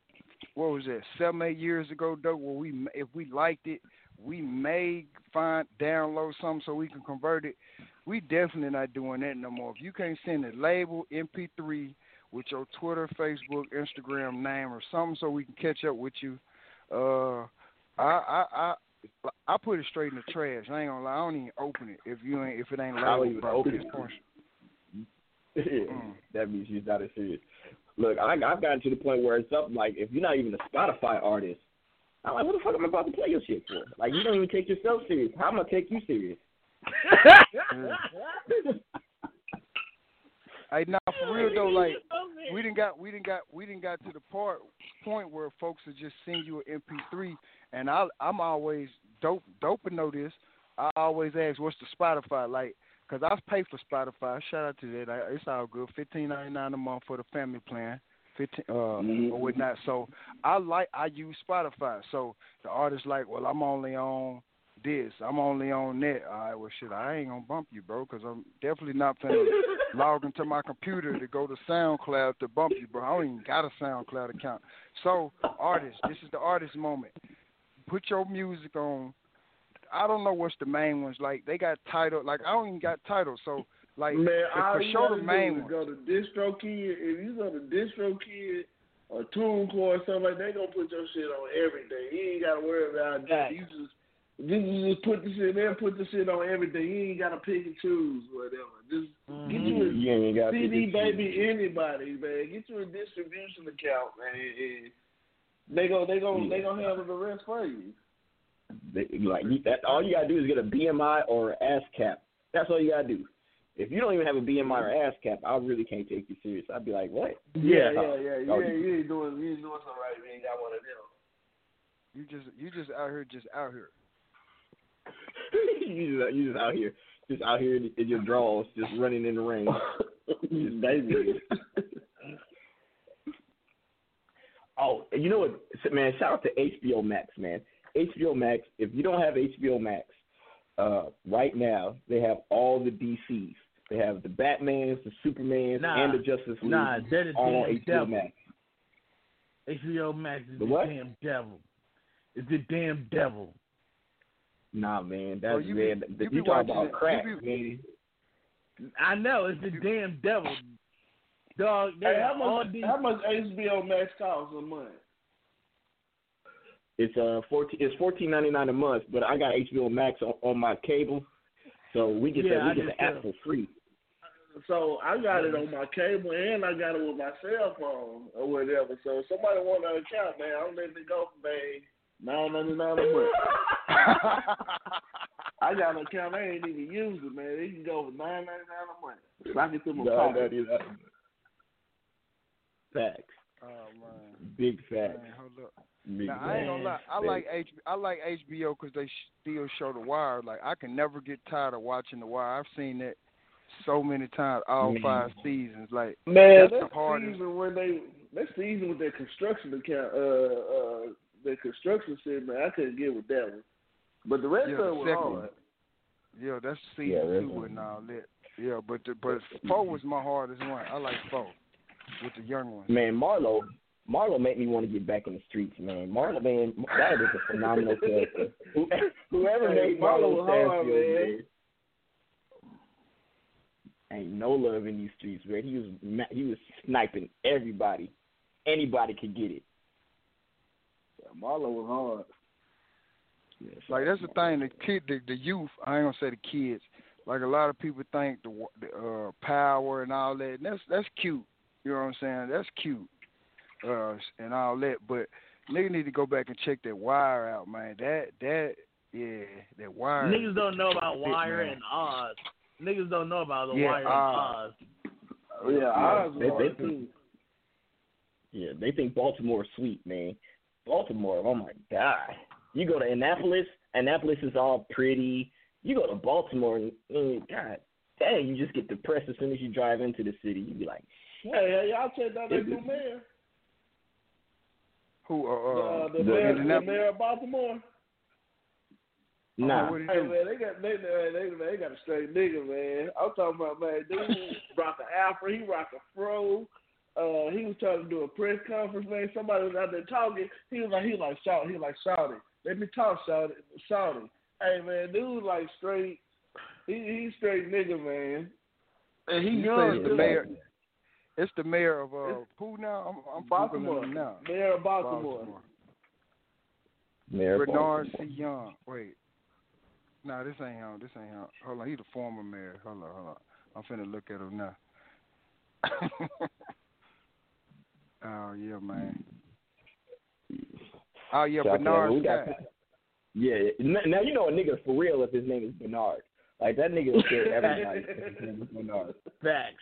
[SPEAKER 13] What was that? Seven, eight years ago, though. Where we, if we liked it, we may find download something so we can convert it. We definitely not doing that no more. If you can't send a label MP3 with your Twitter, Facebook, Instagram name or something, so we can catch up with you, uh, I, I, I. I put it straight in the trash. I ain't gonna lie. I don't even open it if you ain't if it ain't
[SPEAKER 9] I don't
[SPEAKER 13] labeled
[SPEAKER 9] even
[SPEAKER 13] by
[SPEAKER 9] open
[SPEAKER 13] this
[SPEAKER 9] it.
[SPEAKER 13] Point.
[SPEAKER 9] Mm. That means she's not as serious. Look, I, I've gotten to the point where it's up like if you're not even a Spotify artist, I'm like, what the fuck am I about to play your shit for? Like you don't even take yourself serious. How am I take you serious? (laughs)
[SPEAKER 13] Hey, now for real though, like we didn't got we didn't got we didn't got to the part point where folks would just send you an MP3, and I I'm always dope dope and know this. I always ask what's the Spotify like, cause I pay for Spotify. Shout out to that. I, it's all good. Fifteen ninety nine a month for the family plan. Fifteen uh or whatnot. So I like I use Spotify. So the artist like, well I'm only on this. I'm only on that. All right, well, shit, I ain't gonna bump you, bro, because I'm definitely not gonna (laughs) log into my computer to go to SoundCloud to bump you, bro. I don't even got a SoundCloud account. So, artists, this is the artist moment. Put your music on. I don't know what's the main ones. Like they got Tidal. Like I don't even got Tidal. So like
[SPEAKER 10] Man,
[SPEAKER 13] if
[SPEAKER 10] all
[SPEAKER 13] for sure the main
[SPEAKER 10] do
[SPEAKER 13] ones.
[SPEAKER 10] is go to DistroKid. If you go to DistroKid or TuneCore or something like they gonna put your shit on everything. You ain't gotta worry about that. You just you you just put the shit there, put the shit on everything. You ain't gotta pick and choose whatever. Just get you a
[SPEAKER 9] Mm-hmm. You ain't gotta pick
[SPEAKER 10] CD
[SPEAKER 9] and
[SPEAKER 10] baby
[SPEAKER 9] choose.
[SPEAKER 10] anybody, man. Get you a distribution account, man. and they go they go they gonna handle the rest for you.
[SPEAKER 9] They, like you- that, all you gotta do is get a BMI or an ASCAP. That's all you gotta do. If you don't even have a BMI or ASCAP, I really can't take you serious. I'd be like, what?
[SPEAKER 10] Yeah,
[SPEAKER 9] Oh,
[SPEAKER 10] yeah, yeah.
[SPEAKER 9] oh,
[SPEAKER 10] yeah, you ain't doing you ain't doing something right if you ain't got one of them.
[SPEAKER 13] You just you just out here just out here. (laughs)
[SPEAKER 9] you just you just out here, just out here in, in your drawers, just running in the rain. just
[SPEAKER 10] baby. (laughs)
[SPEAKER 9] oh, you know what, man? Shout out to HBO Max, man. HBO Max. If you don't have HBO Max, uh, right now they have all the DCs. They have the Batmans, the Supermans,
[SPEAKER 14] Nah,
[SPEAKER 9] and the Justice League
[SPEAKER 14] nah, they're the
[SPEAKER 9] all on
[SPEAKER 14] damn
[SPEAKER 9] HBO
[SPEAKER 14] devil.
[SPEAKER 9] Max.
[SPEAKER 14] HBO Max is
[SPEAKER 9] The
[SPEAKER 14] the,
[SPEAKER 9] what?
[SPEAKER 14] damn devil. It's the damn devil.
[SPEAKER 9] Nah, man, that's
[SPEAKER 14] Oh, you be-
[SPEAKER 9] man.
[SPEAKER 14] you
[SPEAKER 9] You,
[SPEAKER 14] be
[SPEAKER 9] talk about
[SPEAKER 14] it-
[SPEAKER 9] crack,
[SPEAKER 14] you
[SPEAKER 9] man.
[SPEAKER 14] I know it's the damn devil. Dog,
[SPEAKER 10] Hey, how
[SPEAKER 14] have all
[SPEAKER 10] much
[SPEAKER 14] these.
[SPEAKER 10] how much HBO Max costs a month?
[SPEAKER 9] It's uh fourteen. It's fourteen ninety nine a month, but I got HBO Max on, on my cable, so we get
[SPEAKER 10] Yeah,
[SPEAKER 9] the
[SPEAKER 10] I
[SPEAKER 9] we get
[SPEAKER 10] just,
[SPEAKER 9] the app for free.
[SPEAKER 10] So I got it on my cable and I got it with my cell phone or whatever. So if somebody want an account, man, I'm letting it go for man nine ninety nine a month. (laughs) I got an account I ain't even used it, man. It can go for nine ninety nine a month. Lock it to my
[SPEAKER 9] No,
[SPEAKER 10] pocket.
[SPEAKER 9] that is that. Facts.
[SPEAKER 13] Oh man.
[SPEAKER 9] Big facts.
[SPEAKER 13] Man, hold up.
[SPEAKER 9] Big
[SPEAKER 13] Now, I ain't gonna lie. I like H. I like HBO because they still show The Wire. Like I can never get tired of watching The Wire. I've seen that so many times, all
[SPEAKER 10] Man.
[SPEAKER 13] five seasons. Like
[SPEAKER 10] Man,
[SPEAKER 13] that's the
[SPEAKER 10] that
[SPEAKER 13] hardest.
[SPEAKER 10] season when they that season with their construction account, uh, uh, their construction man, I couldn't get with that one. But the rest
[SPEAKER 13] Yeah,
[SPEAKER 10] of
[SPEAKER 13] the
[SPEAKER 10] it was hard.
[SPEAKER 13] Yeah, that's
[SPEAKER 9] Yeah,
[SPEAKER 13] season
[SPEAKER 9] that's
[SPEAKER 13] two and all that. Yeah, but the, but four was my hardest one. I like four with the young ones.
[SPEAKER 9] Man, Marlo, Marlo made me want to get back in the streets, man. Marlo, man, that is a phenomenal (laughs) character. Whoever made
[SPEAKER 10] Marlo
[SPEAKER 9] Marlo
[SPEAKER 10] was
[SPEAKER 9] Stanfield,
[SPEAKER 10] man.
[SPEAKER 9] man. Ain't no love in these streets, man. He was he was sniping everybody. Anybody could get it.
[SPEAKER 10] Yeah, Marlo was hard.
[SPEAKER 13] Like that's the thing. The kid, the, the youth. I ain't gonna say the kids. Like a lot of people think the, the uh, power and all that. And that's that's cute. You know what I'm saying? That's cute. Uh, and all that. But nigga need to go back and check that wire out, man. That that yeah, that wire.
[SPEAKER 14] Niggas don't know about Wire
[SPEAKER 13] man.
[SPEAKER 14] and Oz. Niggas don't know about the
[SPEAKER 13] Yeah,
[SPEAKER 14] Wire
[SPEAKER 13] Oz.
[SPEAKER 14] and Oz.
[SPEAKER 10] Yeah, Oz
[SPEAKER 9] they, they think, yeah, they think Baltimore's sweet, man. Baltimore, oh my god. You go to Annapolis, Annapolis is all pretty. You go to Baltimore, and, and God dang, you just get depressed as soon as you drive into the city. You be like,
[SPEAKER 10] Hey, hey, y'all checked out that new mayor?
[SPEAKER 13] Who? Uh,
[SPEAKER 10] Uh,
[SPEAKER 13] uh,
[SPEAKER 10] the, mayor, the mayor of Baltimore?
[SPEAKER 9] nah.
[SPEAKER 13] what he
[SPEAKER 10] Hey
[SPEAKER 13] do?
[SPEAKER 10] man, they got they they they, they got a straight nigga, man. I'm talking about man, dude rock a afro, he rock a fro. Uh, he was trying to do a press conference, man. Somebody was out there talking. He was like, he was like shout, he was like shouting. Let me talk, shouting, shouting. Hey man, dude like straight. He he straight nigga, man. And he
[SPEAKER 13] You say
[SPEAKER 10] young
[SPEAKER 13] the
[SPEAKER 10] too.
[SPEAKER 13] mayor. It's the mayor of uh, who now? I'm, I'm
[SPEAKER 10] Baltimore.
[SPEAKER 13] Now.
[SPEAKER 10] Mayor of Baltimore.
[SPEAKER 9] Mayor
[SPEAKER 13] Bernard
[SPEAKER 9] Baltimore.
[SPEAKER 13] C. Young. Wait. No, this ain't him. This ain't him. Hold on. He's the former mayor. Hold on, hold on. I'm finna look at him now. (laughs) oh yeah, man. Oh yeah,
[SPEAKER 9] Shout
[SPEAKER 13] Bernard
[SPEAKER 9] that. We got-
[SPEAKER 13] Scott.
[SPEAKER 9] Yeah, now you know a nigga for real if his name is Bernard. Like that nigga will kill everybody if his name is Bernard.
[SPEAKER 14] Facts.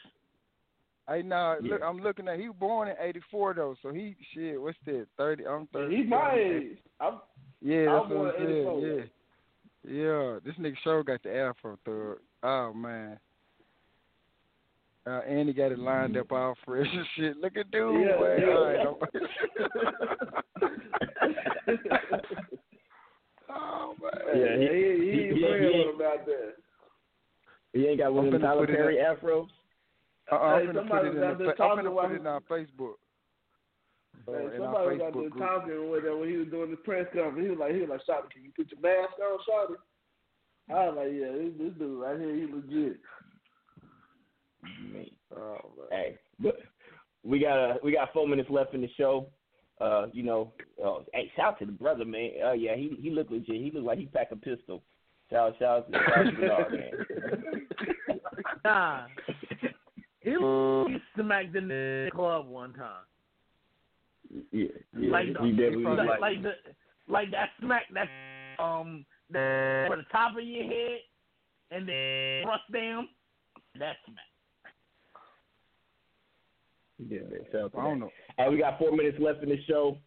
[SPEAKER 13] Hey, nah,
[SPEAKER 9] Yeah.
[SPEAKER 13] look, I'm looking at. He was born in '84 though, so he shit. What's that? Thirty. I'm thirty.
[SPEAKER 10] He's my age. I'm
[SPEAKER 13] Yeah,
[SPEAKER 10] I
[SPEAKER 13] that's
[SPEAKER 10] was
[SPEAKER 13] what I'm
[SPEAKER 10] born
[SPEAKER 13] saying. Yeah. Yeah, this nigga sure got the afro thug. Oh man. Uh, and he got it lined up all fresh and shit. Look at dude,
[SPEAKER 10] Yeah,
[SPEAKER 13] man.
[SPEAKER 10] yeah.
[SPEAKER 13] All right, (laughs) oh man.
[SPEAKER 9] Yeah, he-
[SPEAKER 10] he, he,
[SPEAKER 9] he-
[SPEAKER 10] ain't
[SPEAKER 9] he- he ain't-
[SPEAKER 10] him out there.
[SPEAKER 9] You ain't got one of them
[SPEAKER 13] finna
[SPEAKER 9] Tyler Perry
[SPEAKER 13] up.
[SPEAKER 9] afros?
[SPEAKER 13] Uh, I'm
[SPEAKER 10] Hey,
[SPEAKER 13] finna
[SPEAKER 10] somebody
[SPEAKER 13] put it in the I'm
[SPEAKER 10] talking
[SPEAKER 13] finna
[SPEAKER 10] while
[SPEAKER 13] put it in our Facebook. Uh,
[SPEAKER 10] Hey, somebody was out
[SPEAKER 13] Facebook
[SPEAKER 10] there
[SPEAKER 13] group.
[SPEAKER 10] talking or whatever when he was doing the press conference. He was like, he was like, Shotty, can you put your mask on, Shotty? I was like, yeah, this, this dude right here, he legit. Oh.
[SPEAKER 9] Hey, but we got uh, we got four minutes left in the show. Uh, you know, uh, hey, shout out to the brother, man. Oh yeah, he he looked legit. He looked like he packed a pistol. Shout shout out to (laughs) shout out to Bernard, man.
[SPEAKER 14] Nah. (laughs) (laughs) He, he smacked in the club one time.
[SPEAKER 9] Yeah, yeah.
[SPEAKER 14] like,
[SPEAKER 9] he
[SPEAKER 14] the,
[SPEAKER 9] definitely
[SPEAKER 14] like,
[SPEAKER 9] like,
[SPEAKER 14] like the like that smack that um the for the top of your head and then thrust down. That smack.
[SPEAKER 9] yeah. Shout
[SPEAKER 13] I don't know.
[SPEAKER 9] Hey, we got four minutes left in the show.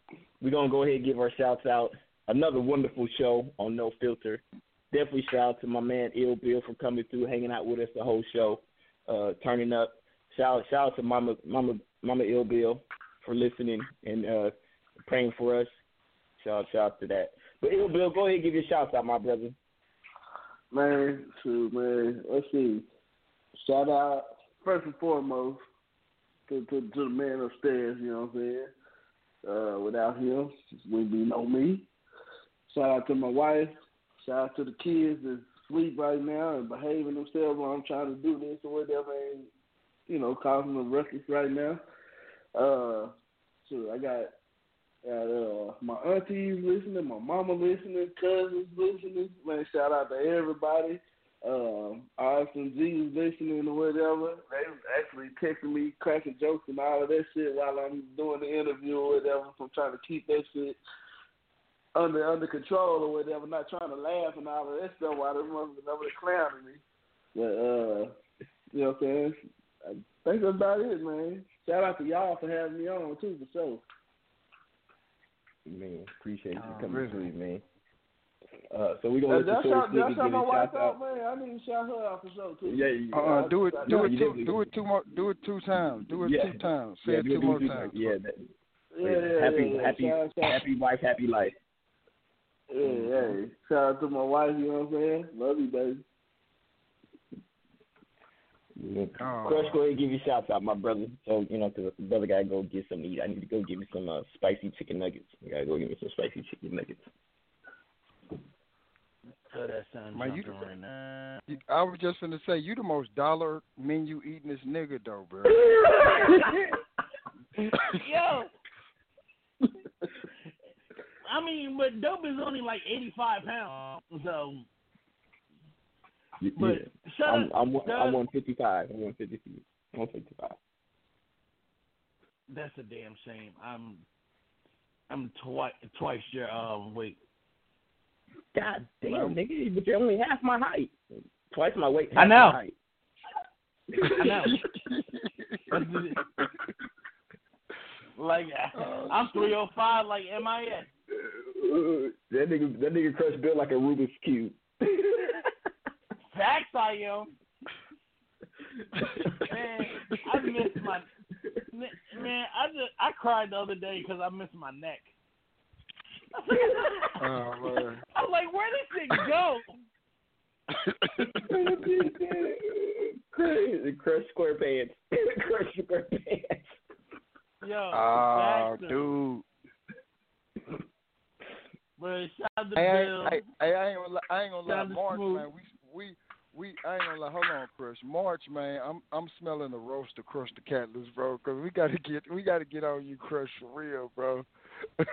[SPEAKER 9] We're gonna go ahead and give our shouts out. Another wonderful show on No Filter. Definitely shout out to my man Ill Bill for coming through, hanging out with us the whole show, uh, turning up. Shout shout out to Mama Mama Mama Ill Bill for listening and uh, praying for us. Shout shout out to that. But Ill Bill, go ahead and give your shout out, my brother.
[SPEAKER 10] Man, shoot, man. Let's see. Shout out first and foremost to to, to the man upstairs. You know what I'm saying? Uh, without him, wouldn't be no me. Shout out to my wife. Shout out to the kids that sleep right now and behaving themselves while I'm trying to do this or whatever. And, you know, causing a ruckus right now. Uh, so I got uh, my aunties listening, my mama listening, cousins listening. Man, shout out to everybody. Um, G was listening or whatever. They was actually texting me, cracking jokes and all of that shit while I'm doing the interview or whatever. So I'm trying to keep that shit under under control or whatever, not trying to laugh and all of that stuff while them motherfuckers over there clowning me. But uh, you know what I'm saying? I think that's about it, man. Shout out to y'all for having me on too, for sure.
[SPEAKER 9] Man, appreciate you
[SPEAKER 13] Oh,
[SPEAKER 9] coming
[SPEAKER 13] really?
[SPEAKER 9] through, man. Uh, so we gonna
[SPEAKER 10] Uh,
[SPEAKER 9] let the
[SPEAKER 10] how
[SPEAKER 9] short
[SPEAKER 10] that's
[SPEAKER 9] sneaky
[SPEAKER 10] my wife
[SPEAKER 9] shout
[SPEAKER 10] out,
[SPEAKER 9] out.
[SPEAKER 10] man. I need to shout her out for sure too.
[SPEAKER 9] Yeah, you-
[SPEAKER 13] Uh, uh do it, do
[SPEAKER 9] No,
[SPEAKER 13] it two, do it two more, do it two times, do it
[SPEAKER 9] Yeah.
[SPEAKER 13] two times. Say
[SPEAKER 9] Yeah,
[SPEAKER 13] it two
[SPEAKER 9] it
[SPEAKER 13] more times.
[SPEAKER 9] Yeah, that,
[SPEAKER 10] Yeah, yeah,
[SPEAKER 9] happy,
[SPEAKER 10] yeah, yeah.
[SPEAKER 9] happy,
[SPEAKER 10] Shout, shout,
[SPEAKER 9] happy wife, happy life.
[SPEAKER 10] Yeah, hey, shout out to my wife. You know what I'm saying? Love you, baby.
[SPEAKER 9] Crush, go ahead and give you shouts out, my brother. So, you know, 'cause the brother got to go get some to eat. I need to go get me some uh, spicy chicken nuggets. I got to go get me some spicy chicken nuggets.
[SPEAKER 14] So that sounds
[SPEAKER 13] Man, you-
[SPEAKER 14] jumping right now.
[SPEAKER 13] I was just gonna say you the most dollar menu eating this nigga though, bro. (laughs)
[SPEAKER 14] Yo. I mean, but dope is only like 85 pounds, so. But
[SPEAKER 9] yeah. I'm. I'm,
[SPEAKER 14] shut
[SPEAKER 9] I'm
[SPEAKER 14] up.
[SPEAKER 9] 155. I'm 155. I'm 155.
[SPEAKER 14] That's a damn shame. I'm, I'm twice twice your um weight.
[SPEAKER 9] God damn, nigga, but you're only half my height. Twice my weight.
[SPEAKER 14] I know.
[SPEAKER 9] My height.
[SPEAKER 14] I know. (laughs) like I'm 305, like MIS.
[SPEAKER 9] that nigga, that nigga crush built like a Rubik's cube. (laughs)
[SPEAKER 14] Facts, I am. man, I missed my man. I just I cried the other day because I missed my neck.
[SPEAKER 13] Oh (laughs) man.
[SPEAKER 14] I'm like, where did this go?
[SPEAKER 9] Crush, crush square pants. (laughs) crush square pants.
[SPEAKER 14] Yo,
[SPEAKER 13] Oh,
[SPEAKER 14] facts,
[SPEAKER 13] dude.
[SPEAKER 14] But shout out to
[SPEAKER 13] I,
[SPEAKER 14] Bill.
[SPEAKER 13] ain't- hey, hey, I ain't gonna lie, I ain't gonna lie,
[SPEAKER 14] Shout to
[SPEAKER 13] March,
[SPEAKER 14] Smooth.
[SPEAKER 13] man. We we we I ain't gonna lie. Hold on, Chris. March, man. I'm I'm smelling the roast of Crush the Catalyst, bro. Cause we gotta get we gotta get on you, Crush, for real, bro. (laughs)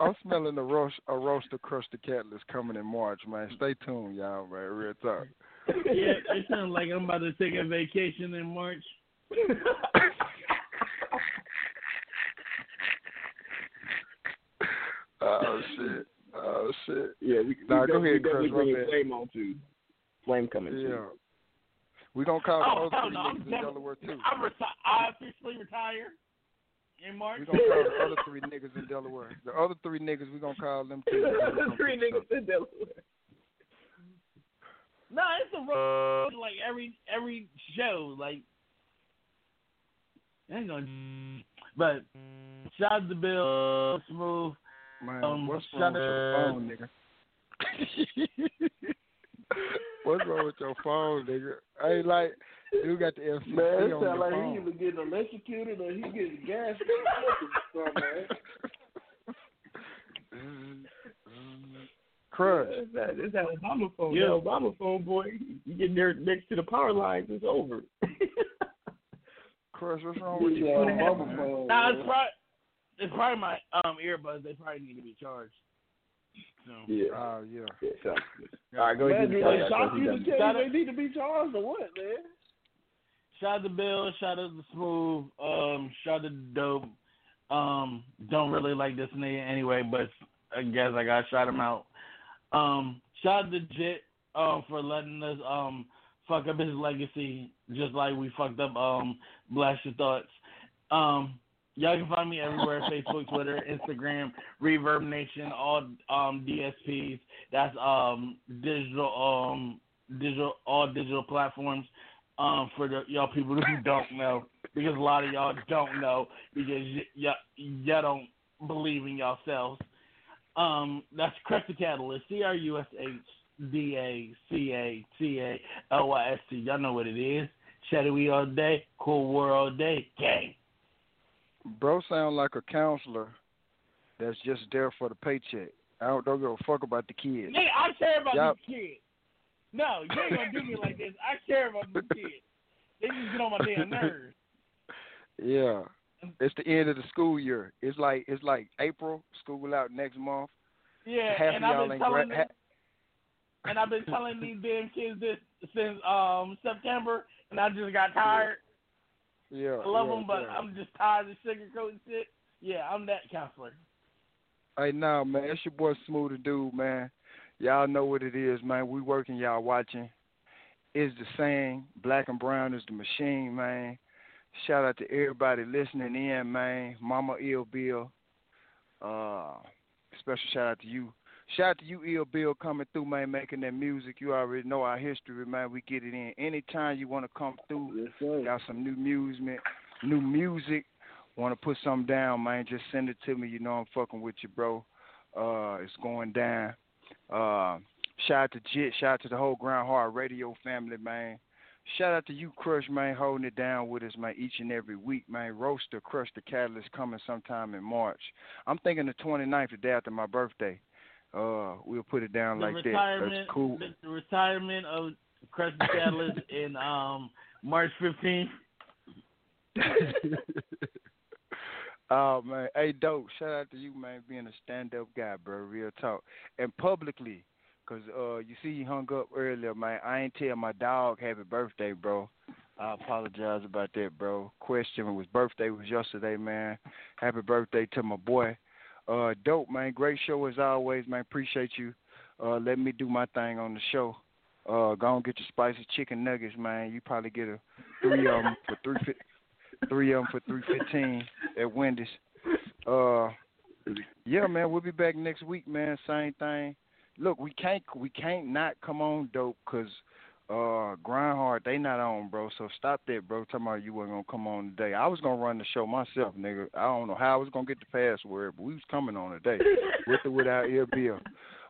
[SPEAKER 13] I'm smelling the roast a roast of Crush the Catalyst coming in March, man. Stay tuned, y'all, man. Real talk.
[SPEAKER 14] yeah, it sounds like I'm about to take a vacation in March. (laughs)
[SPEAKER 13] Oh shit. Oh shit.
[SPEAKER 9] Yeah, we,
[SPEAKER 13] Nah,
[SPEAKER 9] we
[SPEAKER 13] go
[SPEAKER 9] definitely-
[SPEAKER 13] ahead,
[SPEAKER 9] we
[SPEAKER 13] Crush.
[SPEAKER 9] definitely
[SPEAKER 13] My
[SPEAKER 9] bringing
[SPEAKER 13] bad.
[SPEAKER 9] Flame on too. Flame coming
[SPEAKER 13] Yeah.
[SPEAKER 9] too.
[SPEAKER 13] We gonna call
[SPEAKER 14] Oh,
[SPEAKER 13] the other three
[SPEAKER 14] no, I'm
[SPEAKER 13] niggas in
[SPEAKER 14] never-
[SPEAKER 13] Delaware too.
[SPEAKER 14] I'm reti- I officially retire in March.
[SPEAKER 13] We gonna call the other (laughs) three niggas in Delaware. The other three niggas, we gonna call them too.
[SPEAKER 9] the three niggas in Delaware.
[SPEAKER 14] No, it's a road like every every show. Like I ain't gonna. But shout out to Bill Smooth.
[SPEAKER 13] Man,
[SPEAKER 14] Um,
[SPEAKER 13] what's
[SPEAKER 14] shout
[SPEAKER 13] wrong with your phone, nigga? (laughs) (laughs) what's wrong with your phone, nigga? I ain't like you got the FCC
[SPEAKER 10] Man, it
[SPEAKER 13] on your
[SPEAKER 10] sound like
[SPEAKER 13] phone.
[SPEAKER 10] he either getting electrocuted or he getting gas. something, man.
[SPEAKER 13] Crush.
[SPEAKER 9] It's that, it's that Obama phone.
[SPEAKER 14] Yeah.
[SPEAKER 9] That Obama phone, boy. You get there next to the power lines, it's over.
[SPEAKER 13] Crush, what's wrong with
[SPEAKER 10] Yeah,
[SPEAKER 13] your phone?
[SPEAKER 10] Obama phone.
[SPEAKER 14] Nah, it's probably it's probably my um earbuds. They probably need to be charged. So.
[SPEAKER 9] yeah.
[SPEAKER 13] Oh yeah.
[SPEAKER 9] yeah so. All right, go ahead.
[SPEAKER 10] Man,
[SPEAKER 9] do
[SPEAKER 10] do they
[SPEAKER 9] shout
[SPEAKER 10] shock you to tell you they need to be charged or what, man?
[SPEAKER 14] Shout out to Bill. Shout out to Smooth. Um, shout out to Dope. Um, don't really like this nigga anyway, but I guess I gotta shout him out. Um, shout out to Jit um for letting us um fuck up his legacy, just like we fucked up um Blast Your Thoughts. Um, y'all can find me everywhere: Facebook, Twitter, Instagram, Reverb Nation, all um DSPs. That's um digital um digital all digital platforms um, for the y'all people who don't know, because a lot of y'all don't know because y'all y'all don't believe in yourselves. Um, that's Crush the Catalyst, C R U S H D A C A T A L Y S T. Y'all know what it is. Shadowy all day, cool world all day, gang.
[SPEAKER 13] Bro sound like a counselor that's just there for the paycheck. I don't, don't give a fuck about the kids.
[SPEAKER 14] Nigga, I care about
[SPEAKER 13] Y'all-
[SPEAKER 14] these kids. No, you ain't gonna do me like this. I care about these kids. They just get on my damn (laughs) nerves.
[SPEAKER 13] Yeah. It's the end of the school year. It's like it's like April, school out next month.
[SPEAKER 14] Yeah,
[SPEAKER 13] Half
[SPEAKER 14] and I've been telling
[SPEAKER 13] gra-
[SPEAKER 14] them, and I've been telling these damn kids this since um September, and I just got tired.
[SPEAKER 13] Yeah.
[SPEAKER 14] I love
[SPEAKER 13] yeah,
[SPEAKER 14] them, but
[SPEAKER 13] yeah.
[SPEAKER 14] I'm just tired of sugarcoating shit. Yeah, I'm that counselor.
[SPEAKER 13] Hey, nah, man, it's your boy Smooth Dude, man. Y'all know what it is, man. We working, y'all watching. It's the same. black and brown is the machine, man. Shout out to everybody listening in, man. Mama Ill Bill. Uh, special shout out to you. Shout out to you, Ill Bill, coming through, man, making that music. You already know our history, man. We get it in. Anytime you want to come through, got some new music, new music, want to put something down, man, just send it to me. You know I'm fucking with you, bro. Uh, it's going down. Uh, shout out to Jit. Shout out to the whole Ground Hard Radio family, man. shout out to you, Crush, man, holding it down with us, man, each and every week, man. Roaster, Crush the Catalyst coming sometime in March. I'm thinking the 29th, the day after my birthday. Uh, we'll put it down
[SPEAKER 14] the
[SPEAKER 13] like that. That's cool.
[SPEAKER 14] The, retirement of Crest (laughs) Catalyst in um March 15th. (laughs)
[SPEAKER 13] oh man, hey dope! Shout out to you, man, being a stand-up guy, bro. Real talk, and publicly, cause uh, you see, you hung up earlier, man. I ain't tell my dog happy birthday, bro. I apologize about that, bro. Question was birthday was yesterday, man. Happy birthday to my boy. Uh, dope, man. Great show as always, man. Appreciate you. Uh, let me do my thing on the show. Uh, go and get your spicy chicken nuggets, man. You probably get a three of them for three fi- three of them for three fifteen at Wendy's. Uh, yeah, man. We'll be back next week, man. Same thing. Look, we can't we can't not come on dope because uh Grindhard they not on, bro. So stop that, bro. Talking about you wasn't gonna come on today. I was gonna run the show myself, nigga. I don't know how I was gonna get the password, but we was coming on today (laughs) with or without Ill Bill.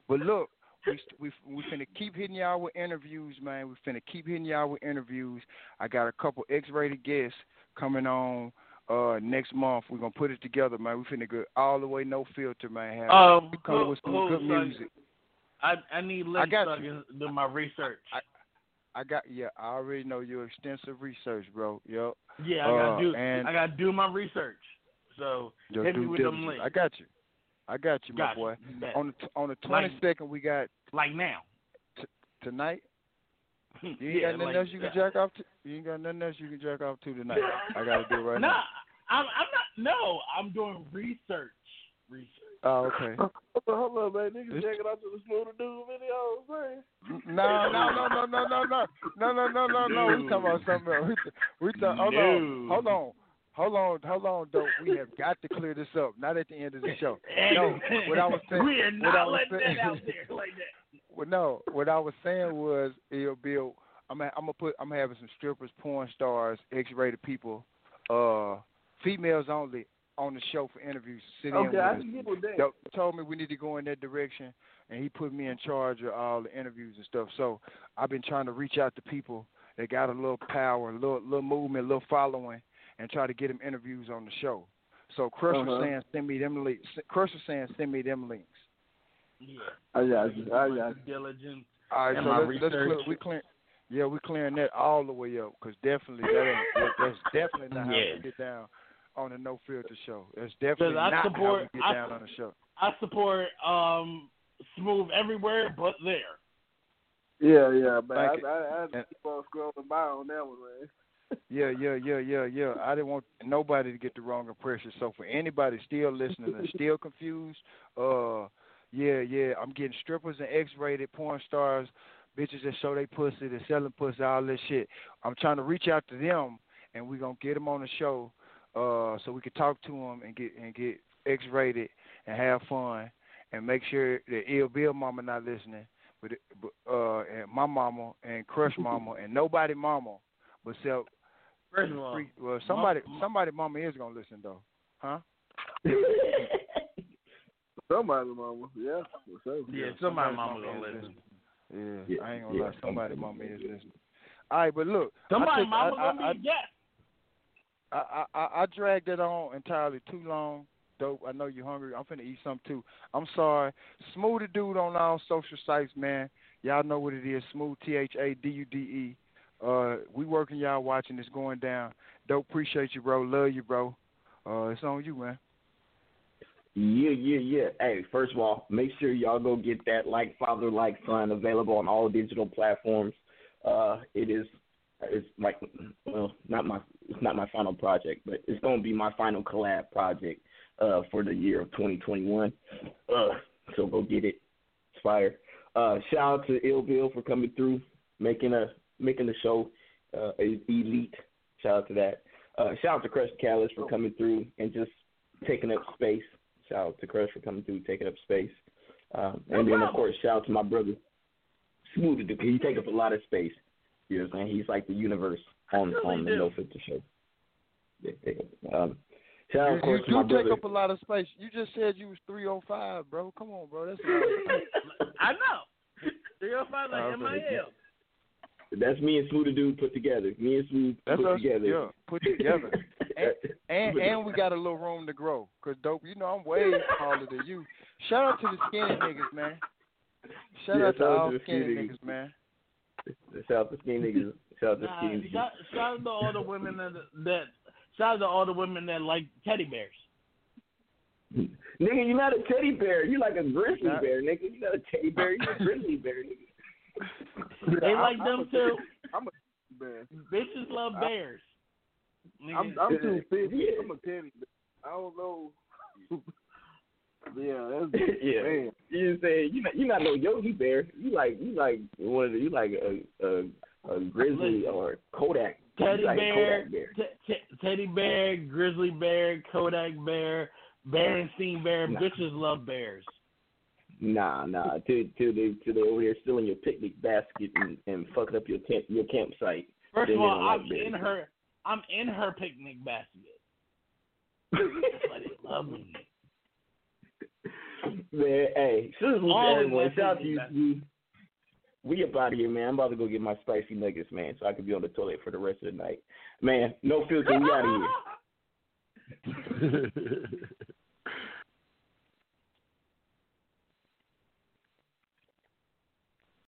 [SPEAKER 13] But look, we we we finna keep hitting y'all with interviews, man. We finna keep hitting y'all with interviews. I got a couple X-rated guests coming on uh next month. We're gonna put it together, man. We finna go all the way no filter, man. Have
[SPEAKER 14] Um,
[SPEAKER 13] come
[SPEAKER 14] hold-
[SPEAKER 13] with some
[SPEAKER 14] hold
[SPEAKER 13] good
[SPEAKER 14] on.
[SPEAKER 13] music.
[SPEAKER 14] I I need
[SPEAKER 13] I
[SPEAKER 14] links
[SPEAKER 13] got
[SPEAKER 14] so I can do my research.
[SPEAKER 13] I got yeah. I already know your extensive research, bro. Yep.
[SPEAKER 14] yeah, I gotta
[SPEAKER 13] Uh,
[SPEAKER 14] do I gotta do my research. So hit me with them links.
[SPEAKER 13] I got you. I got you, my
[SPEAKER 14] Got you.
[SPEAKER 13] boy.
[SPEAKER 14] You.
[SPEAKER 13] On the t- on the
[SPEAKER 14] Like-
[SPEAKER 13] twenty second, we got
[SPEAKER 14] like now.
[SPEAKER 13] t- tonight. (laughs) You ain't
[SPEAKER 14] yeah,
[SPEAKER 13] got nothing
[SPEAKER 14] like,
[SPEAKER 13] else you can jack off to. You ain't got nothing else you can jack off to tonight. I gotta do it right (laughs)
[SPEAKER 14] nah,
[SPEAKER 13] now.
[SPEAKER 14] I'm I'm not. No, I'm doing research. Research.
[SPEAKER 13] Oh, okay. (laughs)
[SPEAKER 10] Hold on, man. Niggas
[SPEAKER 13] This-
[SPEAKER 10] checking out to the Smoother Dude video, man.
[SPEAKER 13] No, no, no, no, no, no, no, no, no, no, no, no. We talking about something else. We, we talk, hold on, hold on, hold on, hold on, dope. We have got to clear this up. Not at the end of the show. (laughs) No, what I was saying.
[SPEAKER 14] we are not letting
[SPEAKER 13] saying,
[SPEAKER 14] that out there like that. (laughs)
[SPEAKER 13] Well, no, what I was saying was, Ill Bill. I'm I'm gonna put. I'm having some strippers, porn stars, X-rated people, uh, females only on the show for interviews. Sit in
[SPEAKER 10] Okay,
[SPEAKER 13] with
[SPEAKER 10] I can get with that.
[SPEAKER 13] Dope told me we need to go in that direction, and he put me in charge of all the interviews and stuff. So I've been trying to reach out to people that got a little power, a little little movement, a little following, and try to get them interviews on the show. So Crush was
[SPEAKER 10] Uh-huh.
[SPEAKER 13] saying, send me them links. Crush was saying, send me them links.
[SPEAKER 14] Yeah.
[SPEAKER 10] I got you. I got you.
[SPEAKER 14] Diligence.
[SPEAKER 13] All right,
[SPEAKER 14] and
[SPEAKER 13] so let's, let's clear, we clear. Yeah, we clearing that all the way up because definitely that ain't that, that's definitely not how
[SPEAKER 14] Yeah.
[SPEAKER 13] we get down on the no filter show. That's definitely
[SPEAKER 14] I
[SPEAKER 13] not
[SPEAKER 14] support-
[SPEAKER 13] how we get
[SPEAKER 14] I-
[SPEAKER 13] down on the show.
[SPEAKER 14] I support um smooth everywhere but there.
[SPEAKER 10] Yeah, yeah, man. I,
[SPEAKER 13] Thank you.
[SPEAKER 10] I, I had to
[SPEAKER 13] And-
[SPEAKER 10] keep on scrolling by on that one, man. (laughs)
[SPEAKER 13] Yeah, yeah, yeah, yeah, yeah. I didn't want nobody to get the wrong impression. So for anybody still listening and still confused, uh, yeah, yeah, I'm getting strippers and X-rated porn stars, bitches that show they pussy, that selling pussy, all this shit. I'm trying to reach out to them, and we gonna get them on the show, uh, so we can talk to them and get and get X-rated and have fun and make sure that Ill Bill Mama not listening, but, but uh, and my mama and Crush (laughs) Mama and nobody Mama, but self.
[SPEAKER 14] First of all,
[SPEAKER 13] Free, well, somebody, somebody, mama is gonna listen though, huh? (laughs)
[SPEAKER 10] Somebody, mama. Yeah, for sure.
[SPEAKER 14] Yeah, somebody mama gonna listen.
[SPEAKER 13] Yeah,
[SPEAKER 10] Yeah,
[SPEAKER 13] I ain't gonna
[SPEAKER 10] yeah,
[SPEAKER 13] lie. Somebody,
[SPEAKER 10] somebody.
[SPEAKER 13] mama is listening. All right, but look,
[SPEAKER 14] Somebody
[SPEAKER 13] I took,
[SPEAKER 14] mama
[SPEAKER 13] I,
[SPEAKER 14] gonna
[SPEAKER 13] I,
[SPEAKER 14] be a guest.
[SPEAKER 13] I, I, I, dragged it on entirely too long. Dope. I know you're hungry. I'm finna eat something too. I'm sorry. Smooth the dude on all social sites, man. Y'all know what it is. Smooth T H A D U D E. Uh, we working. Y'all watching. It's going down. Dope. Appreciate you, bro. Love you, bro. Uh, it's on you, man.
[SPEAKER 9] Yeah, yeah, yeah. Hey, first of all, make sure y'all go get that like father, like son available on all digital platforms. Uh, it is, it's like, well, not my, it's not my final project, but it's gonna be my final collab project uh, for the year of 2021. Uh, so go get it. It's fire. Uh, shout out to Ill Bill for coming through, making a making the show uh, elite. Shout out to that. Uh, shout out to Crush Callis for coming through and just taking up space. Shout out to Crush for coming through, taking up space. Um, and then of course, shout out to my brother Smooth Dude. He take up a lot of space. You know what I'm saying? He's like the universe on
[SPEAKER 14] really
[SPEAKER 9] on the. No Filter show. Yeah, yeah. Um, shout out
[SPEAKER 13] You,
[SPEAKER 9] of course
[SPEAKER 13] you
[SPEAKER 9] to my
[SPEAKER 13] do
[SPEAKER 9] brother.
[SPEAKER 13] take up a lot of space. You just said you was 305, bro. Come on, bro. That's a lot of (laughs) space.
[SPEAKER 14] I know. Three oh five like
[SPEAKER 13] Oh, okay.
[SPEAKER 14] MIL.
[SPEAKER 9] That's me and Smooth Dude put together. Me and Smooth
[SPEAKER 13] That's
[SPEAKER 9] put
[SPEAKER 13] us,
[SPEAKER 9] together.
[SPEAKER 13] yeah, put together. (laughs) and, and and we got a little room to grow. Cause dope, you know I'm way taller than you. Shout out to the skinny niggas, man. Shout
[SPEAKER 9] Yeah,
[SPEAKER 13] out to all
[SPEAKER 9] the
[SPEAKER 13] skinny
[SPEAKER 9] skinny
[SPEAKER 13] niggas, man.
[SPEAKER 9] Shout out to skinny niggas. Shout out to
[SPEAKER 14] Nah,
[SPEAKER 9] skinny niggas.
[SPEAKER 14] shout, shout out to all the women that that shout out to all the women that like teddy bears.
[SPEAKER 9] Nigga, you're not a teddy bear. You're like a grizzly
[SPEAKER 14] Not-
[SPEAKER 9] bear, nigga. You're not a teddy bear. You're a grizzly bear, nigga.
[SPEAKER 14] They like them too. (laughs)
[SPEAKER 10] I'm a bear.
[SPEAKER 14] Bitches love bears.
[SPEAKER 10] I'm, I'm too fit. I'm a teddy bear. I don't know. (laughs) yeah, that's (laughs)
[SPEAKER 9] yeah.
[SPEAKER 10] man.
[SPEAKER 9] You say you not you not no Yogi Bear. You like you like one of the, you like a a, a grizzly or Kodak.
[SPEAKER 14] Teddy
[SPEAKER 9] like
[SPEAKER 14] bear,
[SPEAKER 9] Kodak bear.
[SPEAKER 14] te- te- teddy bear, grizzly bear, Kodak bear, Berenstein bear.
[SPEAKER 9] Nah.
[SPEAKER 14] Bitches love bears.
[SPEAKER 9] Nah, nah. Till till they till they over there stealing your picnic basket and, and fucking up your camp your campsite.
[SPEAKER 14] First
[SPEAKER 9] Then
[SPEAKER 14] of all,
[SPEAKER 9] like
[SPEAKER 14] I'm
[SPEAKER 9] bears.
[SPEAKER 14] in her. I'm in her picnic basket. (laughs) That's why they love me.
[SPEAKER 9] Man, hey, salute to
[SPEAKER 14] Always
[SPEAKER 9] everyone.
[SPEAKER 14] like
[SPEAKER 9] Shout out to you.
[SPEAKER 14] basket.
[SPEAKER 9] you. We up out of here, man. I'm about to go get my spicy nuggets, man, so I can be on the toilet for the rest of the night. Man, no filter. We out of here. (laughs)